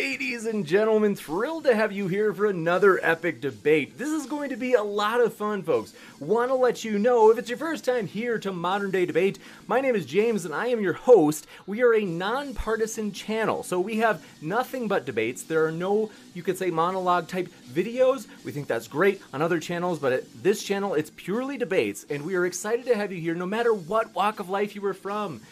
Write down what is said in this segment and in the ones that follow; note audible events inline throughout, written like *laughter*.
Ladies and gentlemen, thrilled to have you here for another epic debate. This is going to be a lot of fun, folks. Want to let you know if it's your first time here to Modern Day Debate, my name is James and I am your host. We are a nonpartisan channel, so we have nothing but debates. There are no, you could say, monologue type videos. We think that's great on other channels, but at this channel, it's purely debates, and we are excited to have you here no matter what walk of life you are from.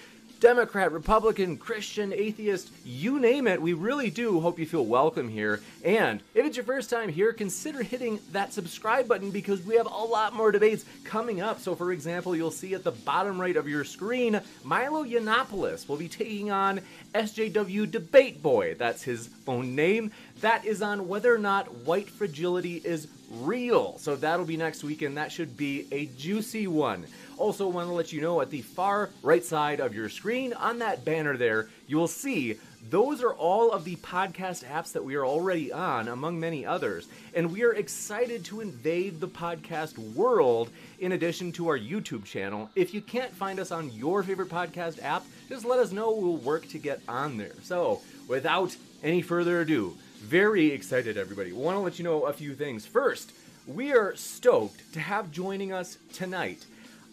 Democrat, Republican, Christian, atheist, you name it. We really do hope you feel welcome here. And if it's your first time here, consider hitting that subscribe button because we have a lot more debates coming up. So, for example, you'll see at the bottom right of your screen, Milo Yiannopoulos will be taking on SJW Debate Boy. That's his own name. That is on whether or not white fragility is real. So, that'll be next week, and that should be a juicy one. Also, want to let you know at the far right side of your screen on that banner there, you will see those are all of the podcast apps that we are already on, among many others. And we are excited to invade the podcast world in addition to our YouTube channel. If you can't find us on your favorite podcast app, just let us know. We'll work to get on there. So, without any further ado, very excited, everybody. Want to let you know a few things. First, we are stoked to have joining us tonight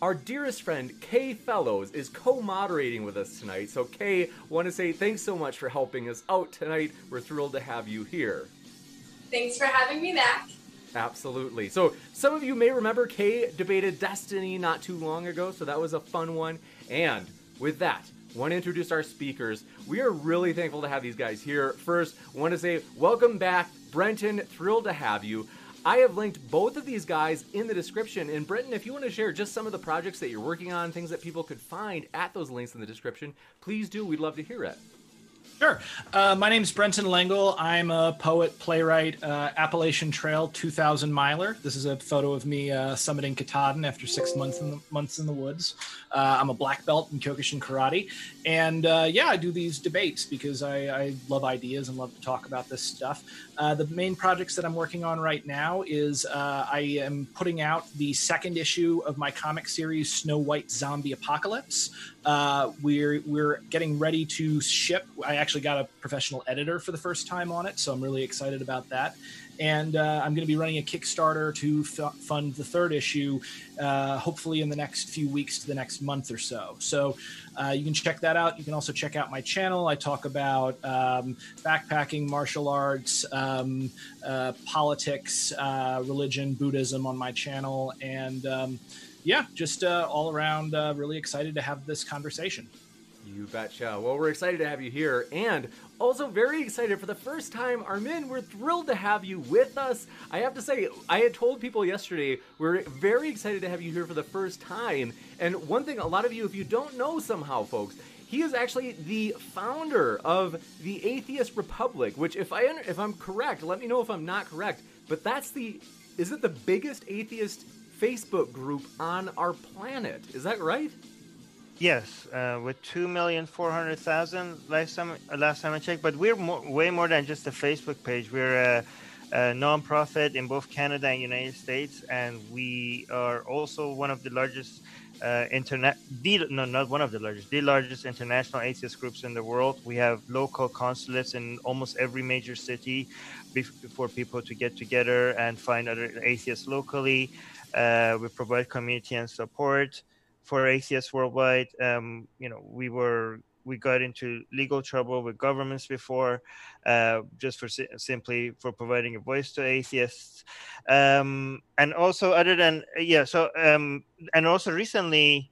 our dearest friend Kay Fellows is co-moderating with us tonight. So Kay, want to say thanks so much for helping us out tonight. We're thrilled to have you here. Thanks for having me back. Absolutely. So some of you may remember Kay debated Destiny not too long ago, so that was a fun one. And with that, want to introduce our speakers. We are really thankful to have these guys here. First, want to say welcome back, Brenton. Thrilled to have you. I have linked both of these guys in the description. And Brenton, if you want to share just some of the projects that you're working on, things that people could find at those links in the description, please do. We'd love to hear it. Sure. Uh, my name is Brenton Lengel. I'm a poet, playwright, uh, Appalachian Trail 2000 miler. This is a photo of me uh, summiting Katahdin after six months in the, months in the woods. Uh, I'm a black belt in Kyokushin Karate. And uh, yeah, I do these debates because I, I, love ideas and love to talk about this stuff. Uh, the main projects that I'm working on right now is I am putting out the second issue of my comic series, Snow White Zombie Apocalypse. We're, we're getting ready to ship. I actually got a professional editor for the first time on it, so I'm really excited about that. And uh, I'm going to be running a Kickstarter to f- fund the third issue, uh, hopefully in the next few weeks to the next month or so. So uh, you can check that out. You can also check out my channel. I talk about um, backpacking, martial arts, um, uh, politics, uh, religion, Buddhism on my channel. And um, yeah, just uh, all around really excited to have this conversation. You betcha. Well, we're excited to have you here and also very excited for the first time, Armin. We're thrilled to have you with us. I have to say, I had told people yesterday we're very excited to have you here for the first time. And one thing, a lot of you, if you don't know somehow, folks, he is actually the founder of the Atheist Republic. Which, if I if I'm correct, let me know if I'm not correct. But that's the is it the biggest atheist Facebook group on our planet? Is that right? Yes, uh, with two million four hundred thousand last time last time I checked. But we're way more than just a Facebook page. We're a, a non-profit in both Canada and United States, and we are also one of the largest uh, internet. The no, not one of the largest, the largest international atheist groups in the world. We have local consulates in almost every major city for people to get together and find other atheists locally. Uh, we provide community and support for atheists Worldwide, um, you know, we were we got into legal trouble with governments before, uh, just for si- simply for providing a voice to atheists, um, and also other than yeah. So um, and also recently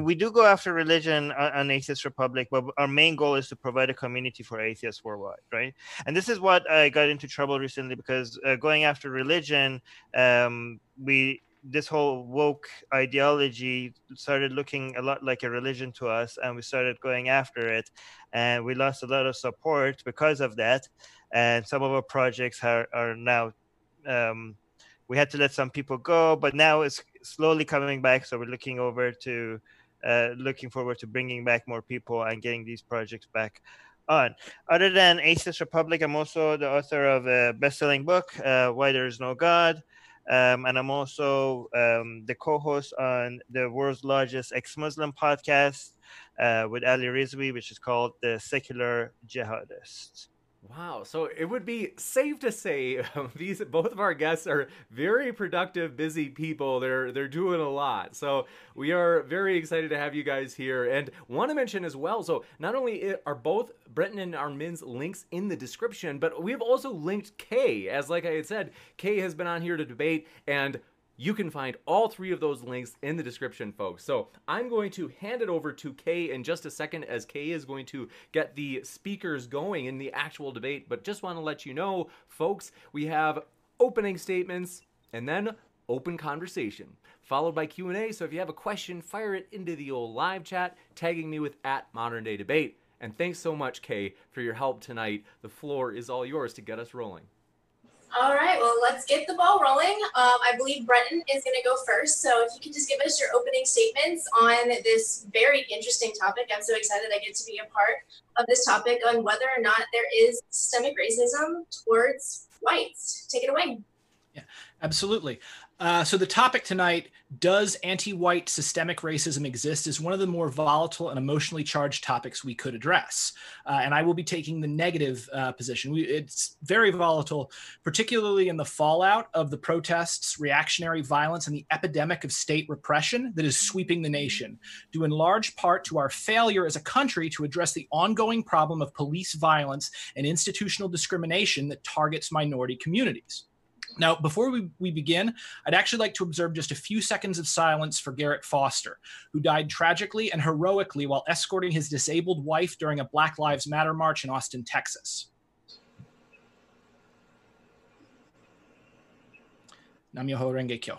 we do go after religion on Atheist Republic, but our main goal is to provide a community for atheists worldwide, right? And this is what I got into trouble recently because uh, going after religion, um, we this whole woke ideology started looking a lot like a religion to us, and we started going after it, and we lost a lot of support because of that, and some of our projects are are now. Um, we had to let some people go, but now it's slowly coming back. So we're looking over to uh, looking forward to bringing back more people and getting these projects back on. Other than Atheist Republic, I'm also the author of a best-selling book, uh, Why There Is No God, um, and I'm also um, the co-host on the world's largest ex-Muslim podcast uh, with Ali Rizvi, which is called The Secular Jihadist. Wow. So it would be safe to say um, *laughs* these both of our guests are very productive, busy people. They're they're doing a lot. So we are very excited to have you guys here, and want to mention as well. So not only are both Brenton and Armin's links in the description, but we've also linked Kay. As like I had said, Kay has been on here to debate and you can find all three of those links in the description, folks. So I'm going to hand it over to Kay in just a second as Kay is going to get the speakers going in the actual debate. But just want to let you know, folks, we have opening statements and then open conversation followed by q&a so if you have a question fire it into the old live chat tagging me with at modern day debate and thanks so much kay for your help tonight the floor is all yours to get us rolling all right, well, let's get the ball rolling. Um, I believe Brenton is going to go first. So if you could just give us your opening statements on this very interesting topic. I'm so excited I get to be a part of this topic on whether or not there is systemic racism towards whites. Take it away. Yeah, absolutely. Uh, so the topic tonight does anti-white systemic racism exist is one of the more volatile and emotionally charged topics we could address. Uh, and i will be taking the negative uh, position. We, it's very volatile particularly in the fallout of the protests reactionary violence and the epidemic of state repression that is sweeping the nation due in large part to our failure as a country to address the ongoing problem of police violence and institutional discrimination that targets minority communities now, before we, we begin, I'd actually like to observe just a few seconds of silence for Garrett Foster, who died tragically and heroically while escorting his disabled wife during a Black Lives Matter march in Austin, Texas. Nam-myoho Renge Kyo.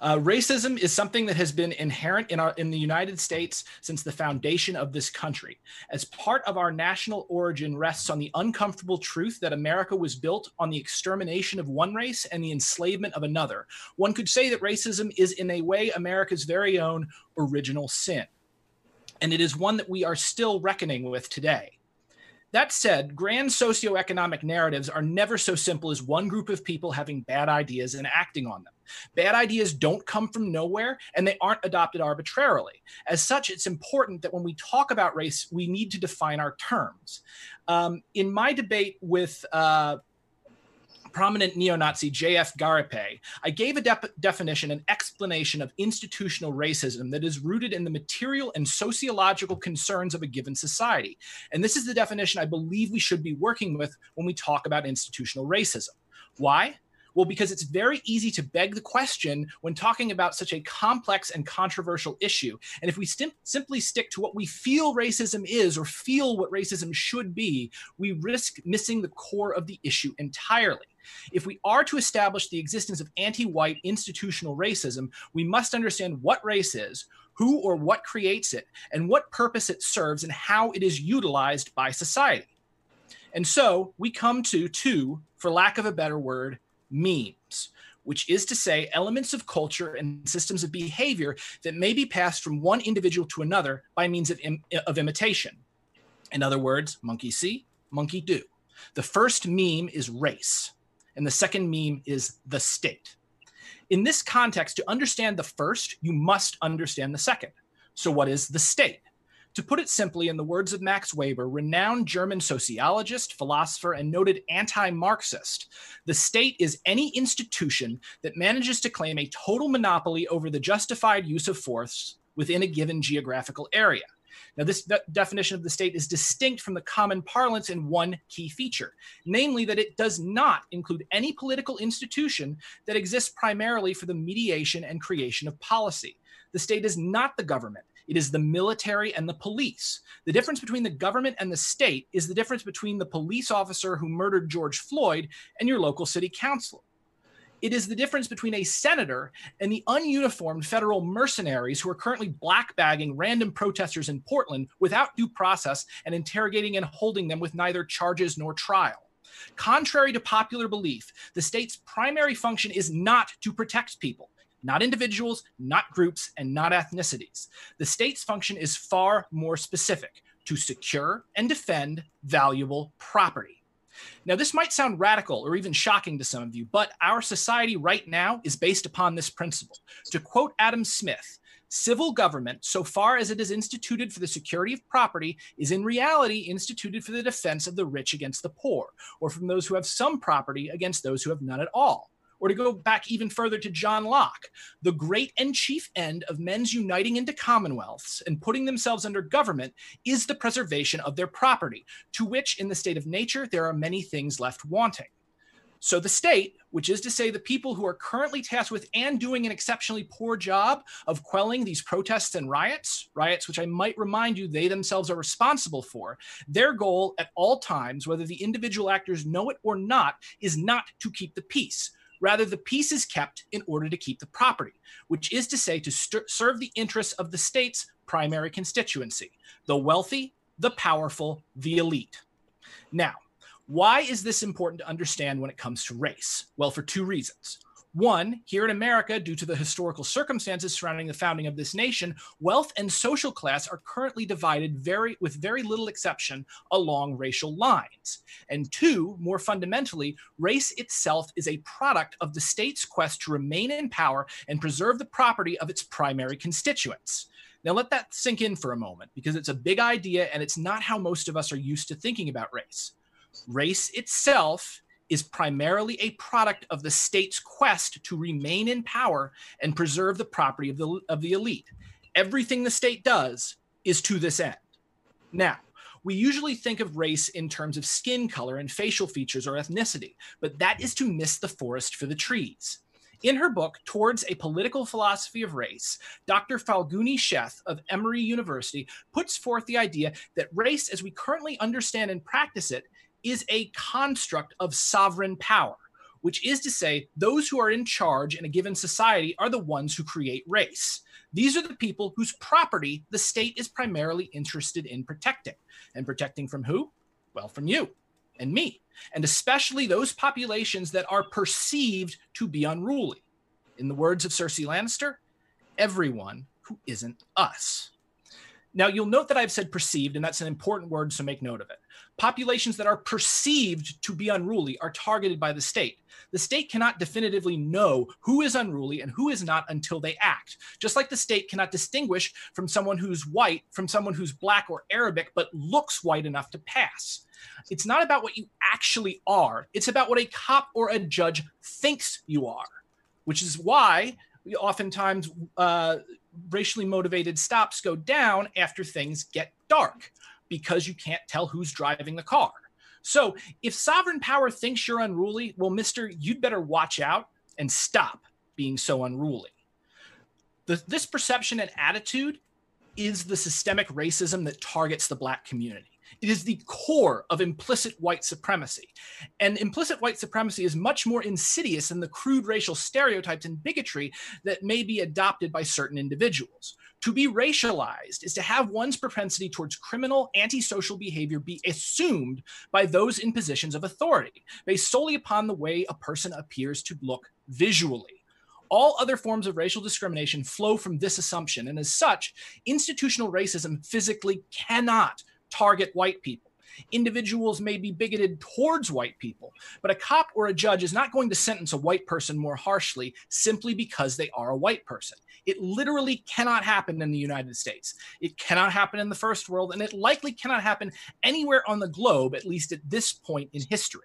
Uh, racism is something that has been inherent in our in the United States since the foundation of this country. As part of our national origin rests on the uncomfortable truth that America was built on the extermination of one race and the enslavement of another. One could say that racism is in a way America's very own original sin. And it is one that we are still reckoning with today. That said, grand socioeconomic narratives are never so simple as one group of people having bad ideas and acting on them. Bad ideas don't come from nowhere and they aren't adopted arbitrarily. As such, it's important that when we talk about race, we need to define our terms. Um, in my debate with uh, prominent neo-Nazi J.F. Gariepy, I gave a de- definition and explanation of institutional racism that is rooted in the material and sociological concerns of a given society. And this is the definition I believe we should be working with when we talk about institutional racism. Why? Well, because it's very easy to beg the question when talking about such a complex and controversial issue. And if we sim- simply stick to what we feel racism is or feel what racism should be, we risk missing the core of the issue entirely. If we are to establish the existence of anti white institutional racism, we must understand what race is, who or what creates it, and what purpose it serves, and how it is utilized by society. And so we come to two, for lack of a better word, memes, which is to say, elements of culture and systems of behavior that may be passed from one individual to another by means of, Im- of imitation. In other words, monkey see, monkey do. The first meme is race, and the second meme is the state. In this context, to understand the first, you must understand the second. So, what is the state? To put it simply, in the words of Max Weber, renowned German sociologist, philosopher, and noted anti Marxist, the state is any institution that manages to claim a total monopoly over the justified use of force within a given geographical area. Now, this de- definition of the state is distinct from the common parlance in one key feature, namely that it does not include any political institution that exists primarily for the mediation and creation of policy. The state is not the government. It is the military and the police. The difference between the government and the state is the difference between the police officer who murdered George Floyd and your local city councilor. It is the difference between a senator and the ununiformed federal mercenaries who are currently blackbagging random protesters in Portland without due process and interrogating and holding them with neither charges nor trial. Contrary to popular belief, the state's primary function is not to protect people, not individuals, not groups, and not ethnicities. The state's function is far more specific to secure and defend valuable property. Now, this might sound radical or even shocking to some of you, but our society right now is based upon this principle. To quote Adam Smith, civil government, so far as it is instituted for the security of property, is in reality instituted for the defense of the rich against the poor, or from those who have some property against those who have none at all. Or to go back even further to John Locke, the great and chief end of men's uniting into commonwealths and putting themselves under government is the preservation of their property, to which in the state of nature there are many things left wanting. So the state, which is to say the people who are currently tasked with and doing an exceptionally poor job of quelling these protests and riots, riots which I might remind you they themselves are responsible for, their goal at all times, whether the individual actors know it or not, is not to keep the peace, Rather, the peace is kept in order to keep the property, which is to say, to st- serve the interests of the state's primary constituency the wealthy, the powerful, the elite. Now, why is this important to understand when it comes to race? Well, for two reasons. One, here in America, due to the historical circumstances surrounding the founding of this nation, wealth and social class are currently divided very with very little exception along racial lines. And two, more fundamentally, race itself is a product of the state's quest to remain in power and preserve the property of its primary constituents. Now, let that sink in for a moment because it's a big idea and it's not how most of us are used to thinking about race. Race itself is primarily a product of the state's quest to remain in power and preserve the property of the, of the elite. Everything the state does is to this end. Now, we usually think of race in terms of skin color and facial features or ethnicity, but that is to miss the forest for the trees. In her book, Towards a Political Philosophy of Race, Dr. Falguni Sheth of Emory University puts forth the idea that race, as we currently understand and practice it, is a construct of sovereign power, which is to say, those who are in charge in a given society are the ones who create race. These are the people whose property the state is primarily interested in protecting. And protecting from who? Well, from you and me, and especially those populations that are perceived to be unruly. In the words of Cersei Lannister, everyone who isn't us. Now, you'll note that I've said perceived, and that's an important word, so make note of it. Populations that are perceived to be unruly are targeted by the state. The state cannot definitively know who is unruly and who is not until they act. Just like the state cannot distinguish from someone who's white from someone who's black or Arabic, but looks white enough to pass. It's not about what you actually are, it's about what a cop or a judge thinks you are, which is why oftentimes uh, racially motivated stops go down after things get dark because you can't tell who's driving the car. So if sovereign power thinks you're unruly, well, mister, you'd better watch out and stop being so unruly. The, this perception and attitude is the systemic racism that targets the black community. It is the core of implicit white supremacy. And implicit white supremacy is much more insidious than the crude racial stereotypes and bigotry that may be adopted by certain individuals. To be racialized is to have one's propensity towards criminal, antisocial behavior be assumed by those in positions of authority, based solely upon the way a person appears to look visually. All other forms of racial discrimination flow from this assumption, and as such, institutional racism physically cannot target white people. Individuals may be bigoted towards white people, but a cop or a judge is not going to sentence a white person more harshly simply because they are a white person. It literally cannot happen in the United States. It cannot happen in the first world, and it likely cannot happen anywhere on the globe, at least at this point in history.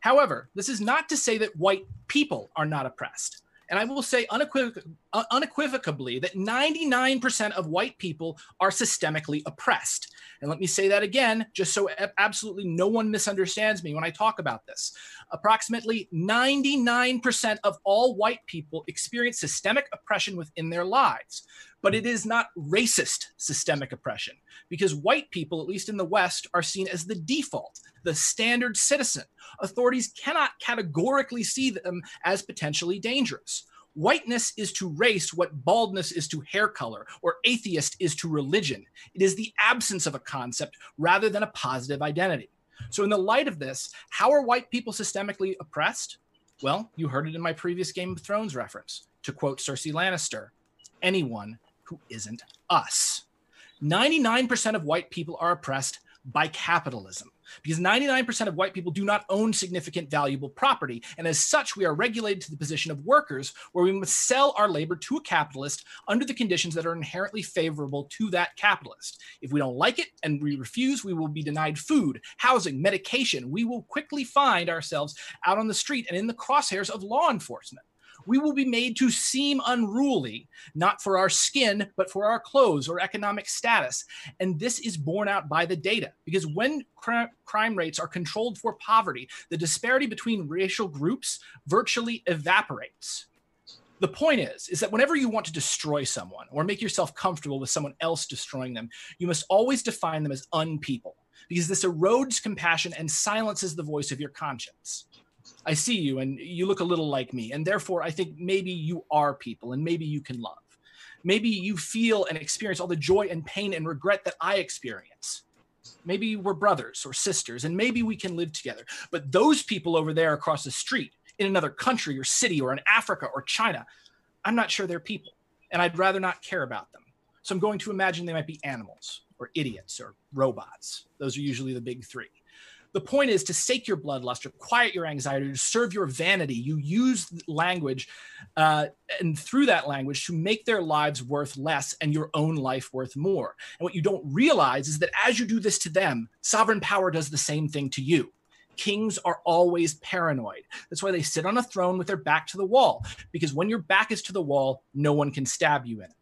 However, this is not to say that white people are not oppressed. And I will say uh, unequivocally that 99% of white people are systemically oppressed. And let me say that again, just so absolutely no one misunderstands me when I talk about this. Approximately 99% of all white people experience systemic oppression within their lives. But it is not racist systemic oppression because white people, at least in the West, are seen as the default, the standard citizen. Authorities cannot categorically see them as potentially dangerous. Whiteness is to race what baldness is to hair color, or atheist is to religion. It is the absence of a concept rather than a positive identity. So, in the light of this, how are white people systemically oppressed? Well, you heard it in my previous Game of Thrones reference. To quote Cersei Lannister, anyone who isn't us. 99% of white people are oppressed by capitalism because 99% of white people do not own significant valuable property. And as such, we are regulated to the position of workers where we must sell our labor to a capitalist under the conditions that are inherently favorable to that capitalist. If we don't like it and we refuse, we will be denied food, housing, medication. We will quickly find ourselves out on the street and in the crosshairs of law enforcement we will be made to seem unruly, not for our skin, but for our clothes or economic status. And this is borne out by the data because when cr- crime rates are controlled for poverty, the disparity between racial groups virtually evaporates. The point is, is that whenever you want to destroy someone or make yourself comfortable with someone else destroying them, you must always define them as unpeople because this erodes compassion and silences the voice of your conscience. I see you and you look a little like me. And therefore, I think maybe you are people and maybe you can love. Maybe you feel and experience all the joy and pain and regret that I experience. Maybe we're brothers or sisters and maybe we can live together. But those people over there across the street in another country or city or in Africa or China, I'm not sure they're people and I'd rather not care about them. So I'm going to imagine they might be animals or idiots or robots. Those are usually the big three. The point is to sake your bloodlust quiet your anxiety, to serve your vanity. You use language, uh, and through that language, to make their lives worth less and your own life worth more. And what you don't realize is that as you do this to them, sovereign power does the same thing to you kings are always paranoid. That's why they sit on a throne with their back to the wall, because when your back is to the wall, no one can stab you in it.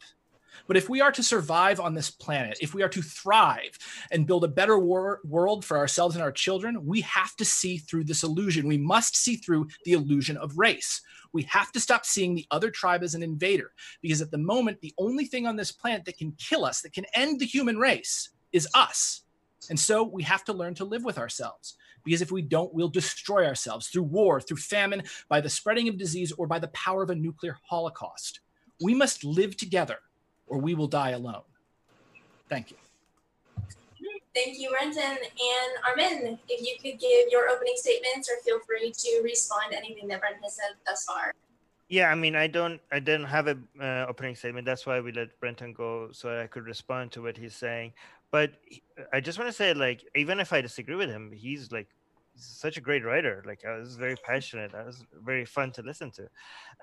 But if we are to survive on this planet, if we are to thrive and build a better wor- world for ourselves and our children, we have to see through this illusion. We must see through the illusion of race. We have to stop seeing the other tribe as an invader because at the moment, the only thing on this planet that can kill us, that can end the human race, is us. And so we have to learn to live with ourselves because if we don't, we'll destroy ourselves through war, through famine, by the spreading of disease, or by the power of a nuclear holocaust. We must live together or we will die alone. Thank you. Thank you, Brenton. And Armin, if you could give your opening statements or feel free to respond to anything that Brenton has said thus far. Yeah, I mean, I don't, I didn't have an uh, opening statement. That's why we let Brenton go so I could respond to what he's saying. But I just want to say, like, even if I disagree with him, he's like he's such a great writer. Like, I was very passionate. I was very fun to listen to.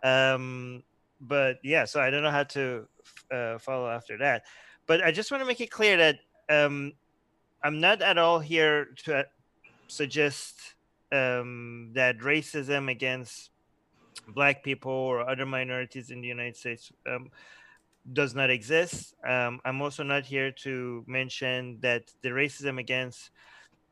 Um, but yeah, so I don't know how to uh, follow after that. But I just want to make it clear that um, I'm not at all here to uh, suggest um, that racism against black people or other minorities in the United States um, does not exist. Um, I'm also not here to mention that the racism against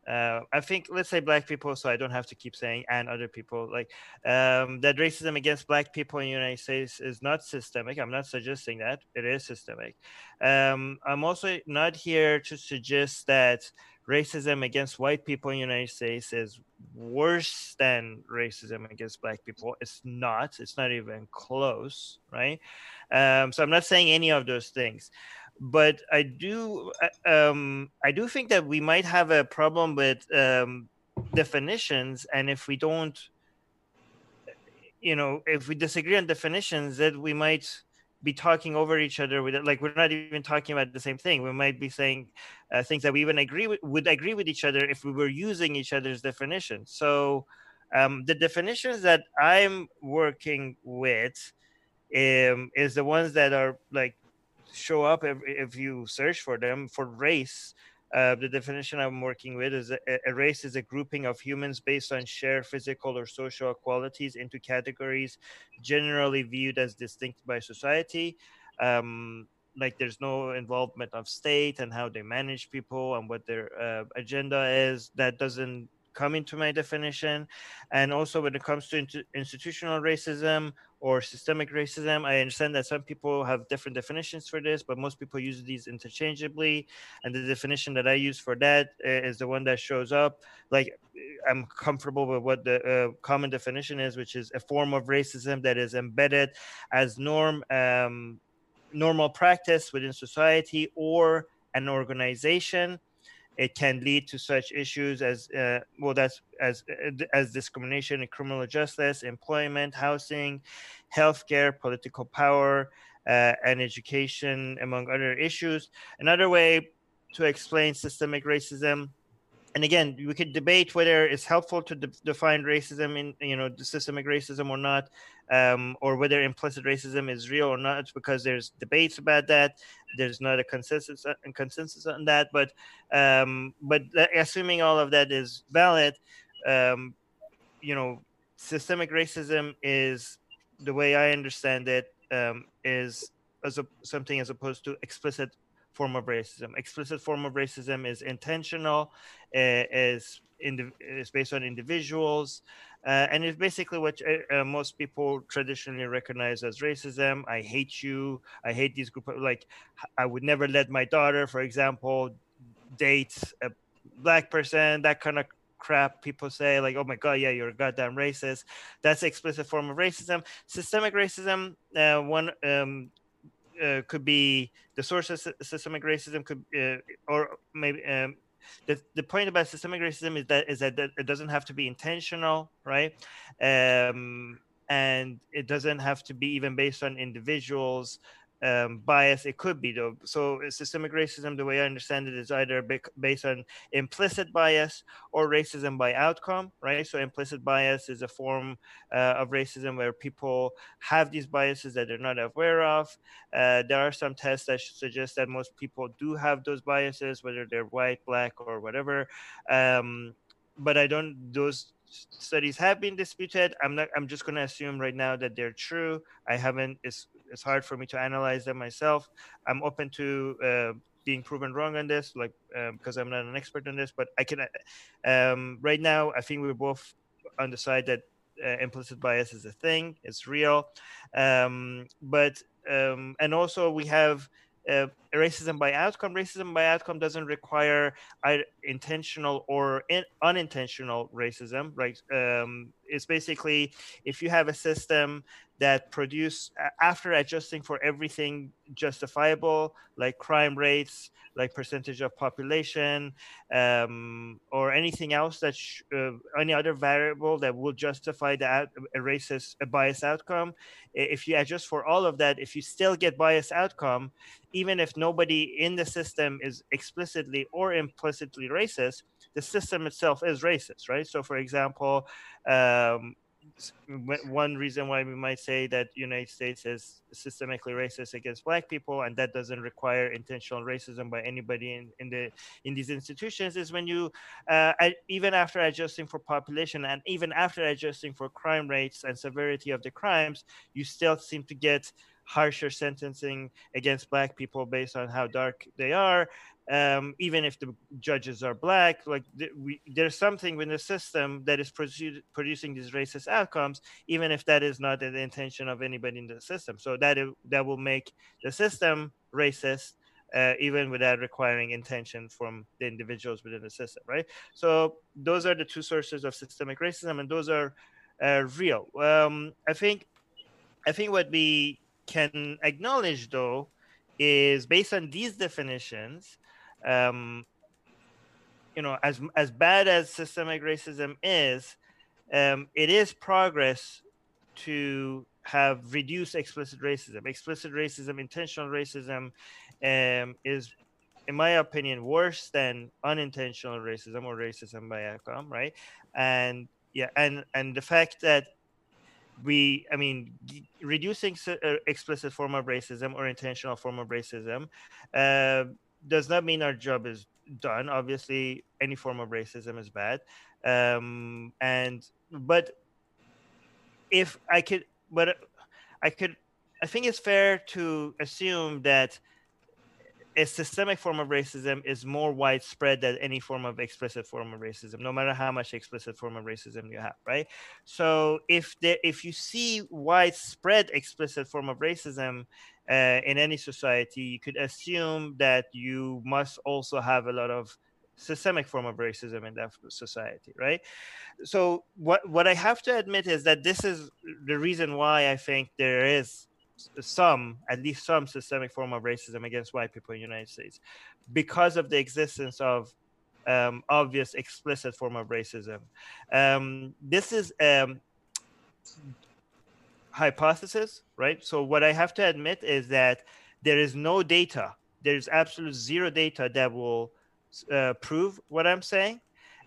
uh, I think let's say black people, so I don't have to keep saying and other people like um, that racism against black people in the United States is not systemic. I'm not suggesting that it is systemic. Um, I'm also not here to suggest that racism against white people in the United States is worse than racism against black people. It's not. It's not even close, right? Um, so I'm not saying any of those things but I do uh, um, I do think that we might have a problem with um, definitions, and if we don't, you know, if we disagree on definitions, that we might be talking over each other with it. Like we're not even talking about the same thing. We might be saying uh, things that we even agree with, would agree with each other if we were using each other's definitions. So um, the definitions that I'm working with um, is the ones that are like show up if, if you search for them for race Uh, the definition I'm working with is a, a, race is a grouping of humans based on shared physical or social qualities into categories generally viewed as distinct by society. Um, like there's no involvement of state and how they manage people and what their uh, agenda is. That doesn't come into my definition. And also, when it comes to institutional racism or systemic racism, I understand that some people have different definitions for this, but most people use these interchangeably. And the definition that I use for that uh, the one that shows up. Like, I'm comfortable with what the uh, common definition is, which is a form of racism that is embedded as norm. Um, normal practice within society or an organization it can lead to such issues as uh, well that's as uh, as discrimination in criminal justice employment housing healthcare political power uh, and education among other issues. Another way to explain systemic racism and again we could debate whether it's helpful to de- define racism in you know systemic racism or not um, or whether implicit racism is real or not because there's debates about that there's not a consensus uh, consensus on that but um, but assuming all of that is valid um, you know systemic racism is the way i understand it um, is as a, something as opposed to explicit form of racism. Explicit form of racism is intentional, uh, is in is based on individuals, uh, and it's basically what uh, uh, most people traditionally recognize as racism. I hate you. I hate these group. Of, like, I would never let my daughter, for example, date a black person. That kind of crap people say like oh my god yeah you're a goddamn racist that's explicit form of racism systemic racism uh, one um, uh, could be the source of systemic racism could uh, or maybe um, the, the point about systemic racism is that is that it doesn't have to be intentional right? Um, and it doesn't have to be even based on individuals um, bias it could be though. So systemic racism the way i understand it is either based on implicit bias or racism by outcome right? So implicit bias is a form uh, of racism where people have these biases that they're not aware of. Uh, there are some tests that suggest that most people do have those biases whether they're white black or whatever. Um, but i don't those studies have been disputed i'm not i'm just going to assume right now that they're true i haven't it's it's hard for me to analyze them myself. I'm open to uh, being proven wrong on this, like um, because I'm not an expert on this. But I can, um, right now, I think we're both on the side that uh, implicit bias is a thing, it's real. Um, but um, and also we have uh, racism by outcome. Racism by outcome doesn't require intentional or in, unintentional racism, right? Um, it's basically if you have a system that produce after adjusting for everything justifiable like crime rates like percentage of population um, or anything else that sh- uh, any other variable that will justify the out- a racist a bias outcome if you adjust for all of that if you still get bias outcome even if nobody in the system is explicitly or implicitly racist the system itself is racist right? So for example um, one reason why we might say that United States is systemically racist against black people and that doesn't require intentional racism by anybody in, in the in these institutions is when you uh, even after adjusting for population and even after adjusting for crime rates and severity of the crimes you still seem to get harsher sentencing against black people based on how dark they are um, even if the judges are black like th- we, there's something in the system that is produ- producing these racist outcomes even if that is not the intention of anybody in the system. So that it, that will make the system racist uh, even without requiring intention from the individuals within the system right? So those are the two sources of systemic racism and those are uh, real. Um, i think i think what we can acknowledge though is based on these definitions um, you know, as as bad as systemic racism is, um, it is progress to have reduced explicit racism. Explicit racism, intentional racism, um, is, in my opinion, worse than unintentional racism or racism by outcome, right? And yeah, and and the fact that we, I mean, reducing uh, explicit form of racism or intentional form of racism. Uh, does not mean our job is done. Obviously, any form of racism is bad, um, and but if I could, but I could, I think it's fair to assume that a systemic form of racism is more widespread than any form of explicit form of racism no matter how much explicit form of racism you have right so if there if you see widespread explicit form of racism uh, in any society you could assume that you must also have a lot of systemic form of racism in that society right so what what i have to admit is that this is the reason why i think there is some, at least some systemic form of racism against white people in the United States because of the existence of um, obvious, explicit form of racism. Um, this is um, hypothesis, right? So what I have to admit is that there is no data. There's absolute zero data that will uh, prove what I'm saying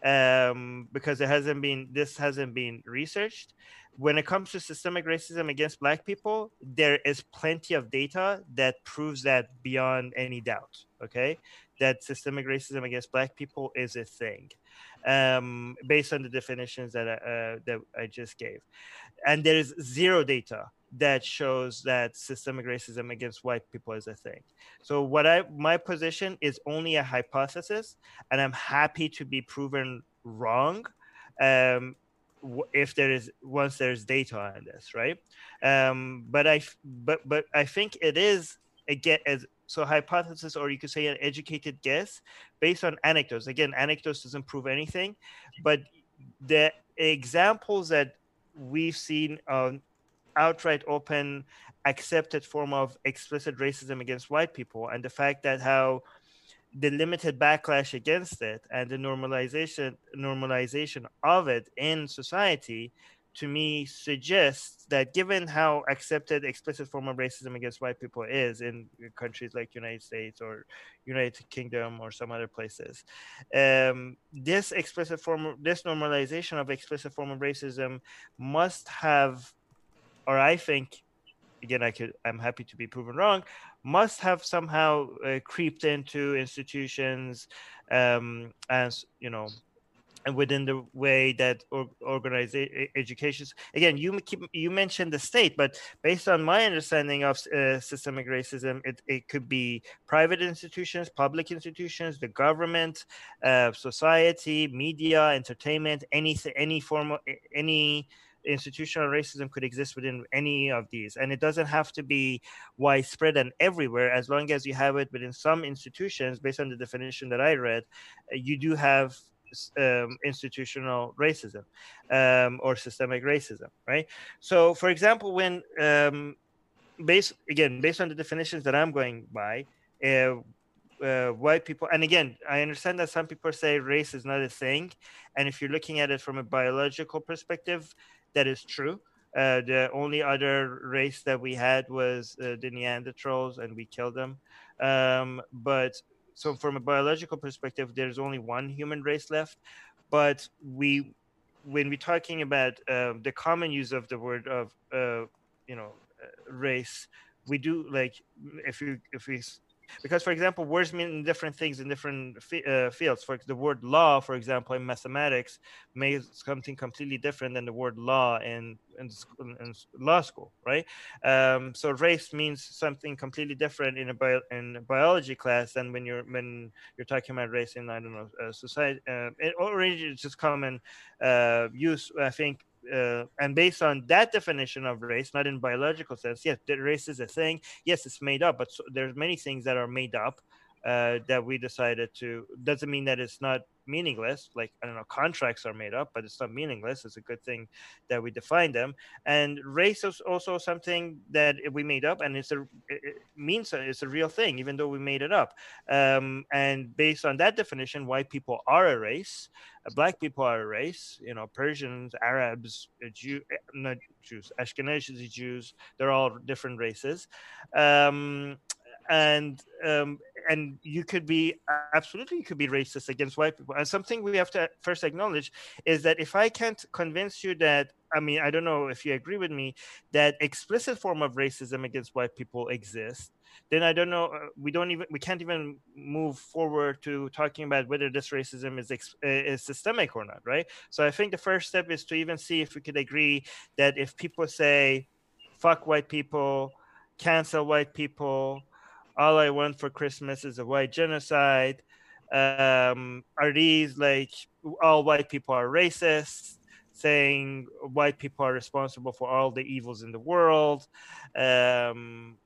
um, because it hasn't been this hasn't been researched when it comes to systemic racism against black people there is plenty of data that proves that beyond any doubt okay that systemic racism against black people is a thing um, based on the definitions that I, uh, that I just gave. And there is zero data that shows that systemic racism against white people is a thing. So what i my position is only a hypothesis and i'm happy to be proven wrong um, if there is once there's data on this right? Um but i but but i think it is a get as so hypothesis or you could say an educated guess based on anecdotes. Again anecdotes doesn't prove anything but the examples that we've seen on outright open accepted form of explicit racism against white people and the fact that how the limited backlash against it and the normalization normalization of it in society to me suggests that given how accepted explicit form of racism against white people is in countries like united states or united kingdom or some other places um, this explicit form this normalization of explicit form of racism must have or i think again i could i'm happy to be proven wrong must have somehow uh, creeped into institutions um, as you know and within the way that or, organization educations again you keep, you mentioned the state but based on my understanding of uh, systemic racism it, it could be private institutions public institutions the government uh, society media entertainment any any form of any institutional racism could exist within any of these. And it doesn't have to be widespread and everywhere. As long as you have it within some institutions based on the definition that i read uh, you do have um, institutional racism um, or systemic racism right so for example when um, based again based on the definitions that i'm going by uh, uh, white people and again i understand that some people say race is not a thing and if you're looking at it from a biological perspective that is true. Uh, the only other race that we had was uh, the Neanderthals, and we killed them. Um, but so, from a biological perspective, there's only one human race left. But we, when we're talking about uh, the common use of the word of, uh, you know, uh, race, we do like if you if we because for example words mean different things in different uh, fields. For the word law for example in mathematics means something completely different than the word law in in, in law school right? Um, so race means something completely different in a bio, in biology class than when you're when you're talking about race in i don't know uh, society uh, it, or it's just common uh, use i think uh, and based on that definition of race, not in biological sense, yes, race is a thing. Yes, it's made up, but so, there's many things that are made up uh, that we decided to. Doesn't mean that it's not meaningless. Like I don't know, contracts are made up, but it's not meaningless. It's a good thing that we define them. And race is also something that we made up, and it's a it means it's a real thing, even though we made it up. Um, and based on that definition, white people are a race. Uh, black people are a race. You know, Persians, Arabs, uh, Jew, eh, not Jews, Ashkenazi Jews. They're all different races. Um, and um, and you could be absolutely you could be racist against white people and something we have to first acknowledge is that if i can't convince you that i mean i don't know if you agree with me that explicit form of racism against white people exists then I don't know. Uh, we don't even we can't even move forward to talking about whether this racism is uh, is systemic or not, right? So I think the first step is to even see if we could agree that if people say, "Fuck white people," cancel white people, all I want for Christmas is a white genocide. Um, are these like all white people are racist? Saying white people are responsible for all the evils in the world. Um,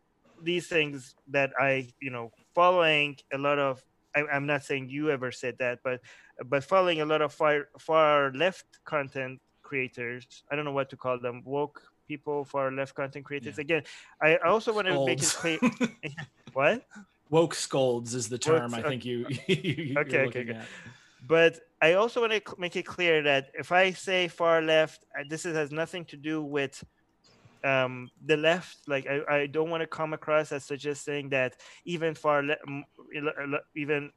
these things that I, you know, following a lot of. I, I'm not saying you ever said that, but but following a lot of far far left content creators. I don't know what to call them. Woke people, far left content creators. Yeah. Again, I also want to make it clear. *laughs* what? Woke scolds is the term Woke, I think you. *laughs* you okay, okay, okay. But I also want to make it clear that if I say far left, this has nothing to do with um, the left. Like I, I don't want to come across as suggesting that even far left, even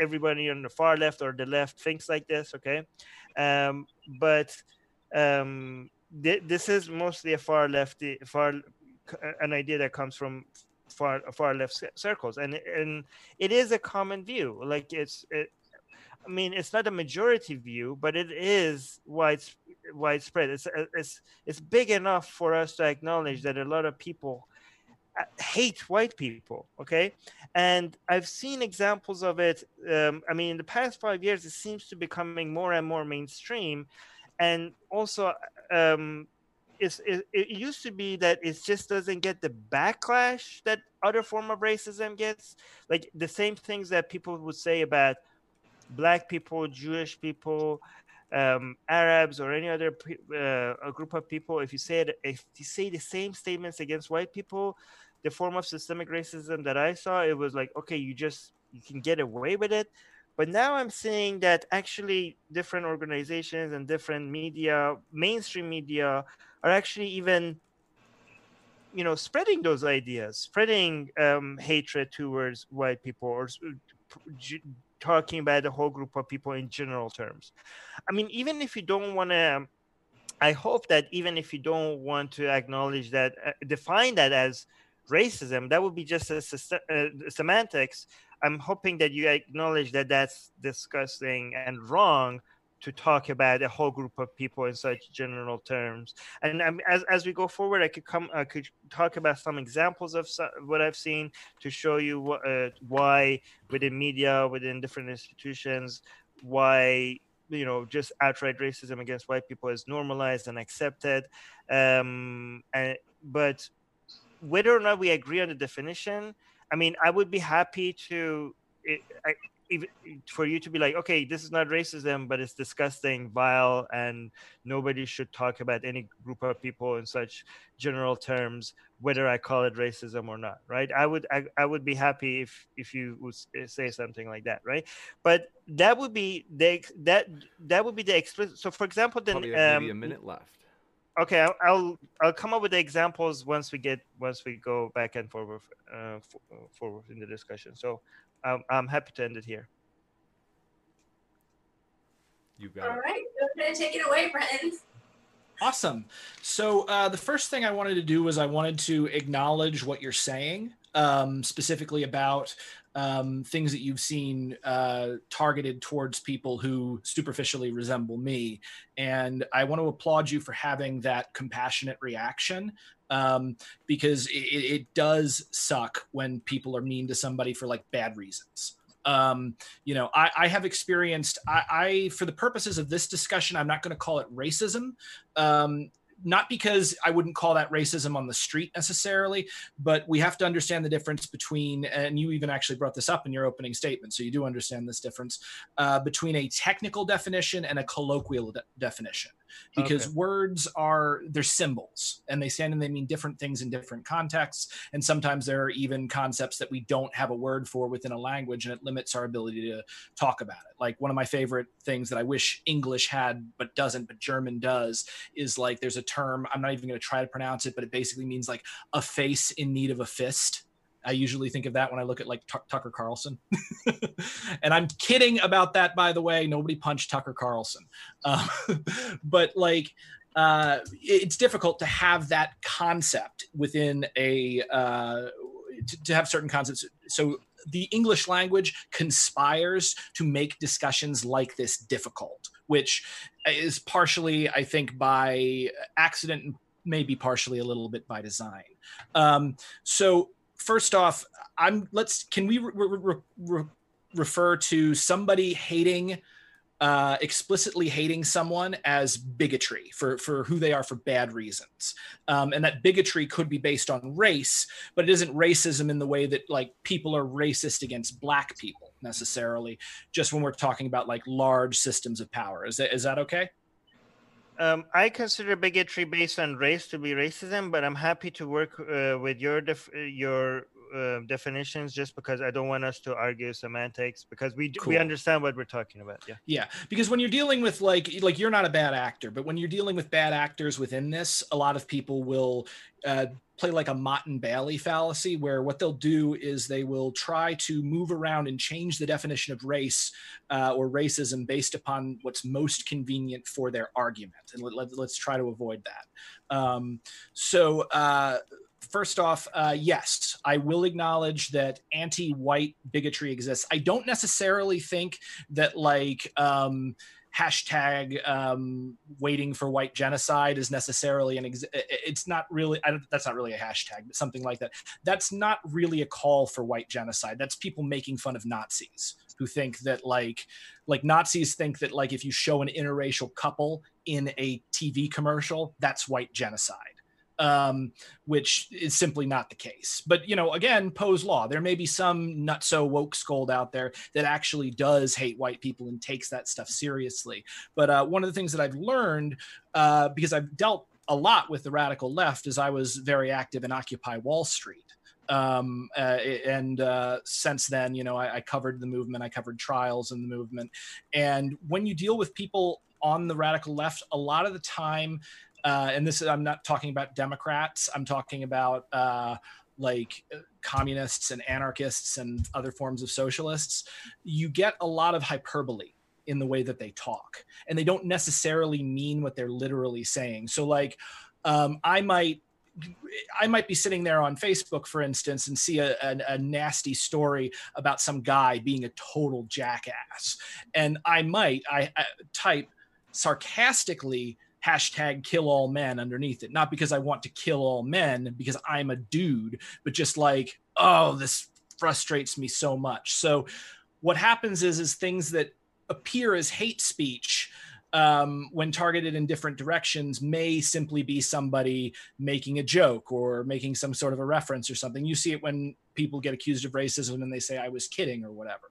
everybody on the far left or the left thinks like this. Okay, um, but um, this is mostly a far left far an idea that comes from far far left circles, and and it is a common view. Like it's, it, I mean, it's not a majority view, but it is wide, widespread. It's it's it's big enough for us to acknowledge that a lot of people uh, hate white people okay and i've seen examples of it um, i mean in the past five years it seems to be becoming more and more mainstream and also um, it's, it, it used to be that it just doesn't get the backlash that other form of racism gets. Like the same things that people would say about black people jewish people um, arabs or any other uh, a group of people if you say it if you say the same statements against white people the form of systemic racism that i saw it was like okay you just you can get away with it but now I'm seeing that actually different organizations and different media, mainstream media, are actually even, you know, spreading those ideas, spreading um, hatred towards white people, or talking about the whole group of people in general terms. I mean, even if you don't want to. I hope that even if you don't want to acknowledge that, uh, define that as racism, that would be just a, uh, semantics I'm hoping that you acknowledge that that's disgusting and wrong to talk about a whole group of people in such general terms. And um, as, as we go forward, I could come, I could talk about some examples of what I've seen to show you what, uh, why within media, within different institutions, why you know just outright racism against white people is normalized and accepted. Um, and, but whether or not we agree on the definition, I mean, I would be happy to, it, I, even for you to be like, okay, this is not racism, but it's disgusting, vile, and nobody should talk about any group of people in such general terms, whether I call it racism or not, right? I would, I, I would be happy if if you would say something like that, right? But that would be the that that would be the explicit. So, for example, then Probably um, maybe a minute left okay I'll, I'll, I'll come up with the examples once we get once we go back and forward uh, forward in the discussion so um, i'm happy to end it here you got all it. right go ahead and take it away Brenton. awesome so uh, the first thing i wanted to do was i wanted to acknowledge what you're saying um, specifically about um, things that you've seen uh, targeted towards people who superficially resemble me. And I want to applaud you for having that compassionate reaction um, because it, it, does suck when people are mean to somebody for like bad reasons. Um, you know, I, I have experienced, I, I, for the purposes of this discussion, I'm not going to call it racism. Not because I wouldn't call that racism on the street necessarily, but we have to understand the difference between, and you even actually brought this up in your opening statement, so you do understand this difference uh, between a technical definition and a colloquial de- definition because okay. words are they're symbols and they stand and they mean different things in different contexts and sometimes there are even concepts that we don't have a word for within a language and it limits our ability to talk about it like one of my favorite things that i wish english had but doesn't but german does is like there's a term i'm not even going to try to pronounce it but it basically means like a face in need of a fist I usually think of that when I look at like T- Tucker Carlson. *laughs* and I'm kidding about that, by the way. Nobody punched Tucker Carlson. Uh, *laughs* but like, uh, it's difficult to have that concept within a uh, to, to have certain concepts. So the English language conspires to make discussions like this difficult, which is partially, I think, by accident and maybe partially a little bit by design. Um, so first off, I'm let's can we re- re- re- refer to somebody hating uh, explicitly hating someone as bigotry for, for who they are for bad reasons. Um, and that bigotry could be based on race, but it isn't racism in the way that like people are racist against black people necessarily, just when we're talking about like large systems of power. Is that, is that okay? Um, I consider bigotry based on race to be racism, but I'm happy to work uh, with your def- your uh, definitions just because I don't want us to argue semantics because we cool. we understand what we're talking about. Yeah. Yeah, because when you're dealing with like like you're not a bad actor, but when you're dealing with bad actors within this, a lot of people will uh, play like a Motte and Bailey fallacy, where what they'll do is they will try to move around and change the definition of race uh, or racism based upon what's most convenient for their argument, and let, us let, try to avoid that. Um, so. Uh, first off, uh, yes, I will acknowledge that anti-white bigotry exists. I don't necessarily think that like um, hashtag um, waiting for white genocide is necessarily an. Ex- it's not really. that's not really a hashtag, but something like that. That's not really a call for white genocide. That's people making fun of Nazis who think that like like Nazis think that like if you show an interracial couple in a TV commercial, that's white genocide um, which is simply not the case. But you know, again, Poe's law. There may be some not so woke scold out there that actually does hate white people and takes that stuff seriously. But uh, one of the things that I've learned uh, because I've dealt a lot with the radical left is I was very active in Occupy Wall Street. Um, uh, and uh, since then, you know, I, I covered the movement, I covered trials in the movement. And when you deal with people on the radical left, a lot of the time uh, and this is I'm not talking about Democrats. I'm talking about uh, like communists and anarchists and other forms of socialists. You get a lot of hyperbole in the way that they talk, and they don't necessarily mean what they're literally saying. So, like, um, I might I might be sitting there on Facebook, for instance, and see a, a, a, nasty story about some guy being a total jackass, and I might I, I type sarcastically hashtag kill all men underneath it. Not because I want to kill all men, because I'm a dude, but just like, oh, this frustrates me so much. So what happens is is things that appear as hate speech um, when targeted in different directions may simply be somebody making a joke or making some sort of a reference or something. You see it when people get accused of racism and they say I was kidding or whatever.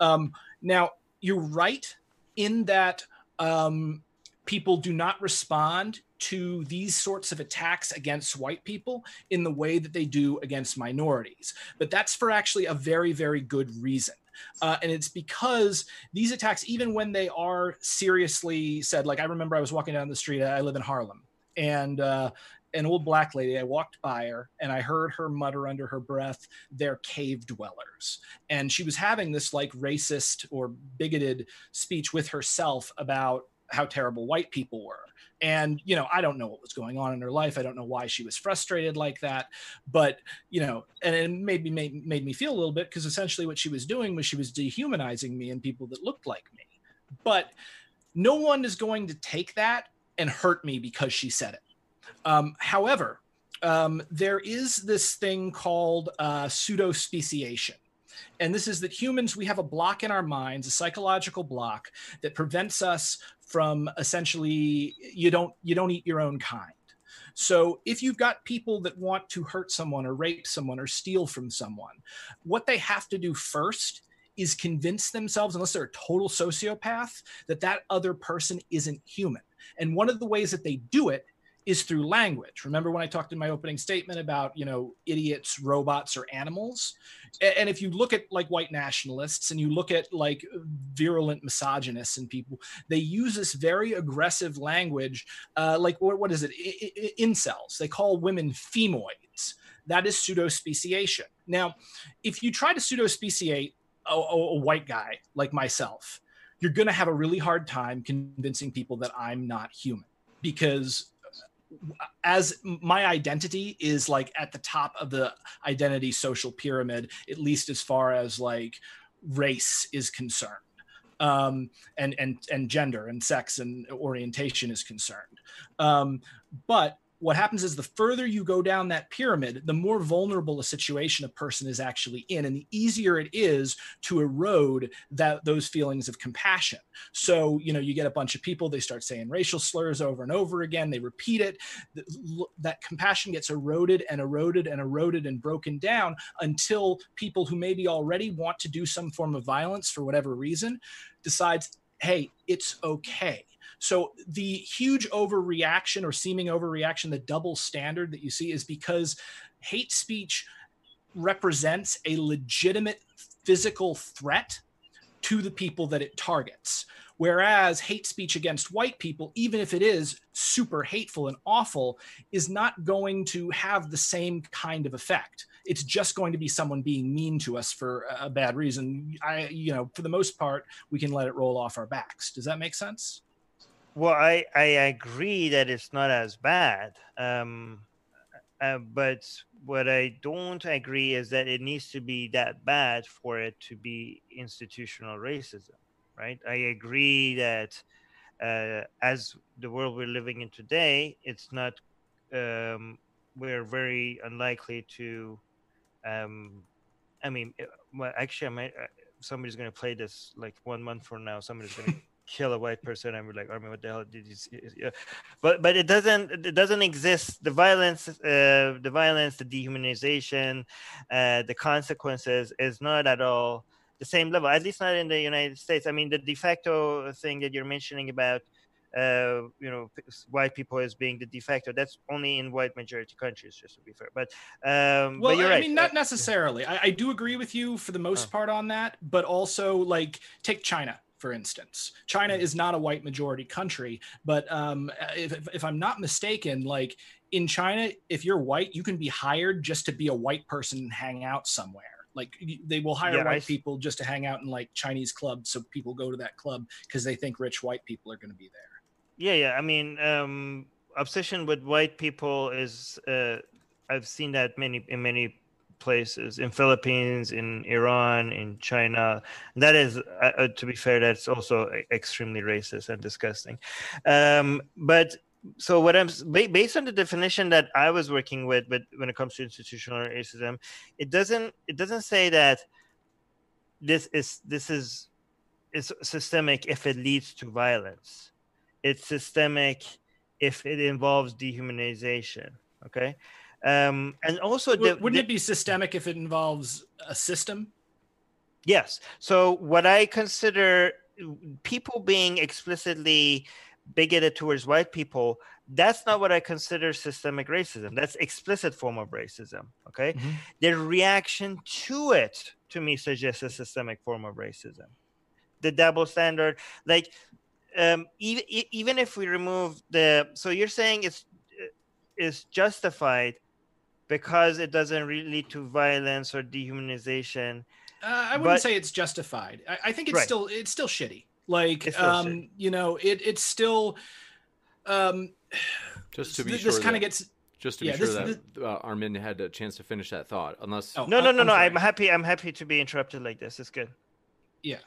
Um, now you're right in that um, people do not respond to these sorts of attacks against white people in the way that they do against minorities. But that's for actually a very, very good reason. Uh, and it's because these attacks, even when they are seriously said, like I remember I was walking down the street, I live in Harlem, and uh, an old black lady, I walked by her and I heard her mutter under her breath, they're cave dwellers. And she was having this like racist or bigoted speech with herself about how terrible white people were. And, you know, I don't know what was going on in her life. I don't know why she was frustrated like that. But, you know, and it maybe made, made me feel a little bit because essentially what she was doing was she was dehumanizing me and people that looked like me. But no one is going to take that and hurt me because she said it. Um, however, um, there is this thing called uh, pseudo speciation and this is that humans we have a block in our minds a psychological block that prevents us from essentially you don't you don't eat your own kind. So if you've got people that want to hurt someone or rape someone or steal from someone what they have to do first is convince themselves unless they're a total sociopath that that other person isn't human. And one of the ways that they do it is through language. Remember when I talked in my opening statement about, you know, idiots, robots, or animals? And if you look at like white nationalists and you look at like virulent misogynists and people, they use this very aggressive language, uh, like what, what is it? I, I, incels. They call women femoids. That is pseudo speciation. Now, if you try to pseudo speciate a, a, a white guy like myself, you're going to have a really hard time convincing people that I'm not human because as my identity is like at the top of the identity social pyramid, at least as far as like race is concerned um, and and and gender and sex and orientation is concerned. Um, but what happens is the further you go down that pyramid, the more vulnerable a situation a person is actually in, and the easier it is to erode that those feelings of compassion. So, you know, you get a bunch of people, they start saying racial slurs over and over again, they repeat it. That compassion gets eroded and eroded and eroded and broken down until people who maybe already want to do some form of violence for whatever reason decides, hey, it's okay so the huge overreaction or seeming overreaction, the double standard that you see is because hate speech represents a legitimate physical threat to the people that it targets. Whereas hate speech against white people, even if it is super hateful and awful, is not going to have the same kind of effect. It's just going to be someone being mean to us for a bad reason. I, you know, for the most part, we can let it roll off our backs. Does that make sense? Well, I, I agree that it's not as bad. Um, uh, but what I don't agree is that it needs to be that bad for it to be institutional racism, right? I agree that uh, as the world we're living in today, it's not, um, we're very unlikely to, um, I mean, uh, well, actually, I might, uh, somebody's going to play this like one month from now. Somebody's going to kill a white person and we're like, I mean, what the hell did you see? Yeah. But but it doesn't it doesn't exist. The violence, uh, the violence, the dehumanization, uh, the consequences is not at all the same level. At least not in the United States. I mean, the de facto thing that you're mentioning about. Uh, you know, white people as being the de facto. That's only in white majority countries, just to be fair. But um, well, but you're I right. mean, not necessarily. I, I do agree with you for the most part on that, but also like take China for instance. China is not a white majority country, but um, if, if I'm not mistaken, like in China, if you're white, you can be hired just to be a white person and hang out somewhere. Like they will hire yeah, white I... people just to hang out in like Chinese clubs, so people go to that club because they think rich white people are going to be there. Yeah, yeah. I mean, um, obsession with white people is. Uh, I've seen that many in many places in Philippines, in Iran, in China. That is, uh, uh to be fair, that's also extremely racist and disgusting. Um, but so what I'm based on the definition that I was working with, but when it comes to institutional racism, it doesn't it doesn't say that this is this is is systemic if it leads to violence. It's systemic if it involves dehumanization. Okay, um, and also, the, wouldn't the, it be systemic if it involves a system? Yes. So, what I consider people being explicitly bigoted towards white people, that's not what I consider systemic racism. That's explicit form of racism. Okay. Mm-hmm. The reaction to it, to me, suggests a systemic form of racism. The double standard, like, um, even even if we remove the, so you're saying it's is justified because it doesn't really lead to violence or dehumanization. Uh, I wouldn't but, say it's justified. I, I think it's right. still it's still shitty. Like still um, shitty. you know, it it's still um just to be th- sure this kind of gets just to be yeah, sure this, that uh, Armin had a chance to finish that thought. Unless oh, no, no, no, I'm no. I'm happy. I'm happy to be interrupted like this. It's good. Yeah.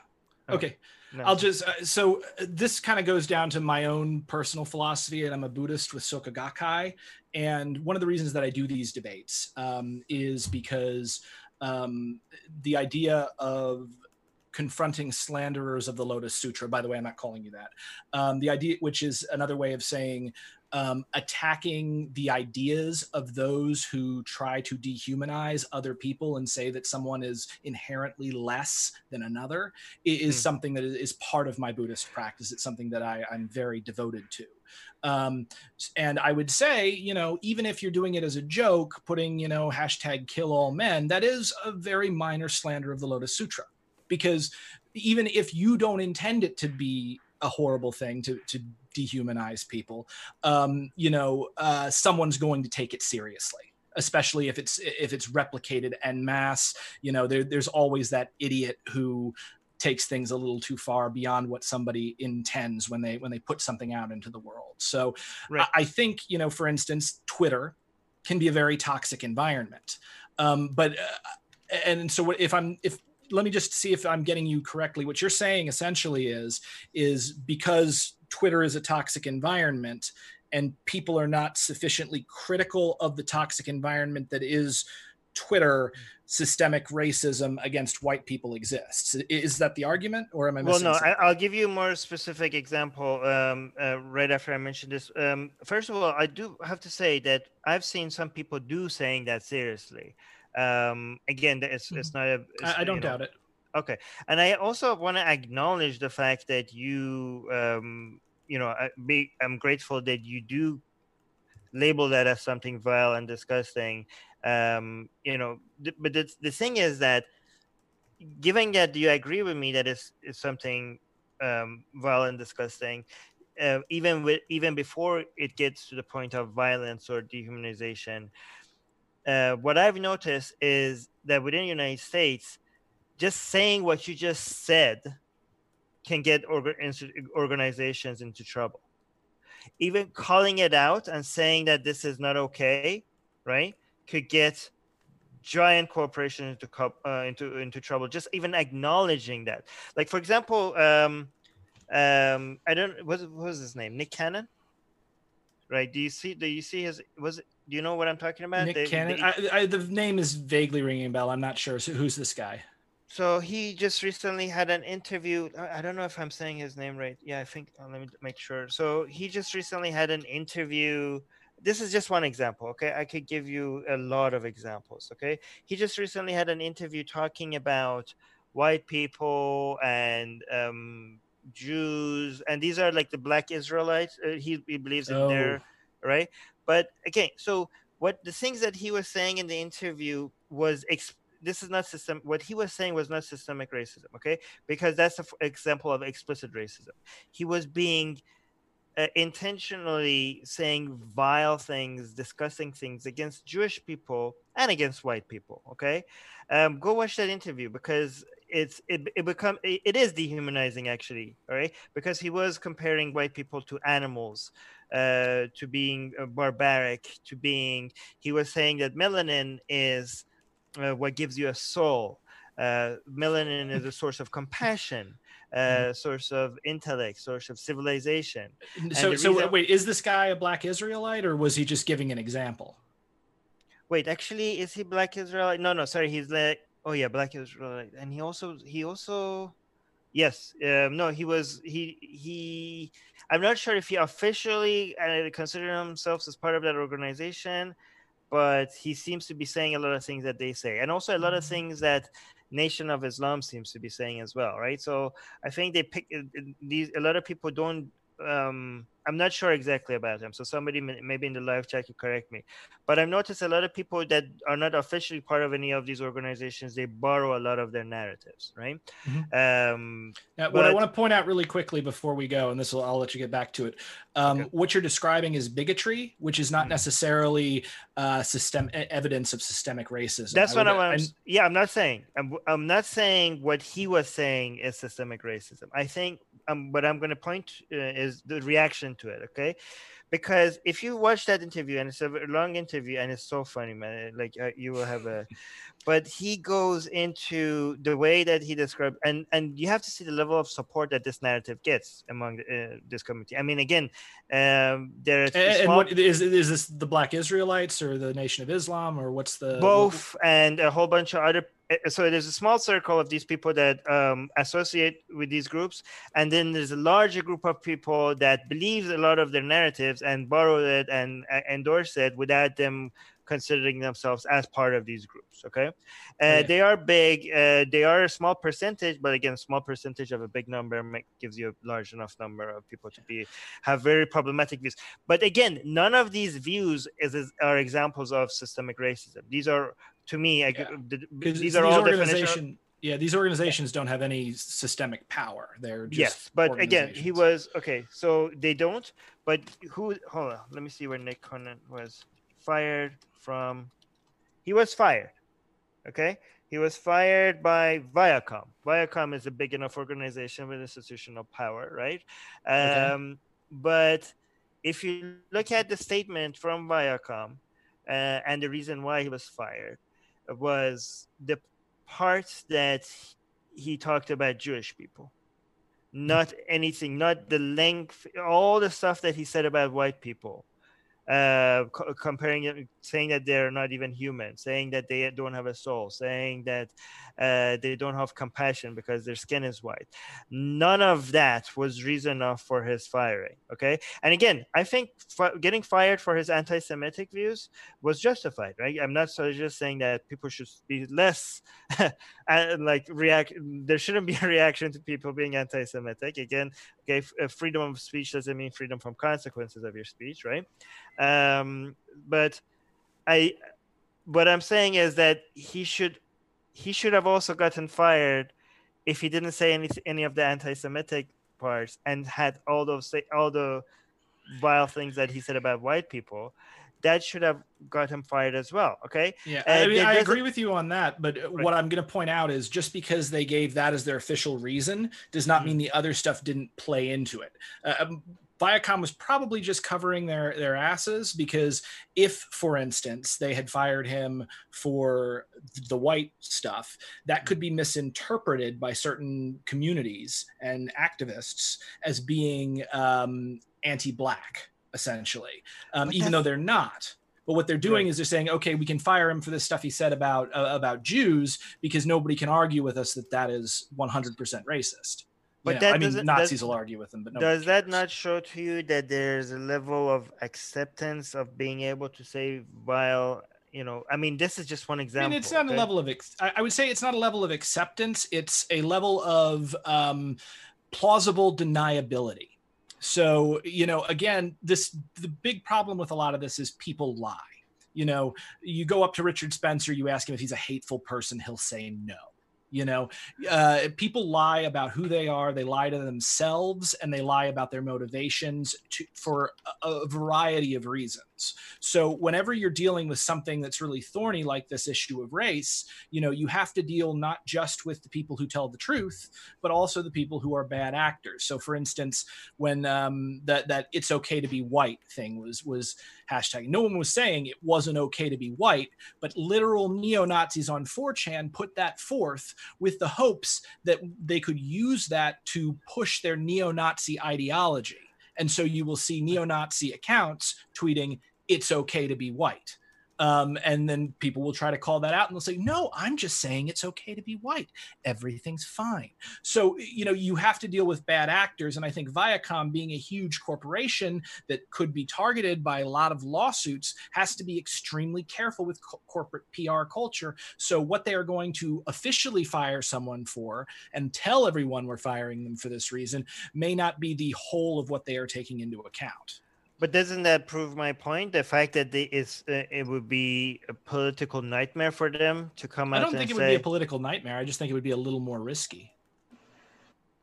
Okay. No. I'll just uh, so uh, this kind of goes down to my own personal philosophy, and I'm a Buddhist with Soka Gakkai. And one of the reasons that I do these debates um, is because um, the idea of confronting slanderers of the Lotus Sutra. By the way, I'm not calling you that. Um, the idea, which is another way of saying um, attacking the ideas of those who try to dehumanize other people and say that someone is inherently less than another is mm. something that is part of my Buddhist practice. It's something that I, I'm very devoted to. Um, and I would say, you know, even if you're doing it as a joke, putting, you know, hashtag kill all men, that is a very minor slander of the Lotus Sutra. Because even if you don't intend it to be a horrible thing to, to dehumanize people, um, you know, uh, someone's going to take it seriously especially if it's if it's replicated en masse you know there, there's always that idiot who takes things a little too far beyond what somebody intends when they when they put something out into the world. So right. I, I, think you know, for instance, Twitter can be a very toxic environment. Um, but uh, and so if I'm if let me just see if I'm getting you correctly. What you're saying essentially is is because Twitter is a toxic environment and people are not sufficiently critical of the toxic environment that is Twitter, systemic racism against white people exists. Is that the argument, or am I? Missing well, no. Something? I'll give you a more specific example um, uh, right after I mention this. Um, first of all, I do have to say that I've seen some people do saying that seriously. Um, again, it's it's mm-hmm. not a. It's, I, I, don't doubt know, it. Okay, and I also want to acknowledge the fact that you, um, you know, I, I'm grateful that you do label that as something vile and disgusting. Um, you know, th- but the, the thing is that, given that you agree with me that it's, it's something um, vile and disgusting, uh, even with even before it gets to the point of violence or dehumanization, uh, what I've noticed is that within the United States, just saying what you just said can get organizations into trouble. Even calling it out and saying that this is not okay, right, could get giant corporations into uh, into into trouble. Just even acknowledging that, like for example, um, um, I don't what, what was his name, Nick Cannon, right? Do you see? Do you see his? Was it? Do you know what I'm talking about? Nick the, Cannon. The, I, I, the name is vaguely ringing a bell. I'm not sure. So who's this guy? So he just recently had an interview. I don't know if I'm saying his name right. Yeah, I think. Uh, let me make sure. So he just recently had an interview. This is just one example. Okay, I could give you a lot of examples. Okay, he just recently had an interview talking about white people and um, Jews, and these are like the Black Israelites. Uh, he, he believes in oh. their right. But again, so what the things that he was saying in the interview was exp- this is not system what he was saying was not systemic racism okay? Because that's an example of explicit racism. He was being uh, intentionally saying vile things discussing things against jewish people and against white people okay? Um, go watch that interview because it's it, it become it, it is dehumanizing actually all right? Because he was comparing white people to animals uh, to being uh, barbaric to being he was saying that melanin is uh, what gives you a soul uh, melanin is a source of compassion uh, mm-hmm. source of intellect source of civilization so so reason... wait is this guy a black israelite or was he just giving an example wait actually is he black israelite no no sorry he's like Oh yeah, Black Israelite, and he also he also, yes, um, no, he was he he. I'm not sure if he officially uh, considered himself as part of that organization, but he seems to be saying a lot of things that they say, and also a lot of mm-hmm. things that Nation of Islam seems to be saying as well, right? So I think they pick uh, these. A lot of people don't um, I'm not sure exactly about them. So somebody maybe in the live chat could correct me. But I've noticed a lot of people that are not officially part of any of these organizations, they borrow a lot of their narratives, right? Mm-hmm. Um, now, what I want to point out really quickly before we go, and this will I'll let you get back to it. Um, okay. What you're describing is bigotry, which is not mm-hmm. necessarily uh, system evidence of systemic racism. That's I what I'm. yeah, I'm not saying. I'm, I'm not saying what he was saying is systemic racism. I think um, what I'm going to point uh, is the reaction to it. Okay, because if you watch that interview and it's a long interview and it's so funny, man, like uh, you will have a. *laughs* But he goes into the way that he described, and and you have to see the level of support that this narrative gets among uh, this community. I mean, again, um, and, and what is is this the Black Israelites or the Nation of Islam or what's the both and a whole bunch of other Eh, so there's a small circle of these people that um, associate with these groups and then there's a larger group of people that believes a lot of their narratives and borrow it and uh, endorse it without them considering themselves as part of these groups okay uh, yeah. they are big uh, they are a small percentage but again small percentage of a big number gives you a large enough number of people to be have very problematic views but again none of these views is, is are examples of systemic racism these are to me, I, the, these, these are all organization. Yeah, these organizations don't have any systemic power. They're yes, but again, he was okay. So they don't. But who? Hold on. Let me see where Nick Cannon was fired from. He was fired. Okay, He was fired by Viacom. Viacom is a big enough organization with institutional power, right? Okay. Um, but if you look at the statement from Viacom uh, and the reason why he was fired was the parts that he talked about Jewish people, not anything, not the length, all the stuff that he said about white people uh, co- comparing it, saying that they're not even human, saying that they don't have a soul, saying that uh, they don't have compassion because their skin is white. None of that was reason enough for his firing. Okay, and again, I think f- getting fired for his anti-Semitic views was justified. Right? I'm not so just saying that people should be less *laughs* like react. There shouldn't be a reaction to people being anti-Semitic. Again, okay, f- uh, freedom of speech doesn't mean freedom from consequences of your speech, right? Um, but I, what I'm saying is that he should, he should have also gotten fired if he didn't say any any of the anti-Semitic parts and had all those all the vile things that he said about white people that should have got him fired as well. Okay. Yeah, uh, I, mean, I agree with you on that. But right. what I'm going to point out is just because they gave that as their official reason does not mm-hmm. mean the other stuff didn't play into it. Uh, um, Viacom was probably just covering their their asses because if, for instance, they had fired him for the white stuff, that could be misinterpreted by certain communities and activists as being um, anti-black, essentially, um, even though they're not. But what they're doing right. is they're saying, okay, we can fire him for this stuff he said about uh, about Jews because nobody can argue with us that that is 100% racist. But that I mean, Nazis will argue with them, but does that not show to you that there's a level of acceptance of being able to say while you know i mean this is just one example I mean, it's not a level of ex- i would say it's not a level of acceptance it's a level of um, plausible deniability. So you know again this the big problem with a lot of this is people lie. You know you go up to richard spencer you ask him if he's a hateful person he'll say no you know uh, people lie about who they are they lie to themselves and they lie about their motivations to, for a, a, variety of reasons so whenever you're dealing with something that's really thorny like this issue of race you know you have to deal not just with the people who tell the truth but also the people who are bad actors. So for instance when um, that that it's okay to be white thing was was hashtag. No one was saying it wasn't okay to be white but literal neo-nazis on 4chan put that forth with the hopes that they could use that to push their neo Nazi ideology. And so you will see neo Nazi accounts tweeting, it's okay to be white. Um, and then people will try to call that out and they'll say, no, I'm just saying it's okay to be white. Everything's fine. So, you know, you have to deal with bad actors. And I think Viacom, being a huge corporation that could be targeted by a lot of lawsuits, has to be extremely careful with co- corporate PR culture. So, what they are going to officially fire someone for and tell everyone we're firing them for this reason may not be the whole of what they are taking into account. But doesn't that prove my point? The fact that they, it's uh, it would be a political nightmare for them to come out. I don't think it say, would be a political nightmare. I just think it would be a little more risky.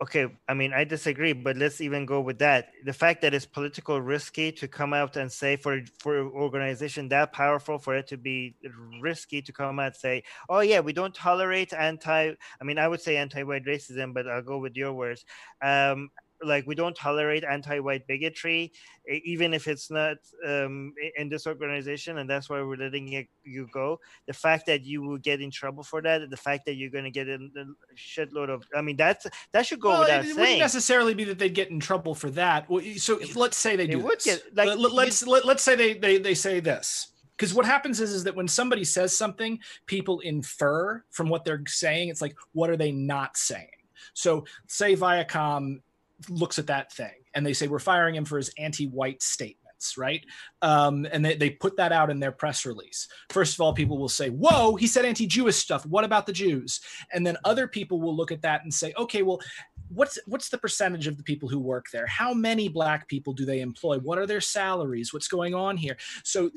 Okay, I mean I disagree, but let's even go with that. The fact that it's political risky to come out and say for for an organization that powerful for it to be risky to come out and say, oh yeah, we don't tolerate anti. I mean I would say anti-white racism, but I'll go with your words. Um, like we don't tolerate anti-white bigotry even if it's not um, in this organization and that's why we're letting it, you go. The fact that you will get in trouble for that the fact that you're going to get in a shitload of i mean that's that should go well, without it, it saying. wouldn't necessarily be that they'd get in trouble for that. So let's say they do would get like Let, let's let, let's say they they, they say this. Because what happens is, is that when somebody says something people infer from what they're saying. It's like what are they not saying? So say viacom looks at that thing and they say we're firing him for his anti-white statements right? Um, and they, they put that out in their press release. First of all people will say whoa he said anti-jewish stuff. What about the jews? And then other people will look at that and say okay well what's what's the percentage of the people who work there? How many black people do they employ? What are their salaries? What's going on here? So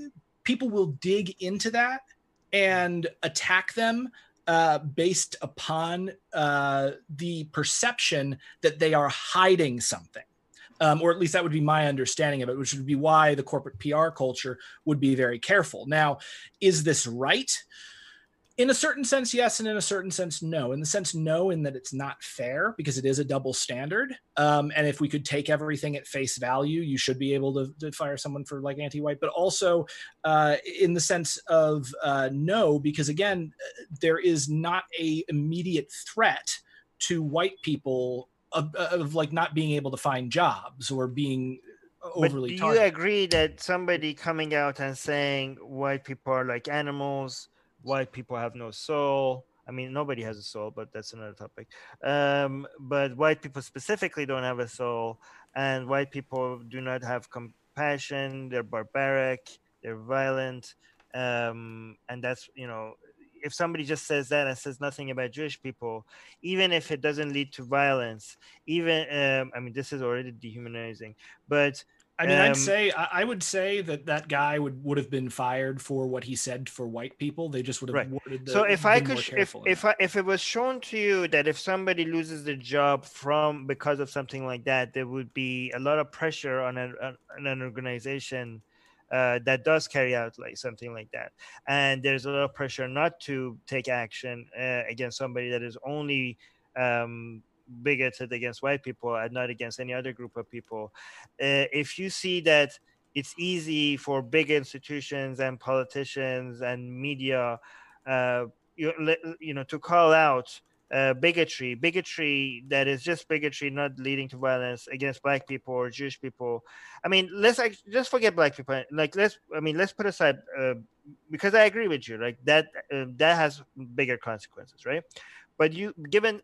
people will dig into that and attack them uh, based upon uh, the perception that they are hiding something. Um, or at least that would be my understanding of it, which would be why the corporate PR culture would be very careful. Now, is this right? In a certain sense yes and in a certain sense no. In the sense no in that it's not fair because it is a double standard. Um, and if we could take everything at face value you should be able to, to fire someone for like anti-white. But also uh, in the sense of uh, no because again there is not a immediate threat to white people of, of like not being able to find jobs or being overly but do targeted. you agree that somebody coming out and saying white people are like animals white people have no soul. I mean nobody has a soul but that's another topic. Um, but white people specifically don't have a soul and white people do not have compassion. They're barbaric. They're violent. Um, and that's you know if somebody just says that and says nothing about Jewish people, even if it doesn't lead to violence, even um, I mean this is already dehumanizing, but I mean, um, I'd say I would say that that guy would would have been fired for what he said for white people. They just would have right. worded the, so if I could, if if. I, if it was shown to you that if somebody loses their job from because of something like that, there would be a lot of pressure on an on an organization uh, that does carry out like something like that, and there's a lot of pressure not to take action uh, against somebody that is only um, bigoted against white people and not against any other group of people. Uh, if you see that it's easy for big institutions and politicians and media, uh, you, you know, to call out uh, bigotry, bigotry that is just bigotry, not leading to violence against black people or Jewish people. I mean, let's like, just forget black people. Like, let's, I mean, let's put aside uh, because I agree with you. Like that, uh, that has bigger consequences, right? But you, given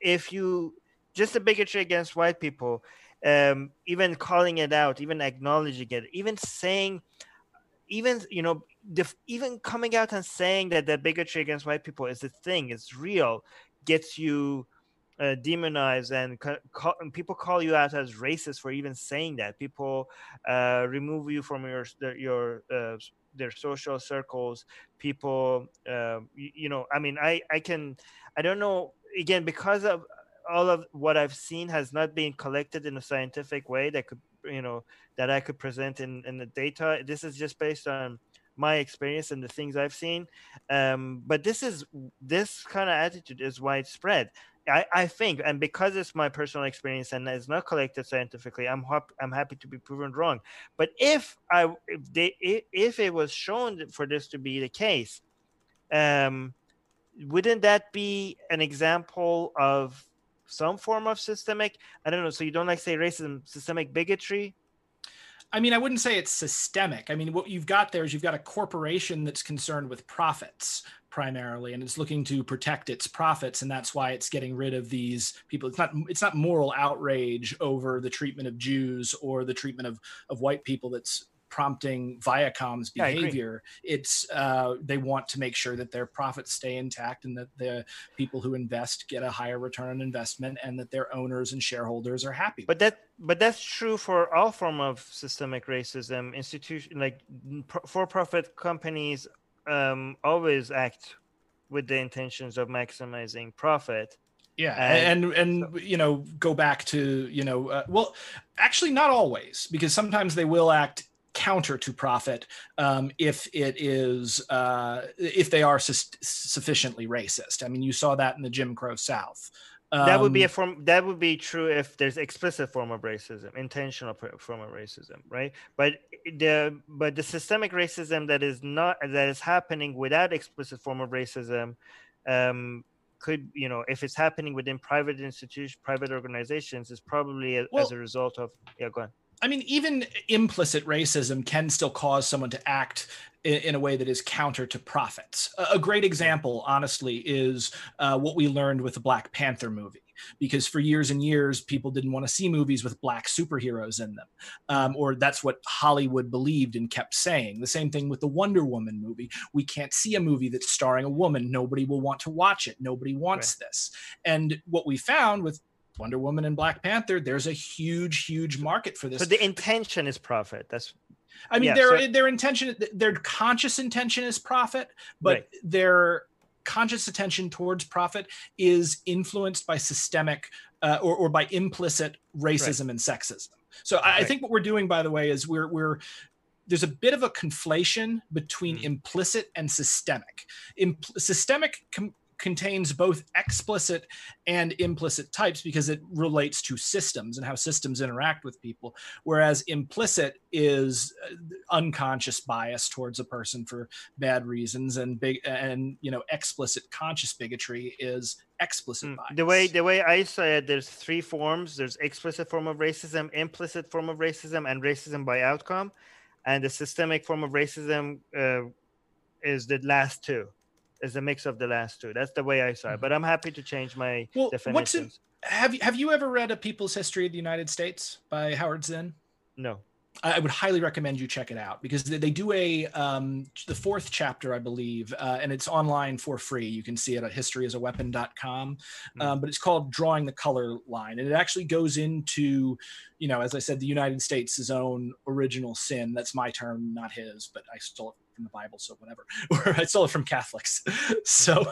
if you just a bigotry against white people, um, even calling it out, even acknowledging it, even saying, even you know, def- even coming out and saying that the bigotry against white people is a thing, it's real, gets you uh, demonized and, ca- and people call you out as racist for even saying that. People uh, remove you from your your uh, their social circles. People, uh, you, you know, I mean, I I can, I don't know again because of all of what I've seen has not been collected in a scientific way that could you know that I could present in in the data. This is just based on my experience and the things I've seen. Um, but this is this kind of attitude is widespread. I, I think, and because it's my personal experience and it's not collected scientifically, I'm hop- I'm happy to be proven wrong. But if I if they if, if it was shown for this to be the case, um, wouldn't that be an example of some form of systemic? I don't know. So you don't like say racism, systemic bigotry? I mean, I wouldn't say it's systemic. I mean, what you've got there is you've got a corporation that's concerned with profits primarily, and it's looking to protect its profits, and that's why it's getting rid of these people. It's not it's not moral outrage over the treatment of Jews or the treatment of of white people that's prompting Viacom's Yeah, behavior. it's uh, they want to make sure that their profits stay intact and that the people who invest get a higher return on investment and that their owners and shareholders are happy. But that but that's true for all form of systemic racism. Institution like for-profit companies um, always act with the intentions of maximizing profit. Yeah, And and and, you know, go back to you know, uh, well, actually, not always, because sometimes they will act counter to profit um, if it is uh, if they are sus- sufficiently racist. I mean, you saw that in the Jim Crow South. that would be a Um, form. That would be true if there's explicit form of racism, intentional form of racism, right? But the but the systemic racism that is not that is happening without explicit form of racism, um, could you know if it's happening within private institutions, private organizations, is probably a, Well- as a result of yeah. Go on. I mean, even implicit racism can still cause someone to act in, a way that is counter to profits. A, a great example, honestly, is uh, what we learned with the Black Panther movie. Because for years and years, people didn't want to see movies with black superheroes in them, um, or that's what Hollywood believed and kept saying. The same thing with the Wonder Woman movie. We can't see a movie that's starring a woman. Nobody will want to watch it. Nobody wants this. And what we found with Wonder Woman and Black Panther, there's a huge, huge market for this. So the intention is profit. That's I mean, Yeah, their so- their intention, their conscious intention is profit, but Right. their conscious attention towards profit is influenced by systemic uh, or, or by implicit racism and sexism. So I, I think what we're doing, by the way, is we're we're there's a bit of a conflation between mm. implicit and systemic. Impl- systemic com- contains both explicit and implicit types because it relates to systems and how systems interact with people whereas implicit is uh, unconscious bias towards a person for bad reasons and big and you know explicit conscious bigotry is explicit mm. bias. the way the way i say it there's three forms there's explicit form of racism implicit form of racism and racism by outcome and the systemic form of racism uh, is the last two is a mix of the last two. That's the way I saw it. But I'm happy to change my well, definitions. What's it, have you have you ever read A People's History of the United States by Howard Zinn? No. I would highly recommend you check it out because they, do a um, the fourth chapter, I believe, uh, and it's online for free. You can see it at historyasaweapon.com. Mm. Um, but it's called Drawing the Color Line, and it actually goes into, you know, as I said, the United States' own original sin. That's my term, not his, but I stole it from the Bible, so whatever. *laughs* Or I stole it from Catholics. *laughs* so,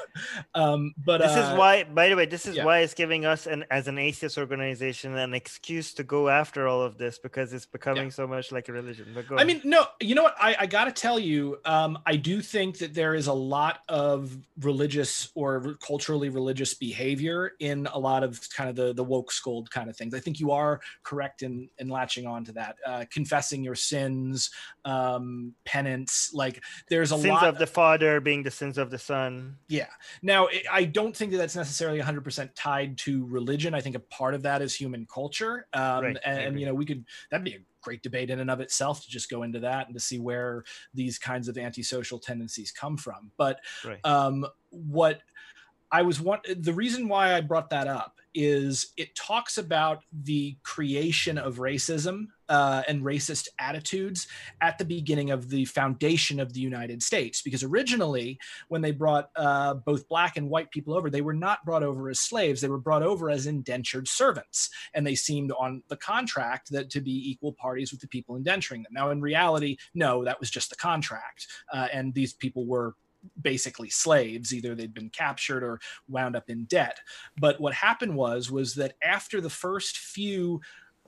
um, but this uh, is why. By the way, this is yeah. why it's giving us an as an atheist organization an excuse to go after all of this because it's becoming yeah. so much like a religion. But go I mean, no, you know what? I, I got to tell you, um, I do think that there is a lot of religious or culturally religious behavior in a lot of kind of the the woke scold kind of things. I think you are correct in in latching on to that, uh, confessing your sins, um, penance, like like there's a sins lot of the father being the sins of the son. Yeah. Now I don't think that that's necessarily 100% tied to religion. I think a part of that is human culture. Um, right. and, and you know we could that'd be a great debate in and of itself to just go into that and to see where these kinds of antisocial tendencies come from. But right. um, what I was one the reason why I brought that up is it talks about the creation of racism uh, and racist attitudes at the beginning of the foundation of the United States. Because originally, when they brought uh, both black and white people over, they were not brought over as slaves; they were brought over as indentured servants, and they seemed on the contract that to be equal parties with the people indenturing them. Now, in reality, no, that was just the contract, uh, and these people were basically slaves either they'd been captured or wound up in debt. But what happened was was that after the first few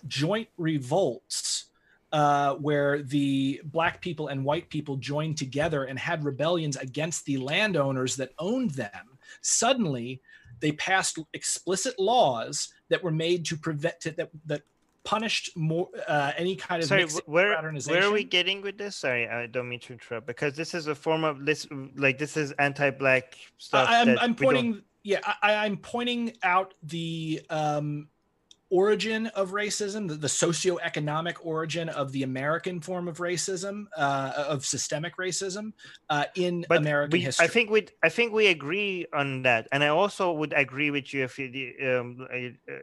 joint revolts uh, where the black people and white people joined together and had rebellions against the landowners that owned them suddenly they passed explicit laws that were made to prevent that that punished more uh, any kind of sorry where where are we getting with this? Sorry i don't mean to interrupt because this is a form of this like this is anti-black stuff I, am I'm pointing yeah I, i'm pointing out the um origin of racism, the, the socioeconomic origin of the American form of racism, uh, of systemic racism uh, in but American we, history. I think we I think we agree on that, and I also would agree with you if you um,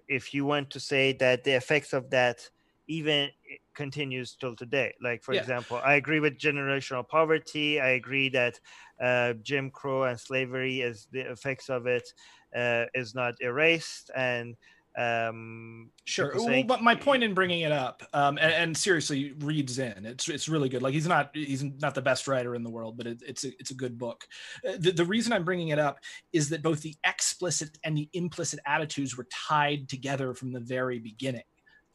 if you want to say that the effects of that even continues till today. Like for yeah. example, I agree with generational poverty. I agree that uh, Jim Crow and slavery is the effects of it uh, is not erased and um sure. well, but my point in bringing it up um and, and, seriously reads in. It's it's really good. Like he's not he's not the best writer in the world but it, it's a, it's a good book. Uh, the, the reason i'm bringing it up is that both the explicit and the implicit attitudes were tied together from the very beginning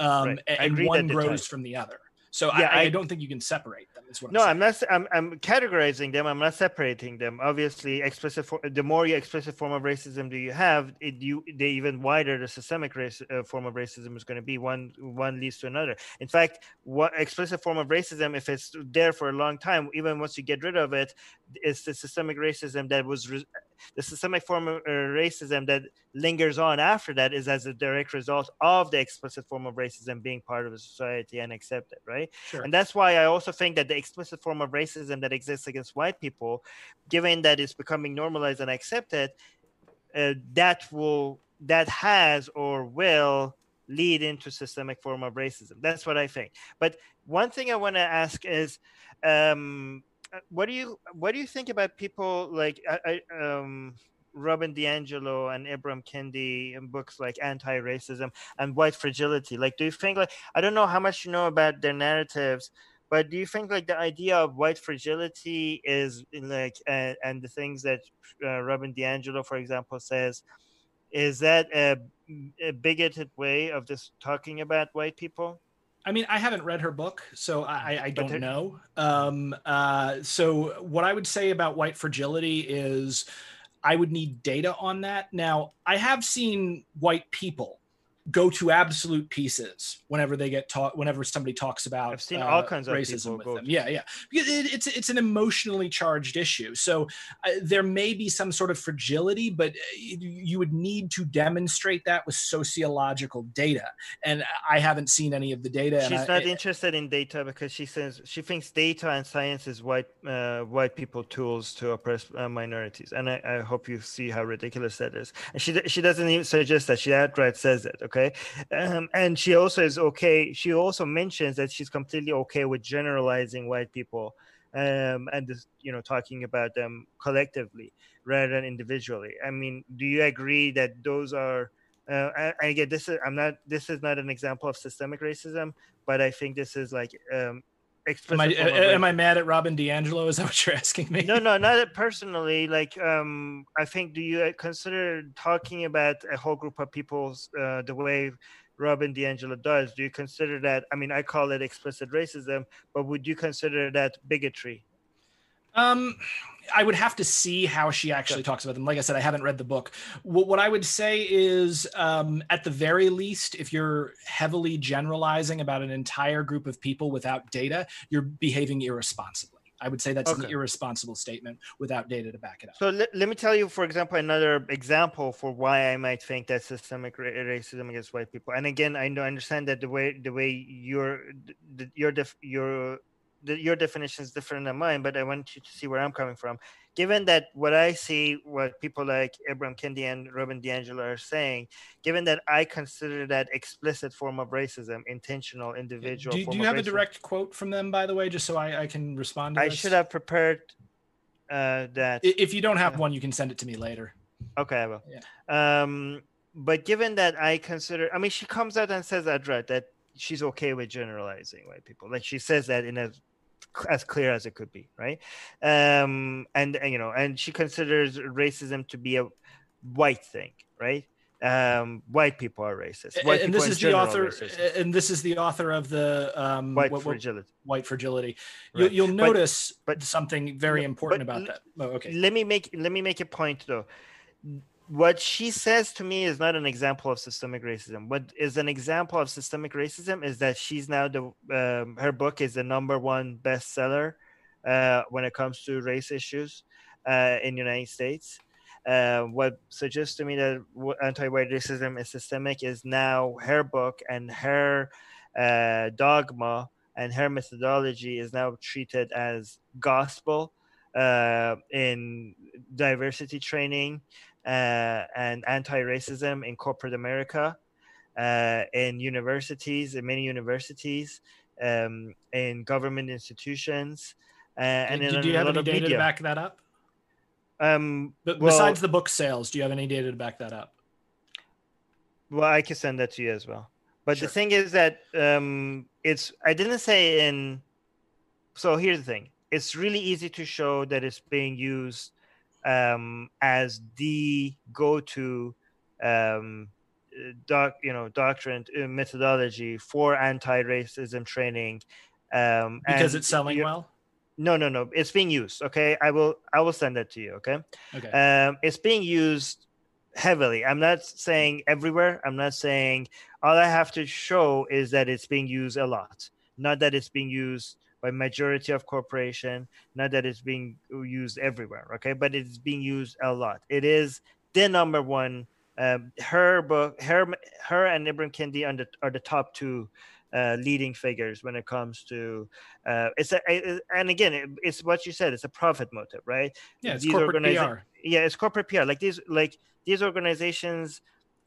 um right. and, and one grows from the other so yeah, I, I, I, don't think you can separate them. Is what no, I'm, I'm not. I'm, I'm categorizing them. I'm not separating them. Obviously, explicit. For, the more you explicit form of racism do you have, it you the even wider the systemic race, uh, form of racism is going to be. One one leads to another. In fact, what explicit form of racism, if it's there for a long time, even once you get rid of it, it's the systemic racism that was re- the systemic form of uh, racism that lingers on after that is as a direct result of the explicit form of racism being part of a society and accepted, right? Sure. And that's why I also think that the explicit form of racism that exists against white people, given that it's becoming normalized and accepted, uh, that will that has or will lead into systemic form of racism. That's what I think. But one thing I want to ask is. Um, what do you what do you think about people like I, I, um, Robin DiAngelo and Ibram Kendi in books like Anti-Racism and White Fragility? Like, do you think like I don't know how much you know about their narratives, but do you think like the idea of white fragility is like and, and the things that uh, Robin DiAngelo, for example, says is that a, a bigoted way of just talking about white people? I mean, I haven't read her book, so I, I don't know. Um, uh, so what I would say about white fragility is I would need data on that. Now, I have seen white people go to absolute pieces whenever they get taught whenever somebody talks about I've seen uh, all kinds of racism with them. Yeah, yeah. Because it, it's it's an emotionally charged issue. So uh, there may be some sort of fragility, but uh, you would need to demonstrate that with sociological data. And I haven't seen any of the data. She's I, not interested in data because she says she thinks data and science is white uh, white people tools to oppress uh, minorities. And I, I, hope you see how ridiculous that is. And she she doesn't even suggest that. She outright says it. Okay? Okay? Um, and she also is okay she also mentions that she's completely okay with generalizing white people um, and this, you know talking about them collectively rather than individually. I mean do you agree that those are uh, I, I get this is i'm not this is not an example of systemic racism but i think this is like um, Am I, am I mad at Robin DiAngelo? Is that what you're asking me? No, no, *laughs* not personally. Like, um, I think, do you consider talking about a whole group of people uh, the way Robin DiAngelo does? Do you consider that? I mean, I call it explicit racism, but would you consider that bigotry? Um, I would have to see how she actually talks about them. Like I said, I haven't read the book. What, what I would say is, um, at the very least, if you're heavily generalizing about an entire group of people without data, you're behaving irresponsibly. I would say that's okay. an irresponsible statement without data to back it up. So let, let me tell you, for example, another example for why I might think that systemic racism against white people. And again, I understand that the way the way your your your the, your definition is different than mine, but I want you to see where I'm coming from. Given that what I see, what people like Ibram Kendi and Robin DiAngelo are saying, given that I consider that explicit form of racism, intentional, individual. Do, do you have racism, a direct quote from them, by the way, just so I, I can respond? I this? should have prepared uh, that. If you don't have one, you can send it to me later. Okay, I will. Yeah. Um, but given that I consider, I mean, she comes out and says that right that she's okay with generalizing white people. Like she says that in a as clear as it could be, right? Um, and, and you know, and she considers racism to be a white thing, right? Um, white people are racist. White and this is the author, and this is the author of the um, white what, fragility. White fragility. Right. You, will notice but, but, something very important about that. Oh, okay. Let me make let me make a point though what she says to me is not an example of systemic racism. What is an example of systemic racism is that she's now the um, her book is the number one bestseller uh, when it comes to race issues uh, in the United States. Uh, what suggests to me that anti-white racism is systemic is now her book and her uh, dogma and her methodology is now treated as gospel uh, in diversity training uh, and anti-racism in corporate America, uh, in universities, in many universities, um, in government institutions, uh, and do, do you have any data media. to back that up? Um, but well, besides the book sales, do you have any data to back that up? Well, I can send that to you as well. But sure. the thing is that um, it's I didn't say in. So here's the thing: it's really easy to show that it's being used um, as the go-to um, doc, you know, doctrine uh, methodology for anti-racism training. Um, because it's selling well. No, no, no. It's being used. Okay, I will. I will send that to you. Okay. Okay. Um, it's being used heavily. I'm not saying everywhere. I'm not saying all I have to show is that it's being used a lot, not that it's being used by majority of corporation not that it's being used everywhere okay? But it's being used a lot. It is the number one um, her book her her and Ibram Kendi are the, are the top two uh, leading figures when it comes to uh, it's a, it, and again it, it's what you said it's a profit motive right? Yeah it's these corporate organiza- PR. yeah it's corporate PR like these like these organizations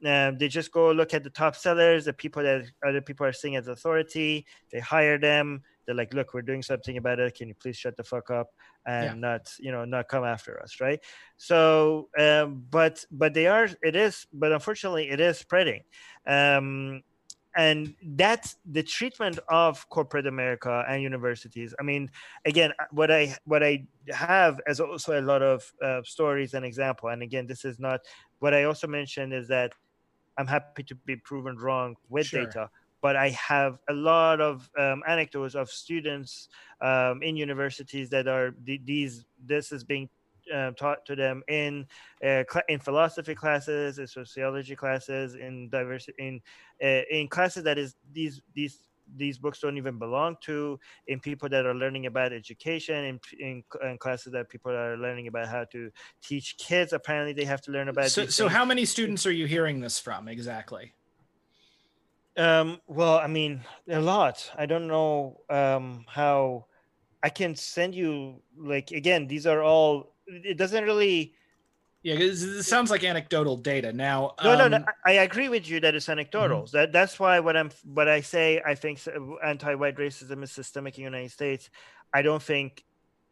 uh, they just go look at the top sellers the people that other people are seeing as authority they hire them they're like look we're doing something about it. Can you please shut the fuck up and yeah. not you know not come after us right? So um, but but they are it is but unfortunately it is spreading. Um, and that's the treatment of corporate america and universities. I mean again what i what i have as also a lot of uh, stories and example. And again this is not what i also mentioned is that i'm happy to be proven wrong with sure. data but I have a lot of um, anecdotes of students um, in universities that are these. This is being uh, taught to them in uh, in philosophy classes, in sociology classes, in diversity in uh, in classes that is these these these books don't even belong to in people that are learning about education in, in, in, classes that people are learning about how to teach kids apparently they have to learn about so, so how many students are you hearing this from exactly um, well i mean a lot i don't know um, how i can send you like again these are all it doesn't really yeah, it sounds like anecdotal data. Now, no, um, no, no. Um, I agree with you that it's anecdotal. Mm-hmm. That that's why what I'm, what I say, I think anti-white racism is systemic in the United States. I don't think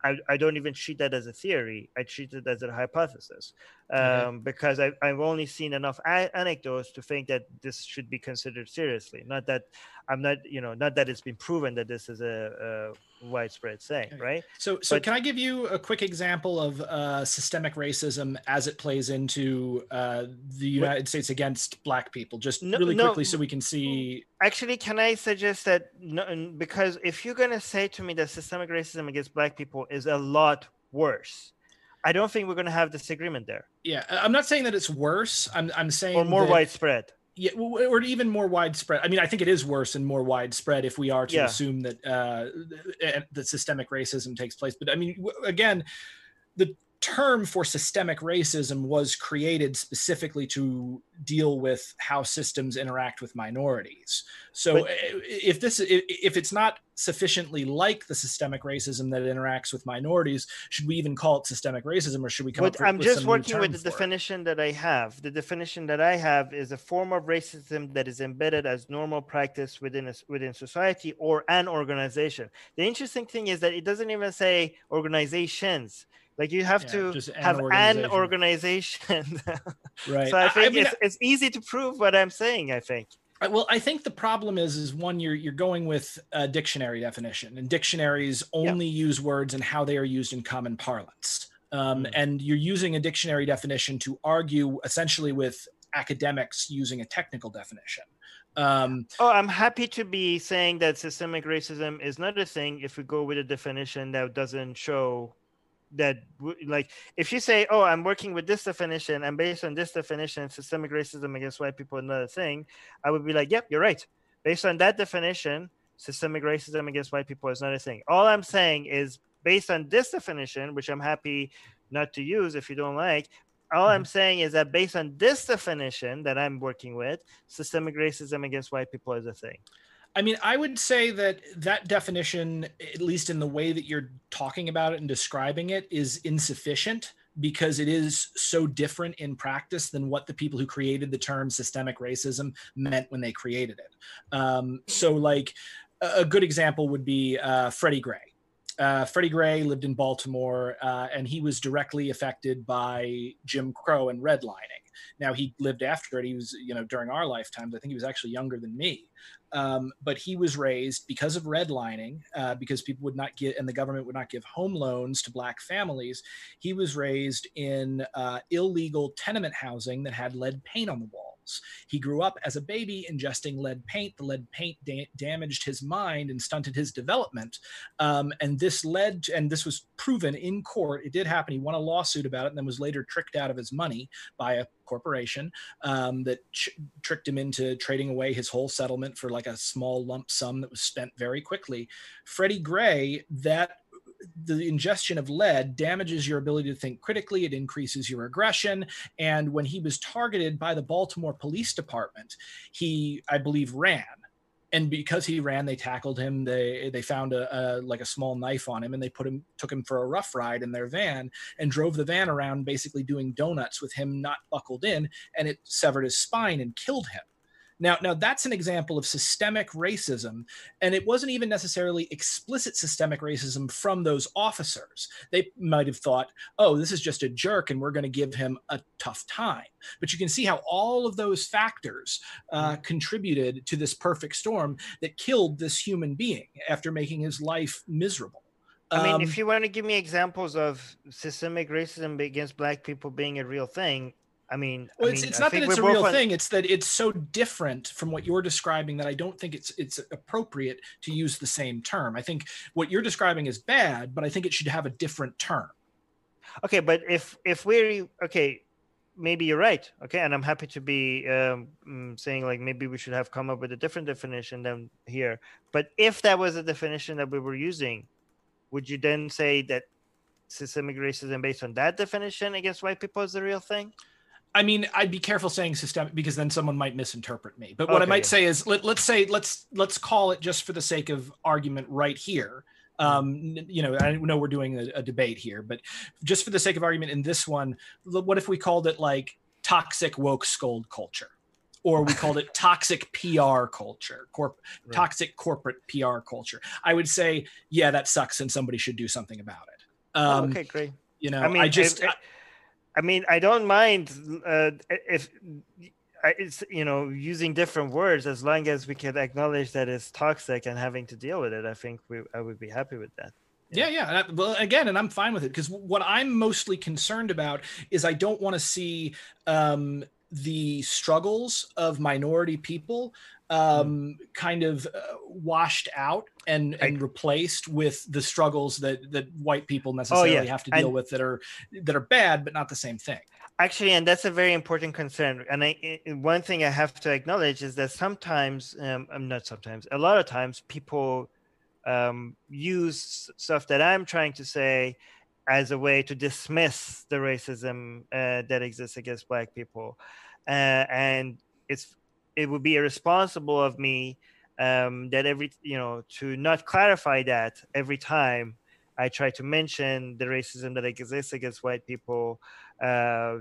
I, I don't even treat that as a theory. I treat it as a hypothesis um, okay. because I, I've only seen enough a- anecdotes to think that this should be considered seriously. Not that I'm not, you know, not that it's been proven that this is a, a widespread thing, okay. right? So, so but, can I give you a quick example of uh, systemic racism as it plays into uh, the United what? States against Black people? Just no, really quickly, no, so we can see. Actually, can I suggest that? No, because if you're going to say to me that systemic racism against Black people is a lot worse, I don't think we're going to have disagreement there. Yeah, I'm not saying that it's worse. I'm I'm saying or more that, widespread yeah, or even more widespread. I mean, I think it is worse and more widespread if we are to yeah. assume that uh, that systemic racism takes place. But I mean, again, the term for systemic racism was created specifically to deal with how systems interact with minorities. So but, eh, eh, if this if it's not sufficiently like the systemic racism that interacts with minorities, should we even call it systemic racism or should we come but I'm just working with the definition it? that I have. The definition that I have is a form of racism that is embedded as normal practice within a, within society or an organization. The interesting thing is that it doesn't even say organizations like you have yeah, to have organization. an organization. *laughs* right. So I think I mean, it's, it's easy to prove what I'm saying. I think. Well, I think the problem is, is one you're you're going with a dictionary definition, and dictionaries only yeah. use words and how they are used in common parlance. Um, mm. And you're using a dictionary definition to argue essentially with academics using a technical definition. Um, oh, I'm happy to be saying that systemic racism is not a thing if we go with a definition that doesn't show that like if you say oh i'm working with this definition and based on this definition systemic racism against white people another thing i would be like yep you're right. Based on that definition systemic racism against white people is not a thing. All i'm saying is based on this definition which i'm happy not to use if you don't like all i'm mm-hmm. saying is that based on this definition that i'm working with systemic racism against white people is a thing I mean, I would say that that definition, at least in the way that you're talking about it and describing it, is insufficient because it is so different in practice than what the people who created the term systemic racism meant when they created it. Um, so, like, a good example would be uh, Freddie Gray. Uh, Freddie Gray lived in Baltimore, uh, and he was directly affected by Jim Crow and redlining. Now he lived after it. He was, you know, during our lifetimes. I think he was actually younger than me. Um, but he was raised because of redlining, uh, because people would not get, and the government would not give home loans to black families. He was raised in uh, illegal tenement housing that had lead paint on the wall. He grew up as a baby ingesting lead paint. The lead paint da- damaged his mind and stunted his development. Um, and this led, to, and this was proven in court. It did happen. He won a lawsuit about it and then was later tricked out of his money by a corporation um, that ch- tricked him into trading away his whole settlement for like a small lump sum that was spent very quickly. Freddie Gray, that the ingestion of lead damages your ability to think critically. It increases your aggression. And when he was targeted by the Baltimore Police Department, he, I believe, ran. And because he ran, they tackled him. They they found a, a like a small knife on him, and they put him took him for a rough ride in their van and drove the van around, basically doing donuts with him not buckled in, and it severed his spine and killed him. Now, now that's an example of systemic racism, and it wasn't even necessarily explicit systemic racism from those officers. They might have thought, "Oh, this is just a jerk, and we're going to give him a tough time." But you can see how all of those factors uh, mm-hmm. contributed to this perfect storm that killed this human being after making his life miserable. I mean, um, if you want to give me examples of systemic racism against black people being a real thing, I mean, well, I it's, mean, it's I not that it's a real on- thing. It's that it's so different from what you're describing that I don't think it's it's appropriate to use the same term. I think what you're describing is bad, but I think it should have a different term. Okay, but if if we're okay, maybe you're right. Okay, and I'm happy to be um, mm, saying like maybe we should have come up with a different definition than here. But if that was a definition that we were using, would you then say that systemic racism based on that definition against white people is the real thing? I mean, I'd be careful saying systemic because then someone might misinterpret me. But what I might say is let, let's say let's let's call it just for the sake of argument right here. Mm-hmm. Um, you know, I know we're doing a, a debate here, but just for the sake of argument in this one, what if we called it like toxic woke scold culture? Or we called it *laughs* toxic PR culture, corp- Right. toxic corporate PR culture. I would say, yeah, that sucks, and somebody should do something about it. Oh, Um, okay, great. You know, I mean, I just, I, I mean, I don't mind uh, if it's you know using different words as long as we can acknowledge that it's toxic and having to deal with it. I think we I would be happy with that. Yeah, yeah. Well, again, and I'm fine with it because what I'm mostly concerned about is I don't want to see um, the struggles of minority people um, kind of uh, washed out and and replaced with the struggles that that white people necessarily have to deal with that are that are bad, but not the same thing. Actually, and that's a very important concern. And I, I- one thing I have to acknowledge is that sometimes, um, um, not sometimes, a lot of times, people um, use stuff that I'm trying to say as a way to dismiss the racism uh, that exists against Black people, uh, and it's it would be irresponsible of me um, that every you know to not clarify that every time I try to mention the racism that exists against white people. Uh,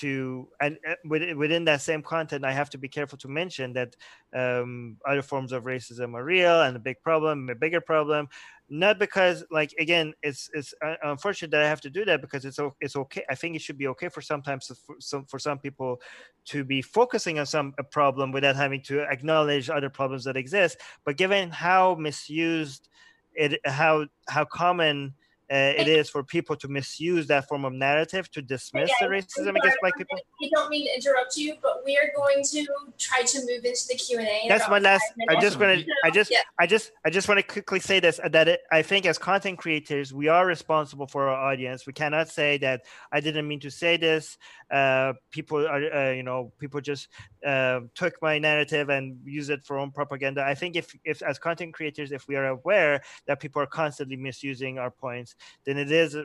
to and uh, within, that same content, I have to be careful to mention that um, other forms of racism are real and a big problem, a bigger problem. Not because, like, again, it's it's uh, unfortunate that I have to do that because it's it's okay. I think it should be okay for sometimes for some for some people to be focusing on some a problem without having to acknowledge other problems that exist. But given how misused it, how how common uh, it is for people to misuse that form of narrative to dismiss the racism against black people. I don't mean to interrupt you, but we are going to try to move into the Q and A. That's my last. I just want to. I just. Yeah. I just. I just want to quickly say this: that it, I think as content creators, we are responsible for our audience. We cannot say that I didn't mean to say this. Uh, people are, uh, you know, people just uh, took my narrative and use it for own propaganda. I think if, if as content creators, if we are aware that people are constantly misusing our points, then it is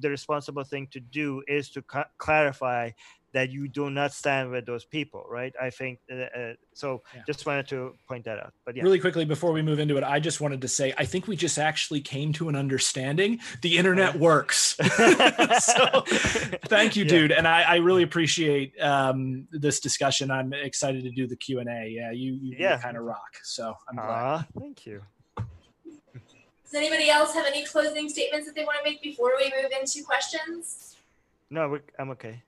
the responsible thing to do is to clarify that you do not stand with those people, right? I think uh, uh, so. Yeah. Just wanted to point that out. But yeah, Really quickly before we move into it, I just wanted to say I think we just actually came to an understanding. The internet works. *laughs* so thank you, *laughs* Yeah. dude. And I, I really appreciate um, this discussion. I'm excited to do the Q and A. Yeah, you, you Yeah. kind of rock. So I'm glad. Aw, thank you. Does anybody else have any closing statements that they want to make before we move into questions? No, we're, I'm okay.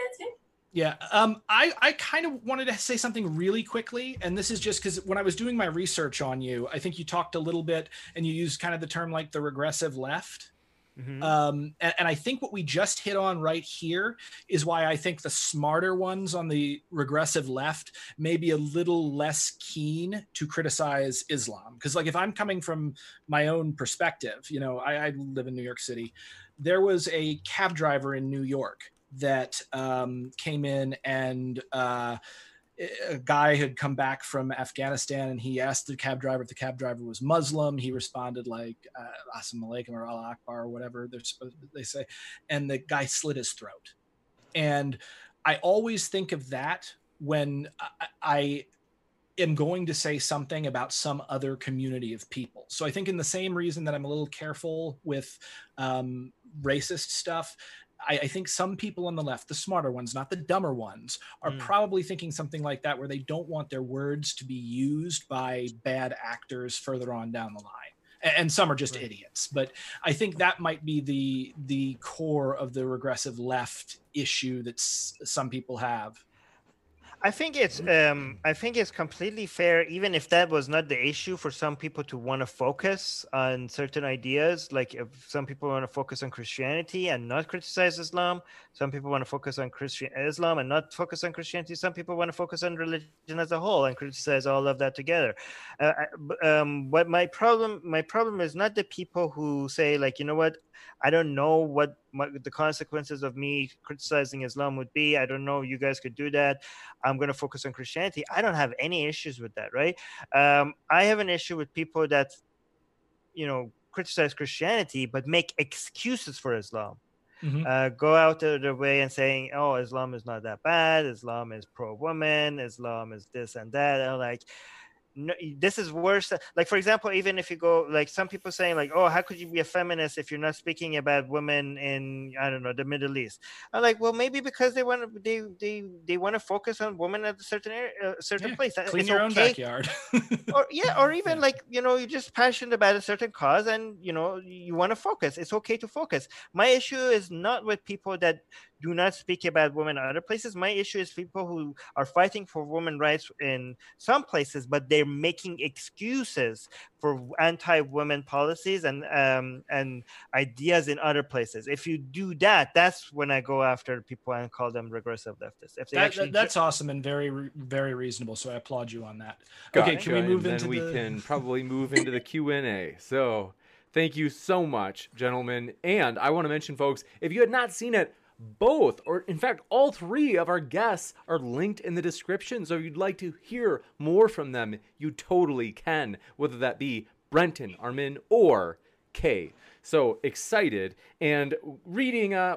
Yeah, it's. Yeah, um, I I kind of wanted to say something really quickly, and this is just because when I was doing my research on you, I think you talked a little bit and you used kind of the term like the regressive left. Mhm. Um, and, and I think what we just hit on right here is why I think the smarter ones on the regressive left may be a little less keen to criticize Islam. Because, like, if I'm coming from my own perspective, you know, I, I live in New York City. There was a cab driver in New York that um, came in and uh, a guy had come back from Afghanistan and he asked the cab driver if the cab driver was Muslim. He responded like uh, "Assalamu alaikum" or "Allah Akbar" or whatever they're supposed they say, and the guy slit his throat. And I always think of that when I, I am going to say something about some other community of people. So I think in the same reason that I'm a little careful with um, racist stuff. I, I think some people on the left, the smarter ones, not the dumber ones, are Mm. probably thinking something like that, where they don't want their words to be used by bad actors further on down the line. A- And some are just Right. idiots, but I think that might be the the core of the regressive left issue that some people have. I think it's um, I think it's completely fair, even if that was not the issue for some people to want to focus on certain ideas. Like if some people want to focus on Christianity and not criticize Islam, some people want to focus on Christian Islam and not focus on Christianity. Some people want to focus on religion as a whole and criticize all of that together. Uh, um, what my problem my problem is not the people who say like you know what I don't know what my, the consequences of me criticizing Islam would be. I don't know. You guys could do that. I'm going to focus on Christianity. I don't have any issues with that, right? Um, I have an issue with people that, you know, criticize Christianity but make excuses for Islam. Mm-hmm. Uh, go out of their way and saying, "Oh, Islam is not that bad. Islam is pro-woman. Islam is this and that." And like, no, this is worse like for example even if you go like some people saying like oh how could you be a feminist if you're not speaking about women in i don't know the middle east? I'm like well maybe because they want to they they, they want to focus on women at a certain area a certain yeah, place clean it's your okay. own backyard. *laughs* Or yeah or even like you know you're just passionate about a certain cause and you know you want to focus it's okay to focus. My issue is not with people that do not speak about women in other places. My issue is people who are fighting for women rights in some places, but they're making excuses for anti-women policies and um, and ideas in other places. If you do that, that's when I go after people and call them regressive leftists. If they that, actually that's ju- awesome and very very reasonable. So I applaud you on that. Gotcha. Okay, can we move and into then we the... can *laughs* probably move into the Q and A. So. Thank you so much, gentlemen. And I want to mention, folks, if you had not seen it, both, or in fact, all three of our guests are linked in the description. So if you'd like to hear more from them, you totally can, whether that be Brenton, Armin, or Kay. So excited and reading uh,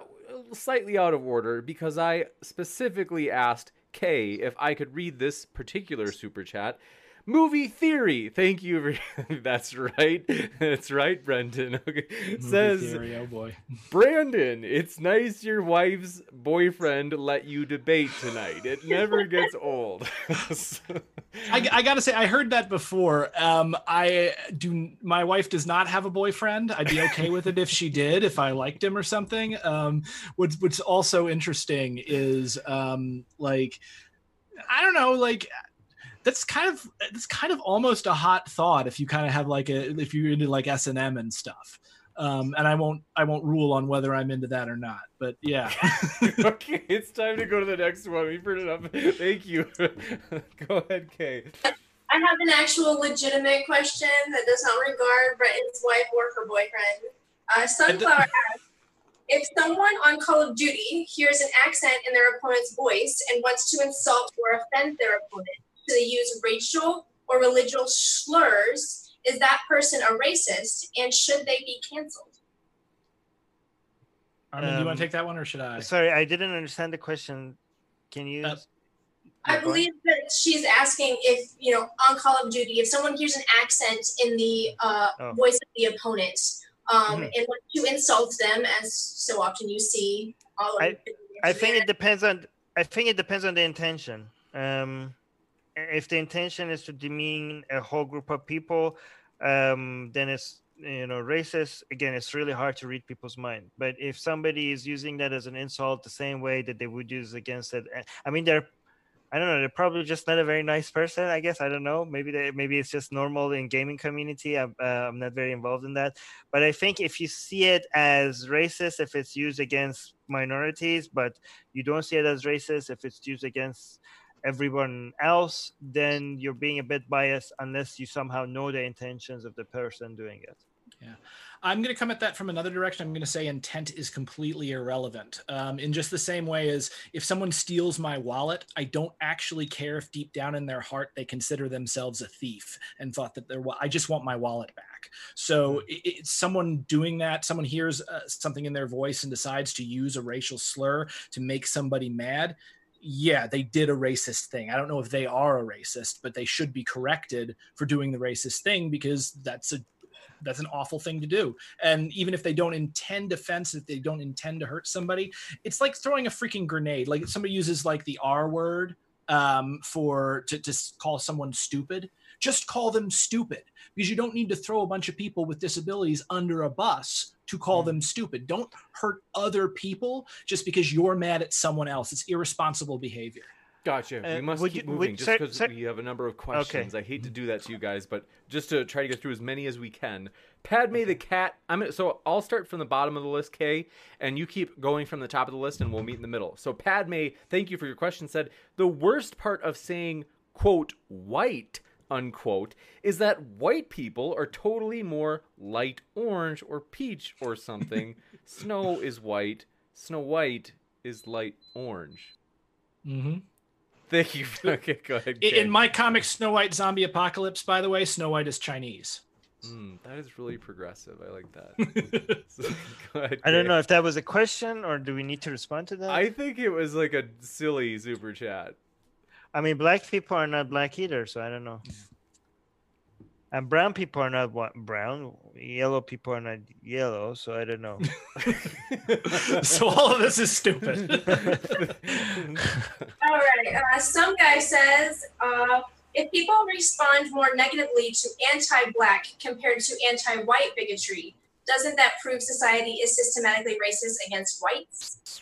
slightly out of order because I specifically asked Kay if I could read this particular super chat movie theory. Thank you. *laughs* That's right. That's right, Brendan. *laughs* Okay. Movie Says theory, oh boy. *laughs* Brandon, it's nice your wife's boyfriend let you debate tonight. It never gets old. I, I, gotta say, I heard that before. Um, I do. My wife does not have a boyfriend. I'd be okay with it if she did, if I liked him or something. Um, what's what's also interesting is um, like I don't know, like that's kind of that's kind of almost a hot thought if you kind of have like a if you're into like S and M and stuff. Um, and I won't I won't rule on whether I'm into that or not. But yeah. *laughs* okay, it's time to go to the next one. We put it up. Thank you. *laughs* go ahead, Kay. I have an actual legitimate question that does not regard Brenton's wife or her boyfriend. Uh, Sunflower asks, if someone on Call of Duty hears an accent in their opponent's voice and wants to insult or offend their opponent, they use racial or religious slurs, is that person a racist and should they be canceled? Armin, um, do you want to take that one or should I? Sorry, I didn't understand the question. Can you? Uh, I believe that she's asking if, you know, on Call of Duty, if someone hears an accent in the uh, oh. voice of the opponent um, mm-hmm. and wants to insult them, as so often you see all I, I think it depends on. I think it depends on the intention. Um, if the intention is to demean a whole group of people, um, then it's you know racist. Again, it's really hard to read people's mind. But if somebody is using that as an insult, the same way that they would use against it, eh, I mean, they're I don't know. They're probably just not a very nice person. I guess I don't know. Maybe they, maybe it's just normal in gaming community. I'm, uh, I'm not very involved in that. But I think if you see it as racist, if it's used against minorities, but you don't see it as racist if it's used against everyone else, then you're being a bit biased unless you somehow know the intentions of the person doing it. Yeah. I'm going to come at that from another direction. I'm going to say intent is completely irrelevant. Um, in just the same way as if someone steals my wallet, I don't actually care if deep down in their heart they consider themselves a thief and thought that they're, I just want my wallet back. So it, it, someone doing that, someone hears uh, something in their voice and decides to use a racial slur to make somebody mad yeah, they did a racist thing. I don't know if they are a racist, but they should be corrected for doing the racist thing because that's a that's an awful thing to do. And even if they don't intend offense, if they don't intend to hurt somebody, it's like throwing a freaking grenade. Like somebody uses like the R word um, for to, to call someone stupid. Just call them stupid because you don't need to throw a bunch of people with disabilities under a bus to call mm. them stupid. Don't hurt other people just because you're mad at someone else. It's irresponsible behavior. Gotcha. we Uh, must keep you- would- moving just because we have a number of questions. I hate to do that to you guys, but just to try to get through as many as we can. Padme the cat. I'm gonna, so I'll start from the bottom of the list, Kay, and you keep going from the top of the list, and we'll meet in the middle. So Padme, thank you for your question. Said the worst part of saying quote white unquote is that white people are totally more light orange or peach or something. *laughs* Snow is white. Snow White is light orange. Mm-hmm. Thank you. *laughs* Okay, go ahead. In, Kay. in my comic Snow White Zombie Apocalypse, by the way, Snow White is Chinese. Mm, that is really progressive. I like that. *laughs* So, ahead, I don't know if that was a question or do we need to respond to that? I think it was like a silly super chat. I mean, black people are not black either, so I don't know. And brown people are not what brown. Yellow people are not yellow, so I don't know. *laughs* so all of this is stupid. *laughs* All right. Uh, some guy says uh, if people respond more negatively to anti-black compared to anti-white bigotry, doesn't that prove society is systematically racist against whites?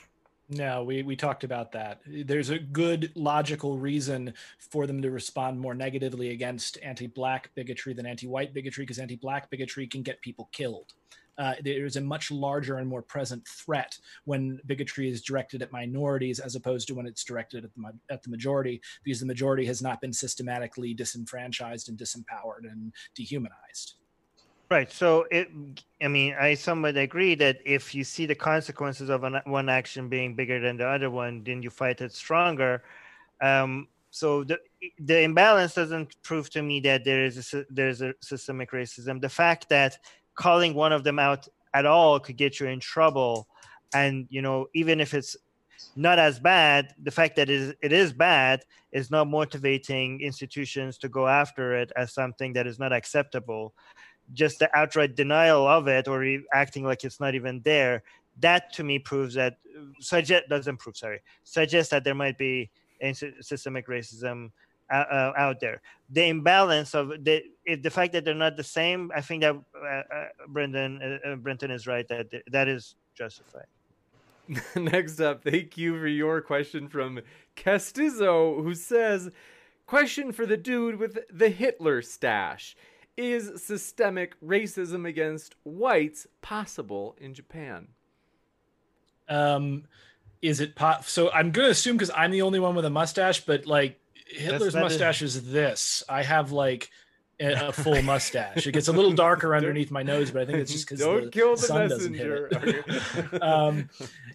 No, we, we talked about that. There's a good logical reason for them to respond more negatively against anti black bigotry than anti white bigotry because anti black bigotry can get people killed. Uh, there is a much larger and more present threat when bigotry is directed at minorities as opposed to when it's directed at the, at the majority because the majority has not been systematically disenfranchised and disempowered and dehumanized. Right. So it, I mean, I somewhat agree that if you see the consequences of an, one action being bigger than the other one, then you fight it stronger. Um, so the the imbalance doesn't prove to me that there is a, there's a systemic racism. The fact that calling one of them out at all could get you in trouble, and you know, even if it's not as bad, the fact that it is, it is bad is not motivating institutions to go after it as something that is not acceptable just the outright denial of it or acting like it's not even there that to me proves that suggest doesn't prove sorry suggests that there might be systemic racism uh, uh, out there the imbalance of the the fact that they're not the same i think that uh, uh, brendan uh, uh, brenton is right that that is justified *laughs* Next up, thank you for your question from Castizo, who says, Question for the dude with the Hitler stash. Is systemic racism against whites possible in Japan? Um, is it pop? So I'm going to assume because I'm the only one with a mustache, but like Hitler's that is- mustache is this. I have like a, a full mustache. It gets a little darker underneath my nose, but I think it's just because Don't the kill the sun doesn't hit messenger. it. *laughs* um,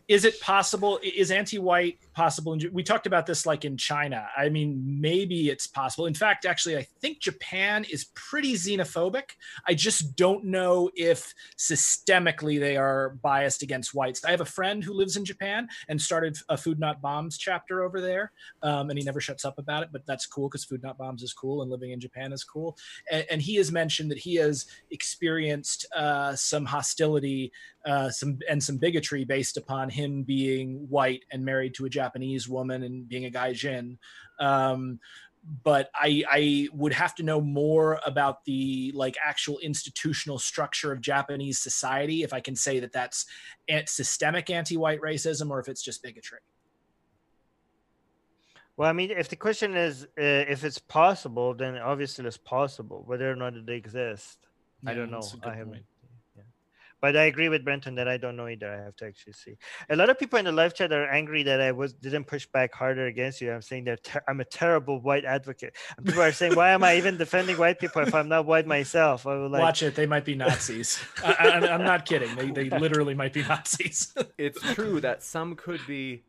is it possible? Is anti-white possible? In, we talked about this like in China. I mean, maybe it's possible. In fact, actually, I think Japan is pretty xenophobic. I just don't know if systemically they are biased against whites. I have a friend who lives in Japan and started a Food Not Bombs chapter over there, um, and he never shuts up about it. But that's cool because Food Not Bombs is cool and living in Japan is cool. And, and he has mentioned that he has experienced uh, some hostility uh, some and some bigotry based upon him being white and married to a Japanese woman and being a gaijin. Um, but I, I would have to know more about the like actual institutional structure of Japanese society if I can say that that's systemic anti-white racism or if it's just bigotry. well i mean if the question is uh, if it's possible then obviously it's possible whether or not they exist I don't know. that's a good I haven't. point. Yeah. But I agree with Brenton that I don't know either. I have to actually see. A lot of people in the live chat are angry that I was didn't push back harder against you. I'm saying that ter- I'm a terrible white advocate. And people are saying, why am I even defending white people if I'm not white myself? I would like. Watch it; they might be Nazis. I, I, I'm not kidding. They, they literally might be Nazis. it's true that some could be.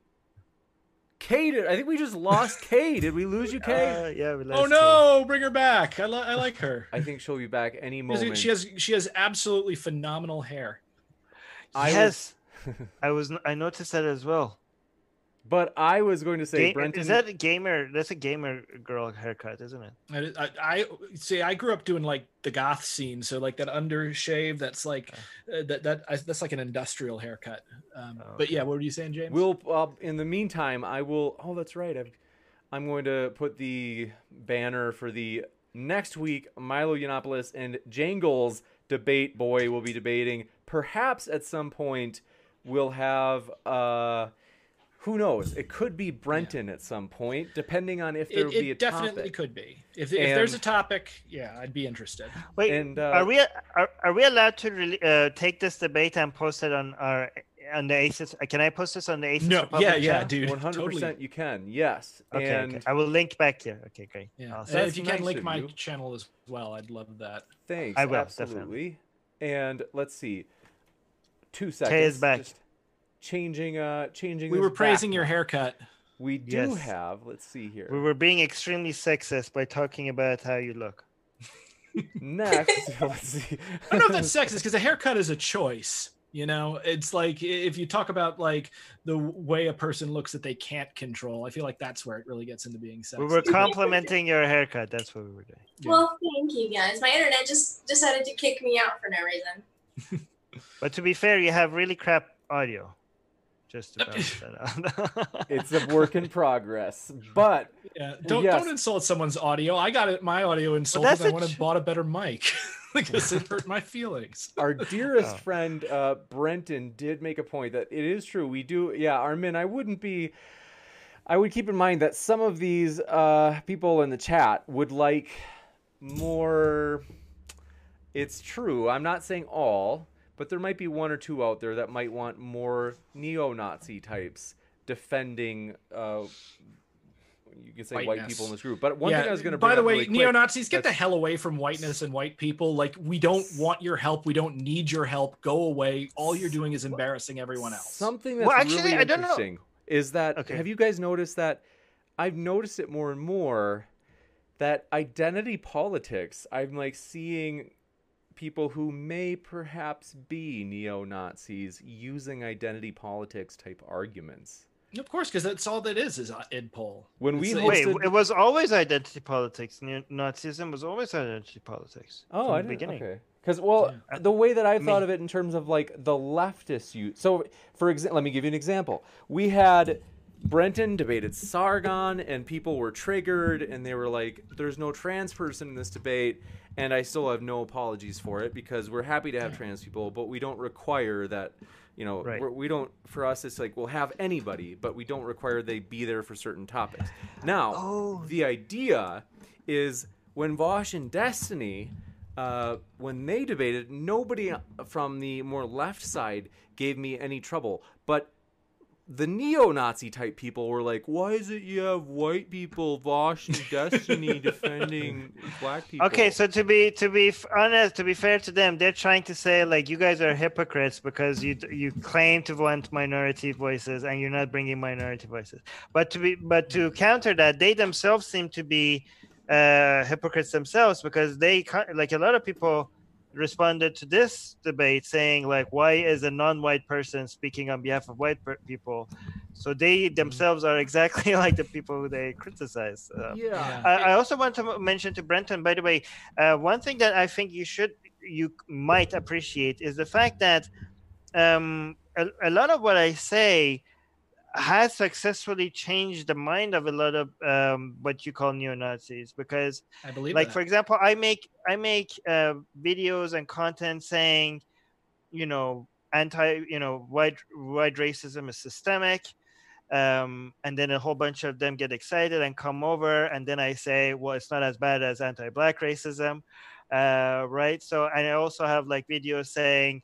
Kay, did, I think we just lost Kay. Did we lose you, Kay? Uh, yeah. we oh lost no! Bring her back. I, li- I like her. I think she'll be back any She moment. She has she has absolutely phenomenal hair. I yes. I was. I noticed that as well. But I was going to say, Ga- Brenton. Is that a gamer? That's a gamer girl haircut, isn't it? I, I, I see. I grew up doing like the goth scene, so like that undershave. That's like uh, that that I, that's like an industrial haircut. Um, Oh, But yeah, what were you saying, James? We'll. Uh, in the meantime, I will. Oh, that's right. I've, I'm going to put the banner for the next week. Milo Yiannopoulos and Jangles debate. Boy will be debating. Perhaps at some point we'll have. Uh, who knows? It could be Brenton at some point, depending on if there It, would be a it definitely topic. could be. If, if there's a topic, yeah, I'd be interested. Wait, And, uh, are we are, are we allowed to really, uh, take this debate and post it on our on the Atheist? uh, Can I post this on the Atheist? No, Republic yeah, yeah, channel? dude. One hundred percent, you can. Yes, Okay, and okay, I will link back here. Okay, great. Yeah. Awesome. Uh, That's if you can link my you. channel as well, I'd love that. thanks. I will, absolutely. And let's see, two seconds. Kay is back. just changing, uh, changing. We were praising back. your haircut. We do Yes. have. Let's see here. We were being extremely sexist by talking about how you look. Next, *laughs* let's see. I don't know if that's sexist because a haircut is a choice. You know, it's like if you talk about like the way a person looks that they can't control. I feel like that's where it really gets into being sexist. We were complimenting your haircut. That's what we were doing. Yeah. Well, thank you guys. My internet just decided to kick me out for no reason. *laughs* But to be fair, you have really crap audio. Just to balance out. it's a work in *laughs* progress, but Yeah, don't Yes. don't insult someone's audio. I got it, my audio insulted. that's I a went and ch- bought a better mic *laughs* because it hurt my feelings. *laughs* our dearest Oh. friend uh, Brenton did make a point that it is true. We do, yeah, Armin. I wouldn't be. I would keep in mind that some of these uh, people in the chat would like more. It's true. I'm not saying all, but there might be one or two out there that might want more neo-Nazi types defending. Uh, you could say white people in this group, but one yeah. thing I was going to. By the way, really neo Nazis, get the hell away from whiteness and white people. Like, we don't want your help. We don't need your help. Go away. All you're doing is embarrassing everyone else. Something that's Well, actually, really I don't know- interesting is that Okay. have you guys noticed that I've noticed it more and more that identity politics, I'm like seeing people who may perhaps be neo Nazis using identity politics type arguments. Of course, because that's all that is is uh, id poll. When we hosted- Wait, it was always identity politics. Neo- Nazism was always identity politics. Oh, from I the didn't. beginning. Okay. Because well, the way that I thought mean- of it in terms of like the leftists use. So, for example, let me give you an example. We had Brenton debated Sargon, and people were triggered, and they were like, "There's no trans person in this debate." And I still have no apologies for it because we're happy to have trans people, but we don't require that. You know, Right. we're, we don't. For us, it's like we'll have anybody, but we don't require they be there for certain topics. Now, Oh. the idea is when Vaush and Destiny, uh, when they debated, nobody from the more left side gave me any trouble. But the neo-Nazi type people were like, "Why is it you have white people, Vaush and Destiny, *laughs* defending black people?" Okay, so to be to be honest, to be fair to them, they're trying to say like you guys are hypocrites because you you claim to want minority voices and you're not bringing minority voices. But to be but to counter that, they themselves seem to be uh, hypocrites themselves because they ca- like a lot of people responded to this debate saying like why is a non-white person speaking on behalf of white per- people? So they themselves are exactly *laughs* like the people who they criticize uh, yeah. I, I also want to mention to Brenton, by the way, uh, one thing that I think you should, you might appreciate is the fact that um, a, a lot of what I say has successfully changed the mind of a lot of um, what you call neo Nazis because I believe like that. for example i make i make uh, videos and content saying you know anti you know white white racism is systemic um, and then a whole bunch of them get excited and come over and then i say well it's not as bad as anti-black racism uh, right so and i also have like videos saying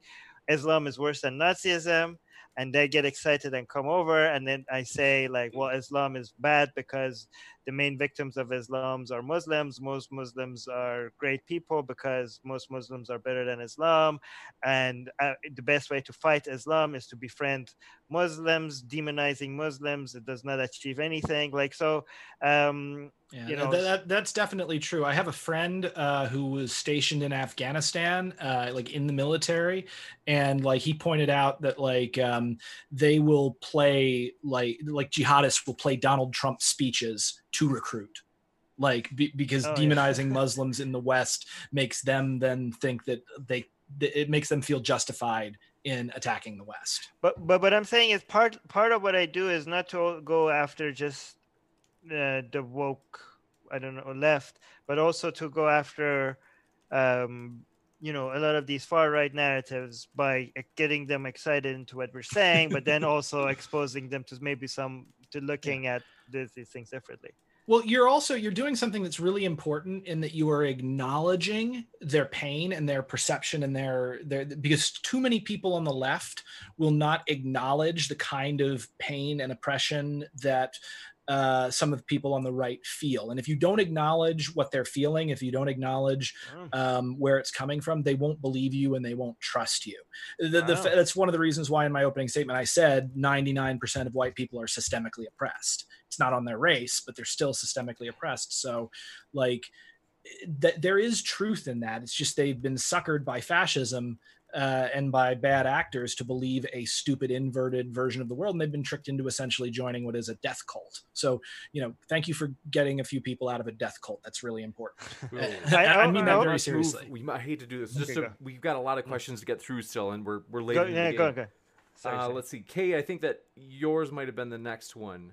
islam is worse than nazism and they get excited and come over and then i say like well islam is bad because the main victims of Islam's are Muslims. Most Muslims are great people because most Muslims are better than Islam. And uh, the best way to fight Islam is to befriend Muslims. Demonizing Muslims it does not achieve anything. Like so, um, Yeah, you that- know, that, that's definitely true. I have a friend uh, who was stationed in Afghanistan, uh, like in the military, and like he pointed out that like um, they will play like like jihadists will play Donald Trump speeches to recruit, like be, because Oh, yeah. demonizing Muslims in the West makes them then think that they it makes them feel justified in attacking the West. but but what I'm saying is part part of what I do is not to go after just uh, the woke, I don't know, left, but also to go after um, you know a lot of these far right narratives by getting them excited into what we're saying but then *laughs* also exposing them to maybe some to looking at these, these things differently. Well you're also you're doing something that's really important in that you are acknowledging their pain and their perception and their their because too many people on the left will not acknowledge the kind of pain and oppression that uh, some of the people on the right feel. And if you don't acknowledge what they're feeling, if you don't acknowledge oh. um, where it's coming from, they won't believe you and they won't trust you. The, the, that's one of the reasons why in my opening statement I said 99% of white people are systemically oppressed. It's not on their race, but they're still systemically oppressed. So, like, th- there is truth in that. It's just they've been suckered by fascism uh, and by bad actors to believe a stupid inverted version of the world and they've been tricked into essentially joining what is a death cult. So you know thank you for getting a few people out of a death cult. That's really important. *laughs* *laughs* I, I, mean that very seriously. We I hate to do this. Just okay, so we've got a lot of questions to get through still and we're we're late go, yeah go, go. Sorry, uh, sorry. let's see. Kay i think that yours might have been the next one.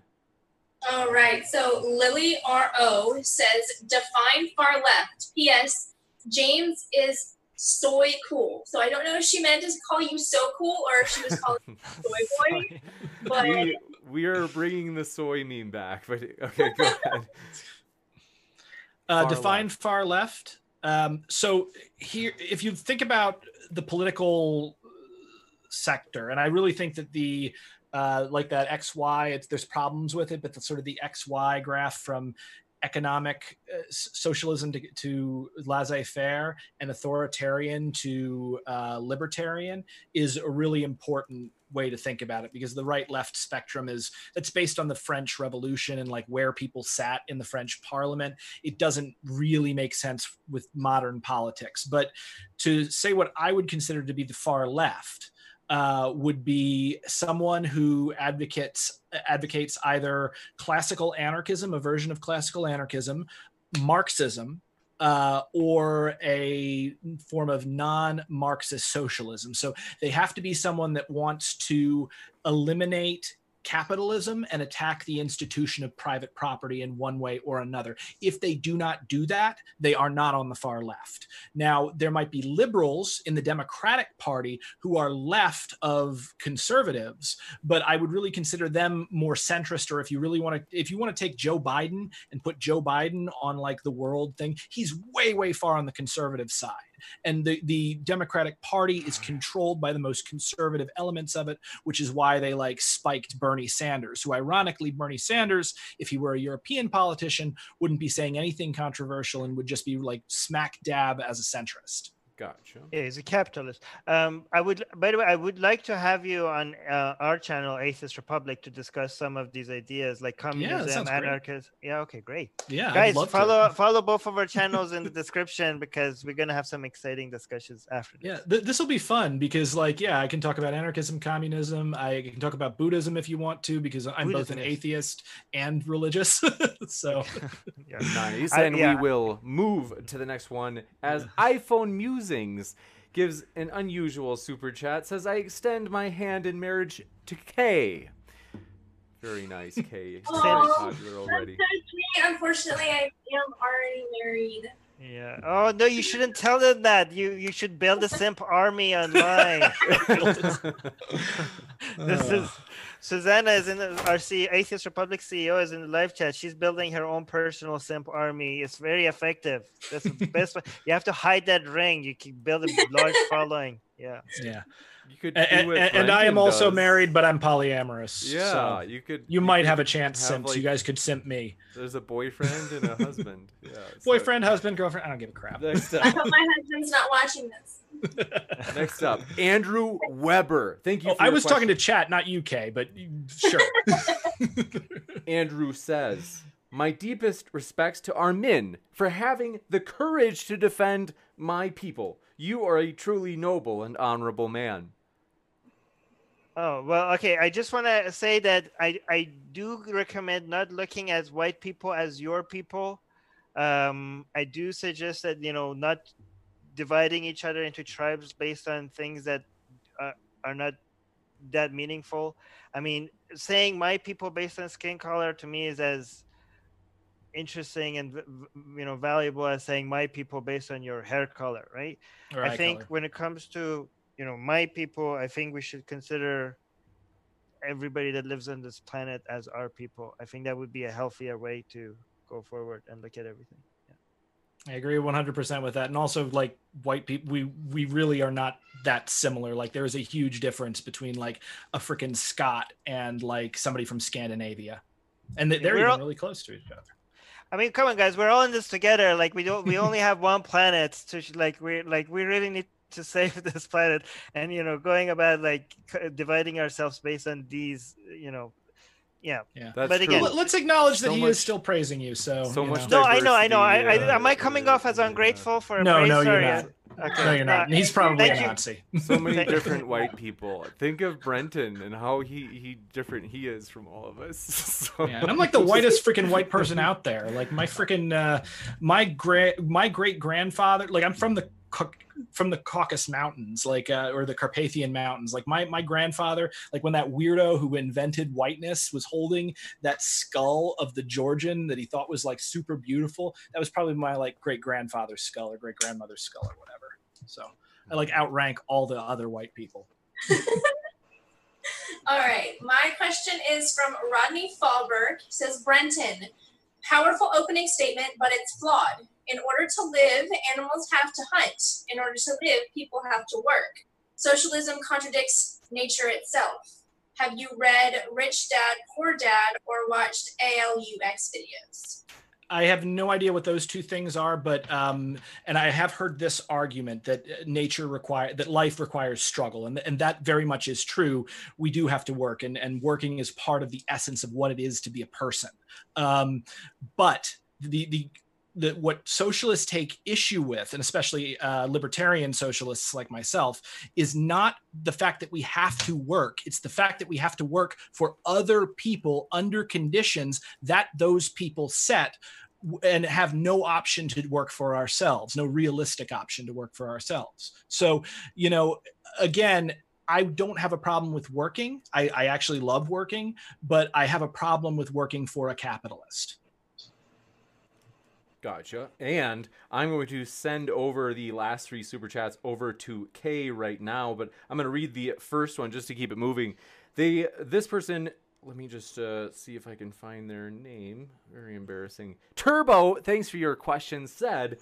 All right so lily ro says define far left. Ps james is soy cool. So I don't know if she meant to call you so cool or if she was *laughs* calling you soy boy. But we, we are bringing the soy meme back. But okay, go *laughs* ahead. Uh, define left. far left. Um, so here, if you think about the political sector, and I really think that the uh, like that XY, it's, there's problems with it, but the sort of the XY graph from economic uh, socialism to, to laissez-faire and authoritarian to uh, libertarian is a really important way to think about it because the right left spectrum is that's based on the french revolution and like where people sat in the french parliament. It doesn't really make sense with modern politics. But to say what i would consider to be the far left uh, would be someone who advocates advocates either classical anarchism, a version of classical anarchism, Marxism, uh, or a form of non-Marxist socialism. So they have to be someone that wants to eliminate capitalism and attack the institution of private property in one way or another. If they do not do that, they are not on the far left. Now, there might be liberals in the Democratic Party who are left of conservatives, but I would really consider them more centrist. Or if you really want to, if you want to take Joe Biden and put Joe Biden on like the world thing, he's way, way far on the conservative side and the the Democratic Party is controlled by the most conservative elements of it, which is why they like spiked Bernie Sanders, who ironically Bernie Sanders, if he were a European politician, wouldn't be saying anything controversial and would just be like smack dab as a centrist. Gotcha. Yeah, he's a capitalist. Um, I would, by the way, I would like to have you on uh, our channel, Atheist Republic, to discuss some of these ideas, like communism, yeah, anarchism. Yeah, okay, great. Yeah, guys, follow to. follow both of our channels in the description because we're gonna have some exciting discussions after. This. Yeah, th- this will be fun because, like, yeah, I can talk about anarchism, communism. I can talk about Buddhism if you want to because I'm Buddhism both an is. atheist and religious. *laughs* so *laughs* yeah. nice, and I, yeah. we will move to the next one as iPhone Music Musings gives an unusual super chat. Says, I extend my hand in marriage to Kay. Very nice, Kay. *laughs* oh, popular already. So Unfortunately, I am already married. Yeah. Oh no, you shouldn't tell them that. You you should build a simp army *laughs* online. *laughs* this is Susanna is in the, our C, Atheist Republic CEO is in the live chat. She's building her own personal simp army. It's very effective. That's the *laughs* best way. You have to hide that ring. You can build a large following. Yeah. Yeah. You could and, and, and I am also does. married, but I'm polyamorous. Yeah, so you could. You, you might have a chance, have Like, you guys could simp me. There's a boyfriend and a husband. *laughs* Yeah. Boyfriend, husband, girlfriend. I don't give a crap. *laughs* I hope my husband's not watching this. *laughs* Next up, *laughs* Andrew Weber. Thank you. Oh, I was question. talking to chat, not UK, but sure. *laughs* Andrew says, "My deepest respects to Armin for having the courage to defend my people. You are a truly noble and honorable man." Oh well, okay. I just want to say that I I do recommend not looking at white people as your people. Um, I do suggest that you know not dividing each other into tribes based on things that uh, are not that meaningful. I mean, saying my people based on skin color to me is as interesting and you know valuable as saying my people based on your hair color, right? I think color. when it comes to you know my people, I think we should consider everybody that lives on this planet as our people. I think that would be a healthier way to go forward and look at everything. I agree 100% with that. And also like white people we we really are not that similar. Like there is a huge difference between like a freaking Scot and like somebody from Scandinavia. And they're even all, really close to each other. I mean, come on guys, we're all in this together. Like we don't we only have one planet to like we like we really need to save *laughs* this planet and you know going about like dividing ourselves based on these you know yeah, yeah. That's but again, true. let's acknowledge so that he much, is still praising you. So, so much. Know. No, I know, I know. I, I, am I coming off as ungrateful for? a No, no, you're not. Okay. No, you're not. And he's probably Thank a Nazi. So many different white people. Think of Brenton and how he he different he is from all of us. *laughs* So. Yeah, and I'm like the whitest freaking white person out there. Like my freaking uh, my great my great grandfather. Like I'm from the from the Caucasus Mountains, like uh, or the Carpathian Mountains. Like my my grandfather, like when that weirdo who invented whiteness was holding that skull of the Georgian that he thought was like super beautiful. That was probably my like great grandfather's skull or great grandmother's skull or whatever. So I like outrank all the other white people. *laughs* all right, my question is from Rodney Fallberg. He says, Brenton, powerful opening statement, but it's flawed. In order to live, animals have to hunt. In order to live, people have to work. Socialism contradicts nature itself. Have you read Rich Dad, Poor Dad or watched ALUX videos? I have no idea what those two things are, but um, and I have heard this argument that nature require that life requires struggle, and and that very much is true. We do have to work, and and working is part of the essence of what it is to be a person. Um, but the the that what socialists take issue with, and especially uh, libertarian socialists like myself, is not the fact that we have to work. It's the fact that we have to work for other people under conditions that those people set and have no option to work for ourselves, no realistic option to work for ourselves. So, you know, again, I don't have a problem with working. I, I actually love working, but I have a problem with working for a capitalist. Gotcha. And I'm going to send over the last three super chats over to Kay right now, but I'm going to read the first one just to keep it moving. They this person let me just uh, see if I can find their name. Very embarrassing. Turbo, thanks for your question. Said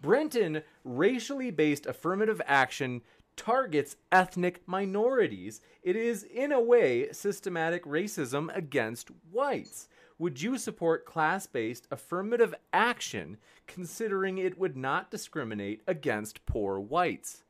Brenton racially based affirmative action targets ethnic minorities. It is, in a way, systematic racism against whites would you support class based affirmative action considering it would not discriminate against poor whites?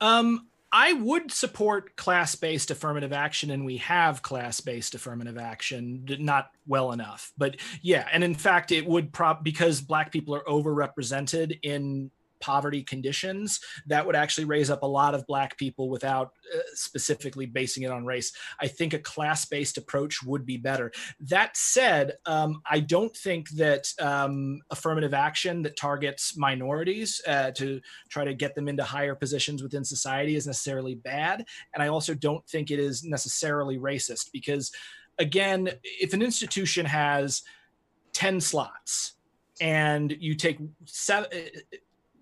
Um, I would support class based affirmative action, and we have class based affirmative action, not well enough. But yeah, and in fact, it would prop because black people are overrepresented in poverty conditions, that would actually raise up a lot of black people without uh, specifically basing it on race. I think a class based approach would be better. That said, um, I don't think that um, affirmative action that targets minorities uh, to try to get them into higher positions within society is necessarily bad. And I also don't think it is necessarily racist because, again, if an institution has 10 slots, and you take seven,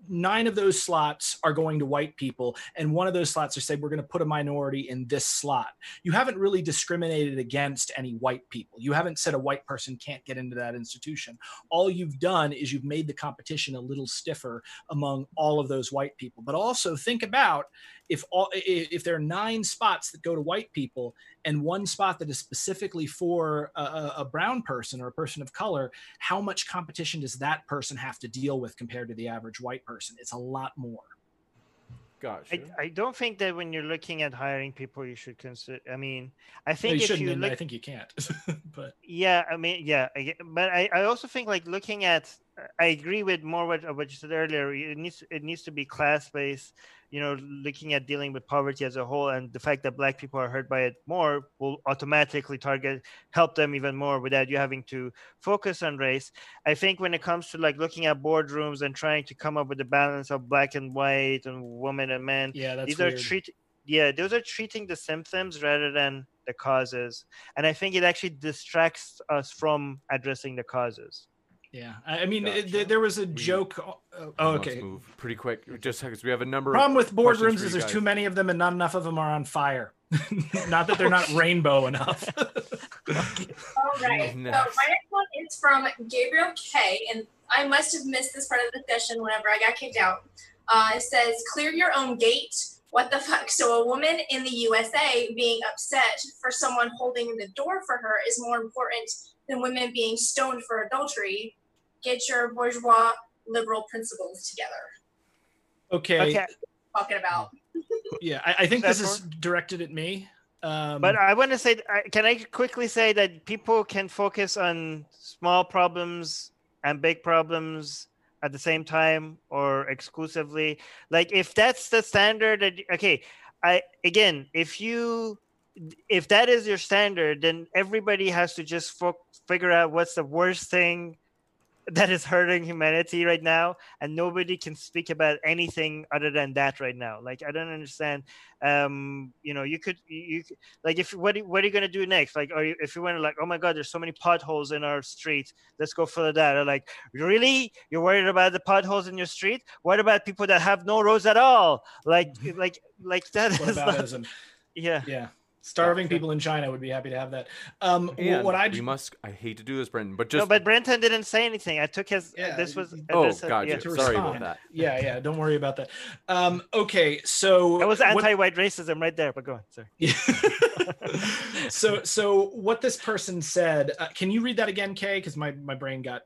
nine of those slots are going to white people and one of those slots are say we're going to put a minority in this slot. You haven't really discriminated against any white people. You haven't said a white person can't get into that institution. All you've done is you've made the competition a little stiffer among all of those white people. But also think about if all if there are nine spots that go to white people and one spot that is specifically for a, a, brown person or a person of color how much competition does that person have to deal with compared to the average white person it's a lot more Gotcha. I, I don't think that when you're looking at hiring people, you should consider. I mean, I think no, you if you look, I think you can't. *laughs* but yeah, I mean, yeah, I, but I, I also think like looking at I agree with more what, what you said earlier. It needs it needs to be class based. You know, looking at dealing with poverty as a whole, and the fact that Black people are hurt by it more will automatically target help them even more without you having to focus on race. I think when it comes to like looking at boardrooms and trying to come up with the balance of black and white and women and men, yeah, that's these weird. are treat yeah those are treating the symptoms rather than the causes, and I think it actually distracts us from addressing the causes. Yeah, I I mean, Gotcha. it, there was a joke. Oh, oh, Let's okay. move pretty quick. Just because we have a number. Problem of with boardrooms is there's guys. too many of them and not enough of them are on fire. *laughs* not that they're not *laughs* rainbow enough. *laughs* All right. So my Next. next one is from Gabriel K. And I must have missed this part of the session whenever I got kicked out. Uh, it says, clear your own gate. What the fuck? So a woman in the USA being upset for someone holding the door for her is more important than women being stoned for adultery. Get your bourgeois liberal principles together. okay. Okay, Talking about. Yeah, I, I think this is directed at me. Um, but I want to say, can I quickly say that people can focus on small problems and big problems at the same time or exclusively? Like, if that's the standard, that, okay, I again, if you if that is your standard, then everybody has to just fo- figure out what's the worst thing that is hurting humanity right now, and nobody can speak about anything other than that right now. Like, I don't understand. Um, you know, you could you, like if what are- what are you gonna do next? Like, are you if you went like, oh my god, there's so many potholes in our street, let's go fill that. Or like, really, you're worried about the potholes in your street? What about people that have no roads at all? Like, *laughs* like, like that what is not, *laughs* yeah. Yeah, starving people in China would be happy to have that. Um, And what I we must. I hate to do this, Brenton, but just. no, but Brenton didn't say anything. I took his. Yeah, this was. oh, this, gotcha. yeah. to Sorry about that. yeah, yeah, don't worry about that. Um, okay, so That was anti-white racism right there. But go on. Sorry. *laughs* so so what this person said uh, can you read that again kay because my, my brain got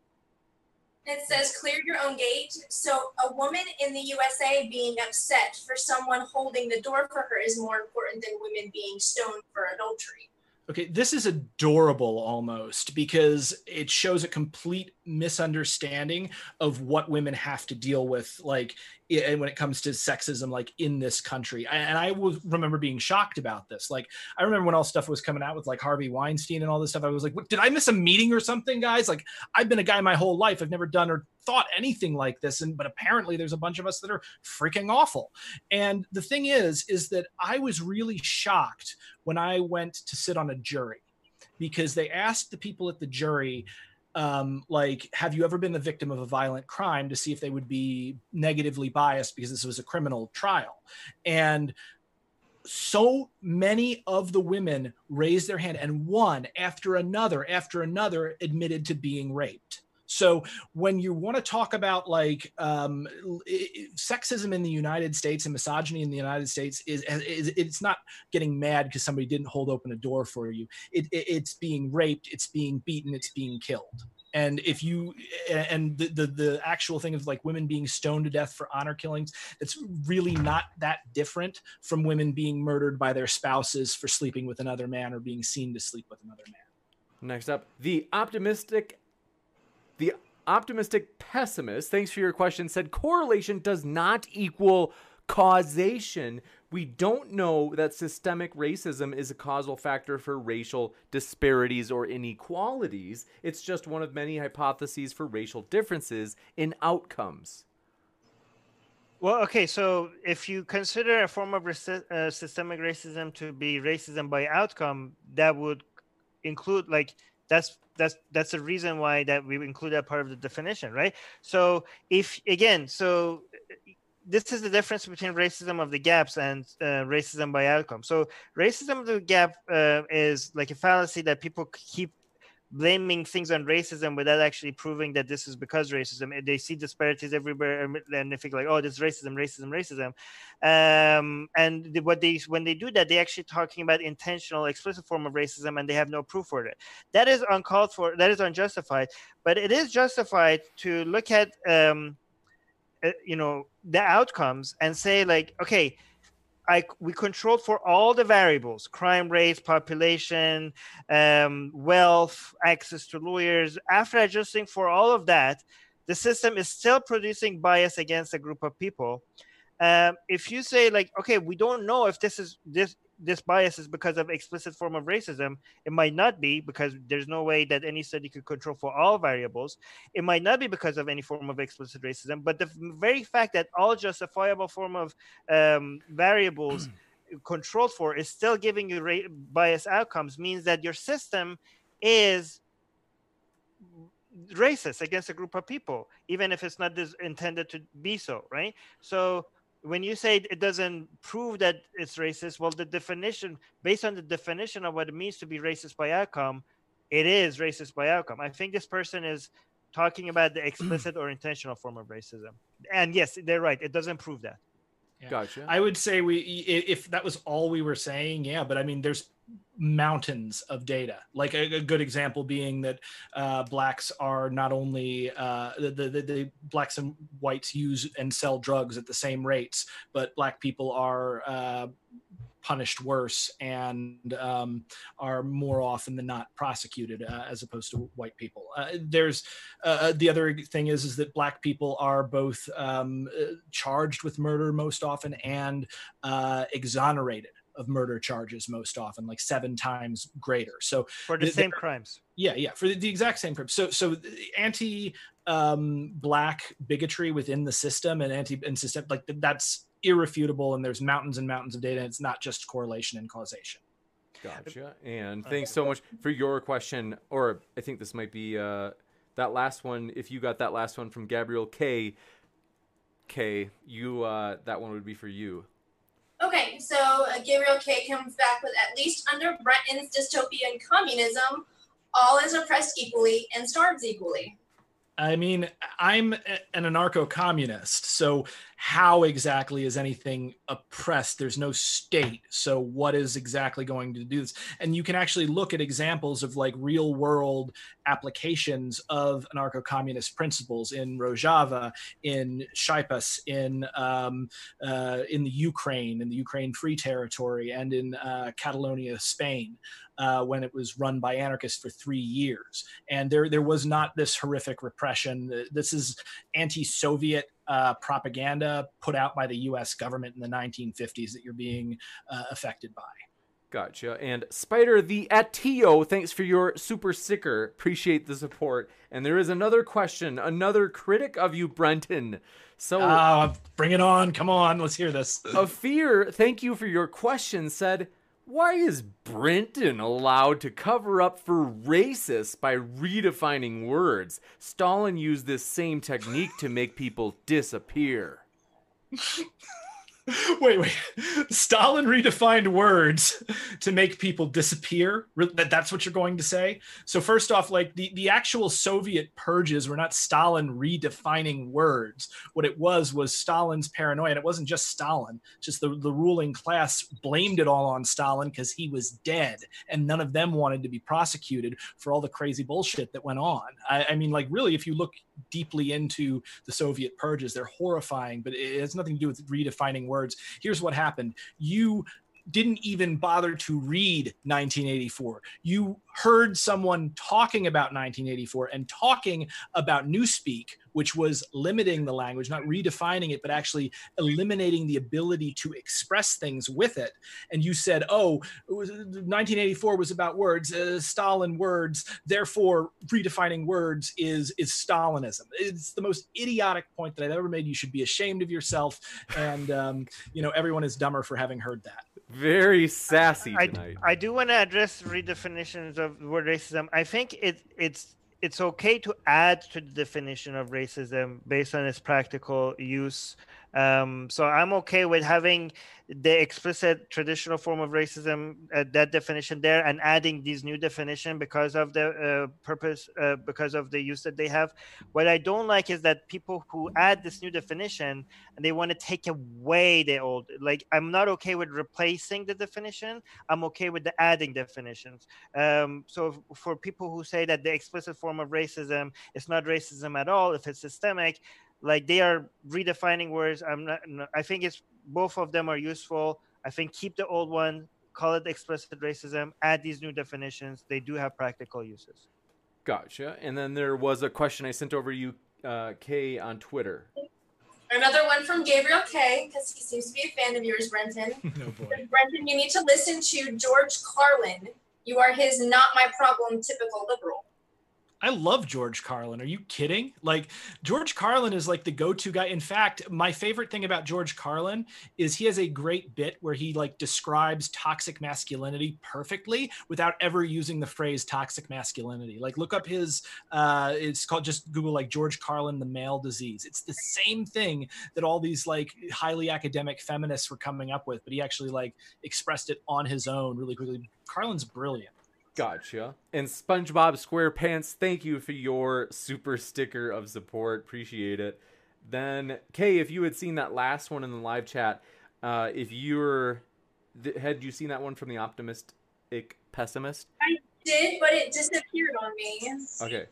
It says, clear your own gate. So, a woman in the USA being upset for someone holding the door for her is more important than women being stoned for adultery. okay this is adorable almost because it shows a complete misunderstanding of what women have to deal with like and when it comes to sexism like in this country and i was remember being shocked about this. Like i remember when all stuff was coming out with like harvey weinstein and all this stuff i was like what, did i miss a meeting or something guys? Like i've been a guy my whole life. I've never done or thought anything like this and but apparently there's a bunch of us that are freaking awful. And the thing is is that i was really shocked when i went to sit on a jury because they asked the people at the jury um, like have you ever been the victim of a violent crime to see if they would be negatively biased because this was a criminal trial? And so many of the women raised their hand and one after another after another admitted to being raped so when you want to talk about like um, sexism in the united states and misogyny in the united states is, is it's not getting mad because somebody didn't hold open a door for you. It, it, it's being raped it's being beaten it's being killed. And if you and the, the the actual thing of like women being stoned to death for honor killings it's really not that different from women being murdered by their spouses for sleeping with another man or being seen to sleep with another man. Next up, the optimistic optimistic pessimist, thanks for your question, said correlation does not equal causation. We don't know that systemic racism is a causal factor for racial disparities or inequalities. It's just one of many hypotheses for racial differences in outcomes. Well, okay, so if you consider a form of rasi- uh, systemic racism to be racism by outcome, that would include like that's that's that's the reason why that we include that part of the definition, right? So if again, so this is the difference between racism of the gaps and uh, racism by outcome. So racism of the gap uh, is like a fallacy that people keep blaming things on racism without actually proving that this is because racism. They see disparities everywhere and and they think like, oh, this is racism, racism, racism. Um, and what they when they do that, they're actually talking about intentional, explicit form of racism, and they have no proof for it. That is uncalled for. That is unjustified. But it is justified to look at, um, uh, you know, the outcomes and say like, okay. I, we controlled for all the variables crime rates population um, wealth access to lawyers. After adjusting for all of that the system is still producing bias against a group of people. Um, if you say like okay we don't know if this is this this bias is because of explicit form of racism it might not be because there's no way that any study could control for all variables it might not be because of any form of explicit racism but the very fact that all justifiable form of um, variables *clears throat* controlled for is still giving you ra- bias outcomes means that your system is racist against a group of people, even if it's not intended to be so, right? So when you say it doesn't prove that it's racist, well, the definition, based on the definition of what it means to be racist by outcome, it is racist by outcome. I think this person is talking about the explicit or intentional form of racism. And yes, they're right. It doesn't prove that. Yeah. Gotcha. I would say we if that was all we were saying, yeah, but I mean there's mountains of data. Like a, a good example being that uh, blacks are not only uh, the, the, the blacks and whites use and sell drugs at the same rates, but black people are uh, punished worse and um, are more often than not prosecuted uh, as opposed to white people. Uh, there's uh, uh the other thing is is that black people are both um, uh, charged with murder most often and uh, exonerated of murder charges most often, like seven times greater. So for the, same crimes. Yeah, yeah, for the, the exact same crimes. So so anti um, black bigotry within the system and anti and system like that's irrefutable and there's mountains and mountains of data. It's not just correlation and causation. Gotcha. And thanks so much for your question. Or I think this might be uh, that last one. If you got that last one from Gabriel K. K, you uh, that one would be for you. Okay, so uh, Gabriel K comes back with at least under Brenton's dystopian communism, all is oppressed equally and starves equally. I mean, I'm an anarcho communist. So, how exactly is anything oppressed? There's no state. So, what is exactly going to do this? And you can actually look at examples of like real world applications of anarcho communist principles in Rojava, in Chiapas, in, um, uh, in the Ukraine, in the Ukraine Free Territory, and in uh, Catalonia, Spain uh, when it was run by anarchists for three years. And there, there was not this horrific repression. This is anti-Soviet uh, propaganda put out by the U.S. government in the 1950s that you're being uh, affected by. Gotcha. And Spider the Atio, thanks for your super sicker. Appreciate the support. And there is another question, another critic of you, Brenton. So uh, bring it on. Come on, let's hear this. a fear, thank you for your question, said why is Brenton allowed to cover up for racists by redefining words? Stalin used this same technique to make people disappear. *laughs* *laughs* wait, wait. Stalin redefined words to make people disappear. That that's what you're going to say. So first off, like the the actual Soviet purges were not Stalin redefining words. What it was was Stalin's paranoia, and it wasn't just Stalin. Just the the ruling class blamed it all on Stalin because he was dead, and none of them wanted to be prosecuted for all the crazy bullshit that went on. I, I mean, like really, if you look deeply into the Soviet purges, they're horrifying, but it has nothing to do with redefining words. Here's what happened. You didn't even bother to read 1984. You heard someone talking about 1984 and talking about Newspeak, which was limiting the language, not redefining it, but actually eliminating the ability to express things with it. And you said, oh, was, 1984 was about words, uh, Stalin words, therefore redefining words is, is Stalinism. It's the most idiotic point that I've ever made. You should be ashamed of yourself. And, um, you know, everyone is dumber for having heard that. Very sassy tonight. I, I do want to address redefinitions of the word racism. I think it it's it's okay to add to the definition of racism based on its practical use um, so I'm okay with having the explicit traditional form of racism, uh, that definition there, and adding these new definition because of the uh, purpose, uh, because of the use that they have. What I don't like is that people who add this new definition and they want to take away the old. Like I'm not okay with replacing the definition. I'm okay with the adding definitions. Um, so for people who say that the explicit form of racism is not racism at all, if it's systemic like they are redefining words. I'm not i think it's both of them are useful. I think keep the old one call it explicit racism add these new definitions. They do have practical uses. Gotcha. And then there was a question i sent over to you uh, kay on twitter. Another one from Gabriel K, because he seems to be a fan of yours, Brenton. *laughs* oh Brenton, you need to listen to George Carlin. You are his not my problem typical liberal. I love George Carlin. Are you kidding? Like George Carlin is like the go-to guy. In fact, my favorite thing about George Carlin is he has a great bit where he like describes toxic masculinity perfectly without ever using the phrase toxic masculinity. Like look up his uh it's called just Google like George Carlin the male disease. It's the same thing that all these like highly academic feminists were coming up with, but he actually like expressed it on his own really quickly. Carlin's brilliant. Gotcha. And SpongeBob SquarePants, thank you for your super sticker of support. Appreciate it. Then, Kay, if you had seen that last one in the live chat, uh, if you're, th- had you seen that one from the optimistic pessimist? I did, but it disappeared on me. Okay.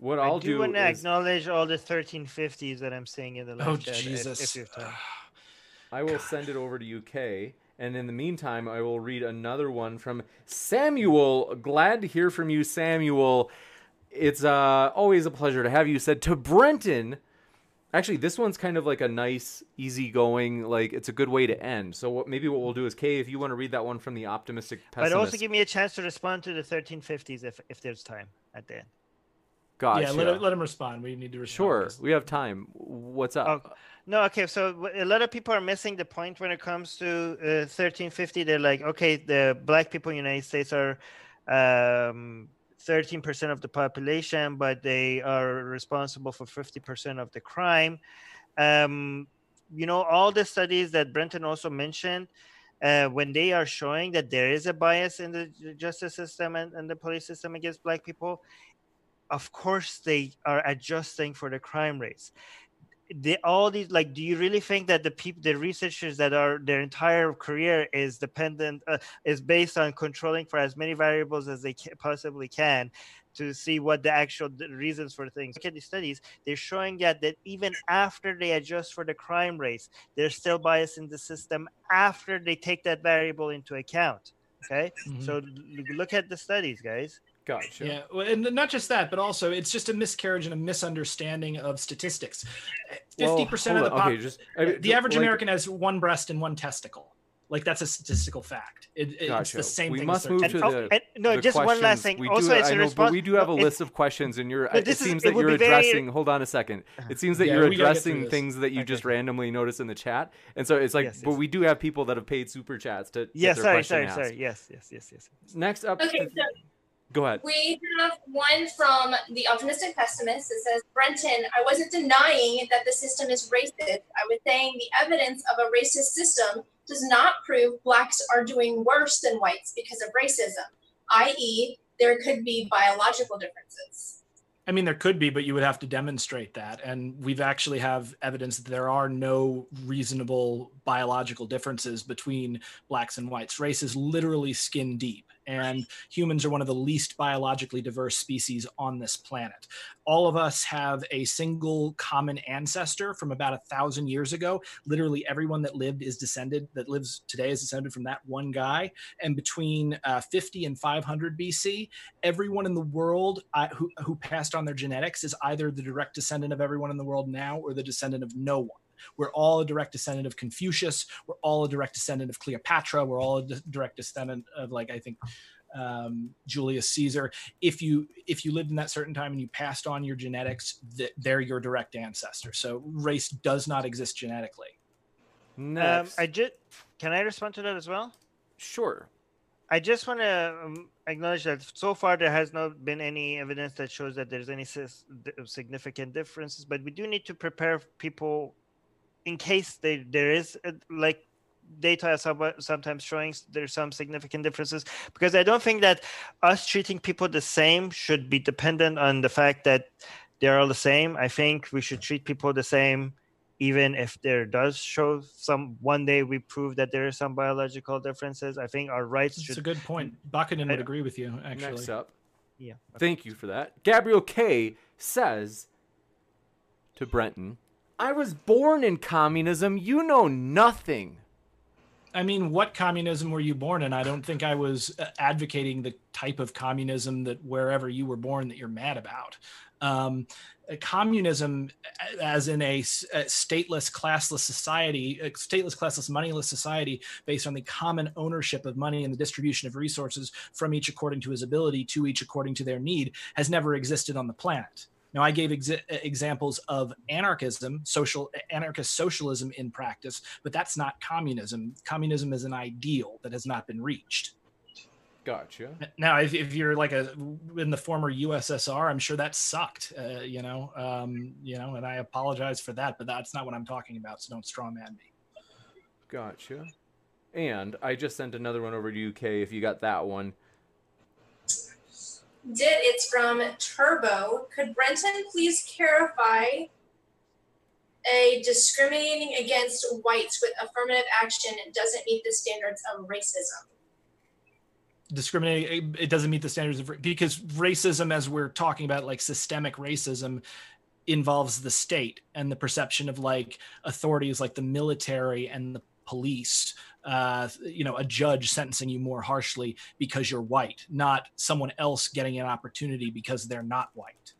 What I'll I do, do want to is acknowledge all the 1350s that I'm seeing in the live Oh chat. if- Jesus. If, you have. I will send it over to you, Kay. And in the meantime, I will read another one from Samuel. Glad to hear from you, Samuel. It's uh, always a pleasure to have you. Said to Brenton. Actually, this one's kind of like a nice, easygoing, like it's a good way to end. So what, maybe what we'll do is, Kay, if you want to read that one from the optimistic pessimist. But also give me a chance to respond to the 1350s if, if there's time at the end. Gotcha. Yeah, let, him- let him respond. We need to respond. Sure, 'cause- we have time. What's up? Oh, no, okay. So a lot of people are missing the point when it comes to uh, 1350. They're like, okay, the black people in the United States are um, 13% of the population, but they are responsible for 50% of the crime. Um, you know, all the studies that Brenton also mentioned, uh, when they are showing that there is a bias in the justice system and, and the police system against black people, of course they are adjusting for the crime rates they all these like do you really think that the people the researchers that are their entire career is dependent uh, is based on controlling for as many variables as they ca- possibly can to see what the actual reasons for things? Look at these studies. They're showing that that even after they adjust for the crime rates there's still bias in the system after they take that variable into account okay? Mhm. so look at the studies guys gotcha. Yeah, well, and not just that, but also it's just a miscarriage and a misunderstanding of statistics. Well, Fifty percent of the on. pop- Okay, just- I mean, the average like- American has one breast and one testicle. Like that's a statistical fact. It, it- It's the same We thing. must as move thirteen. to the oh, and- no, the just one last thing. We Also, do, it's I a know, but we do have a no, it- list of questions, and you're. No, It this is- seems it that you're be very- addressing. Hold on a second. It seems that Yeah, you're we gotta get through addressing things that you Okay. just randomly notice in the chat, and so it's like. Yes, But yes. we do have people that have paid super chats to. get yes their sorry sorry asked. sorry yes yes yes yes Next up, Okay, so go ahead. We have one from the optimistic pessimist that says, Brenton, I wasn't denying that the system is racist. I was saying the evidence of a racist system does not prove blacks are doing worse than whites because of racism, i.e., there could be biological differences. I mean, there could be, but you would have to demonstrate that. And we've actually have evidence that there are no reasonable biological differences between blacks and whites. Race is literally skin deep, and humans are one of the least biologically diverse species on this planet. All of us have a single common ancestor from about a thousand years ago. Literally, everyone that lived is descended, that lives today is descended from that one guy. And between uh, 50 and 500 BC, everyone in the world uh, who, who passed on their genetics is either the direct descendant of everyone in the world now or the descendant of no one. We're all a direct descendant of Confucius. We're all a direct descendant of Cleopatra. We're all a direct descendant of, like, I think, um, Julius Caesar. If you if you lived in that certain time and you passed on your genetics, th- they're your direct ancestor. So race does not exist genetically. um, i just can i respond to that as well sure. I just want to um, acknowledge that so far there has not been any evidence that shows that there's any significant differences, but we do need to prepare people in case they, there is uh like data sometimes showing s- there's some significant differences because I don't think that us treating people the same should be dependent on the fact that they're all the same. I think we should treat people the same even if there does show some one day we prove that there are some biological differences i think our rights It's should a good point. Buchanan I- would agree with you, actually. Next up, yeah Thank you for that. Gabriel K says to Brenton, I was born in communism. You know nothing. I mean, what communism were you born in? I don't think I was uh, advocating the type of communism that wherever you were born that you're mad about. Um, communism as in a, a, stateless classless society a stateless classless moneyless society based on the common ownership of money and the distribution of resources from each according to his ability to each according to their need has never existed on the planet now, I gave ex- examples of anarchism, social anarchist socialism in practice, but that's not communism. Communism is an ideal that has not been reached. Gotcha. Now, if, if you're like a in the former USSR, I'm sure that sucked. Uh, you know, um, you know, and I apologize for that, but that's not what I'm talking about. So don't strawman me. Gotcha. And I just sent another one over to UK. If you got that one, did. It's from Turbo. Could Brenton please clarify a discriminating against whites with affirmative action doesn't meet the standards of racism? Discriminating, it doesn't meet the standards of because racism, as we're talking about, like systemic racism, involves the state and the perception of like authorities like the military and the police uh, you know a judge sentencing you more harshly because you're white not someone else getting an opportunity because they're not white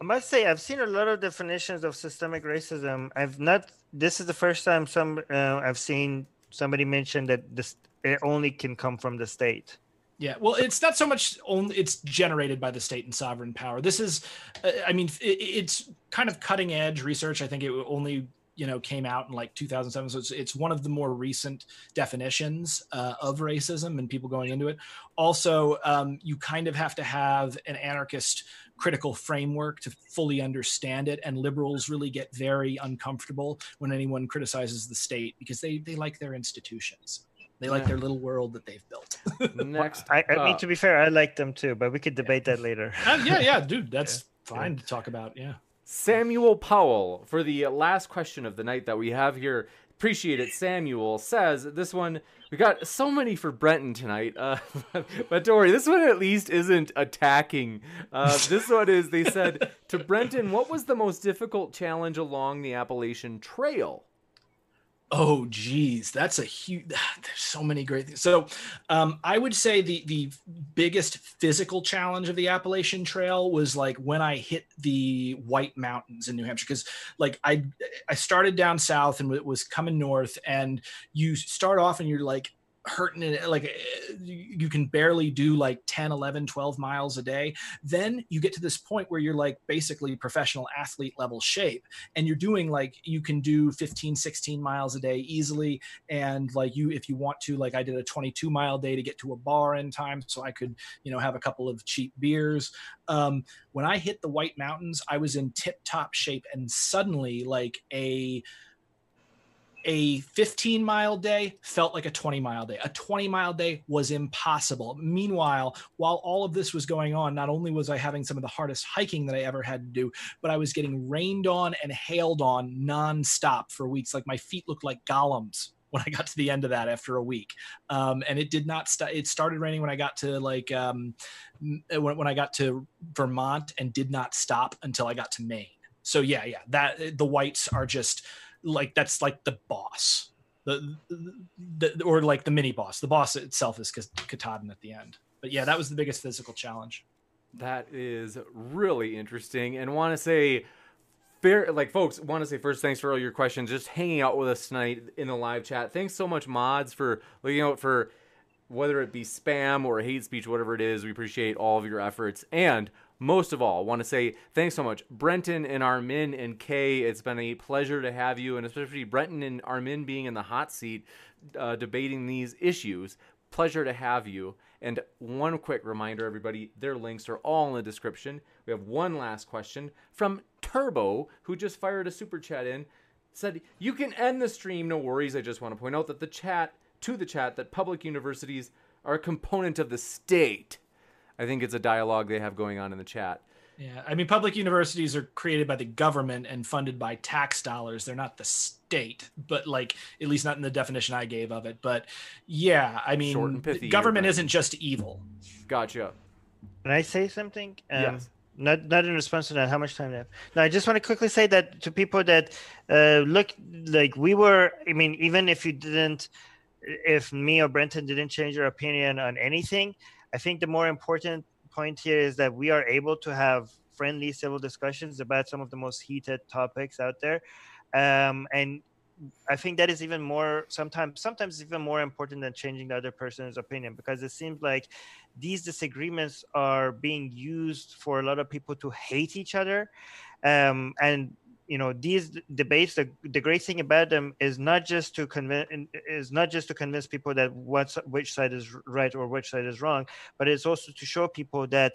i must say i've seen a lot of definitions of systemic racism i've not this is the first time some uh, i've seen somebody mention that this it only can come from the state yeah, well, it's not so much only it's generated by the state and sovereign power. This is, uh, I mean, it, it's kind of cutting edge research. I think it only you know came out in like 2007 so it's, it's one of the more recent definitions uh, of racism and people going into it also um, you kind of have to have an anarchist critical framework to fully understand it and liberals really get very uncomfortable when anyone criticizes the state because they they like their institutions they like yeah. their little world that they've built. *laughs* Next, I, I mean, to be fair, I like them too, but we could debate yeah. that later. Uh, yeah, yeah, dude, *laughs* that's yeah. fine to talk about. Yeah. Samuel Powell for the last question of the night that we have here. Appreciate it. Samuel says this one. We got so many for Brenton tonight, uh, *laughs* but don't worry. This one at least isn't attacking. Uh, this *laughs* one is. They said to Brenton, "What was the most difficult challenge along the Appalachian Trail?" Oh, geez, that's a huge. *sighs* There's so many great things. So, um, I would say the the biggest physical challenge of the Appalachian Trail was like when I hit the White Mountains in New Hampshire, because like I I started down south and it was coming north, and you start off and you're like hurting it like eh, you can barely do like 10 11 12 miles a day then you get to this point where you're like basically professional athlete level shape and you're doing like you can do 15 16 miles a day easily and like you if you want to like i did a 22 mile day to get to a bar in time so i could you know have a couple of cheap beers. Um, when i hit the white mountains i was in tip top shape and suddenly like a a 15 mile day felt like a 20 mile day. A 20 mile day was impossible. Meanwhile, while all of this was going on, not only was I having some of the hardest hiking that I ever had to do, but I was getting rained on and hailed on nonstop for weeks. Like my feet looked like golems when I got to the end of that after a week. Um, and it did not start. It started raining when I got to like um, when, when I got to Vermont and did not stop until I got to Maine. So yeah, yeah, that the whites are just like that's like the boss. The, the, or like the mini boss. The boss itself is katahdin at the end. But yeah that was the biggest physical challenge. That is really interesting and want to say fair like folks want to say first thanks for all your questions just hanging out with us tonight in the live chat. Thanks so much mods for looking out for whether it be spam or hate speech whatever it is. We appreciate all of your efforts and most of all, I want to say thanks so much, Brenton and Armin and Kay. It's been a pleasure to have you, and especially Brenton and Armin being in the hot seat uh, debating these issues. Pleasure to have you. And one quick reminder, everybody, their links are all in the description. We have one last question from Turbo, who just fired a super chat in. Said, You can end the stream, no worries. I just want to point out that the chat, to the chat, that public universities are a component of the state. I think it's a dialogue they have going on in the chat. Yeah, I mean, public universities are created by the government and funded by tax dollars. They're not the state, but like at least not in the definition I gave of it. But yeah, I mean, government isn't just evil. Gotcha. Can I say something? Um, yes. Not not in response to that. How much time do I have? No, I just want to quickly say that to people that uh, look like we were. I mean, even if you didn't, if me or Brenton didn't change your opinion on anything, I think the more important point here is that we are able to have friendly civil discussions about some of the most heated topics out there. Um, and I think that is even more sometimes sometimes even more important than changing the other person's opinion because it seems like these disagreements are being used for a lot of people to hate each other. Um, and you know these debates the, the great thing about them is not just to convince is not just to convince people that what's which side is right or which side is wrong but it's also to show people that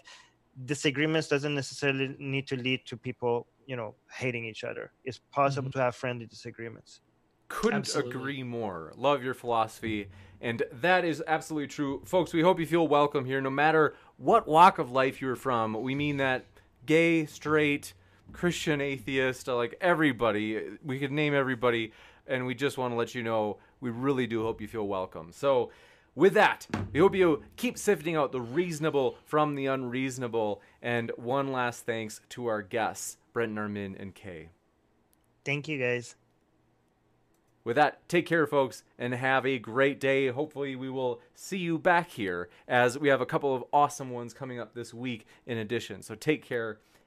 disagreements doesn't necessarily need to lead to people you know hating each other. It's possible mm-hmm. to have friendly disagreements. Couldn't absolutely. agree more. Love your philosophy and that is absolutely true. Folks we hope you feel welcome here. No matter what walk of life you're from we mean that gay straight Christian atheist, uh, like everybody. We could name everybody, and we just want to let you know we really do hope you feel welcome. So, with that, we hope you keep sifting out the reasonable from the unreasonable. And one last thanks to our guests, Brenton Armin and Kay. Thank you, guys. With that, take care, folks, and have a great day. Hopefully, we will see you back here as we have a couple of awesome ones coming up this week in addition. So, take care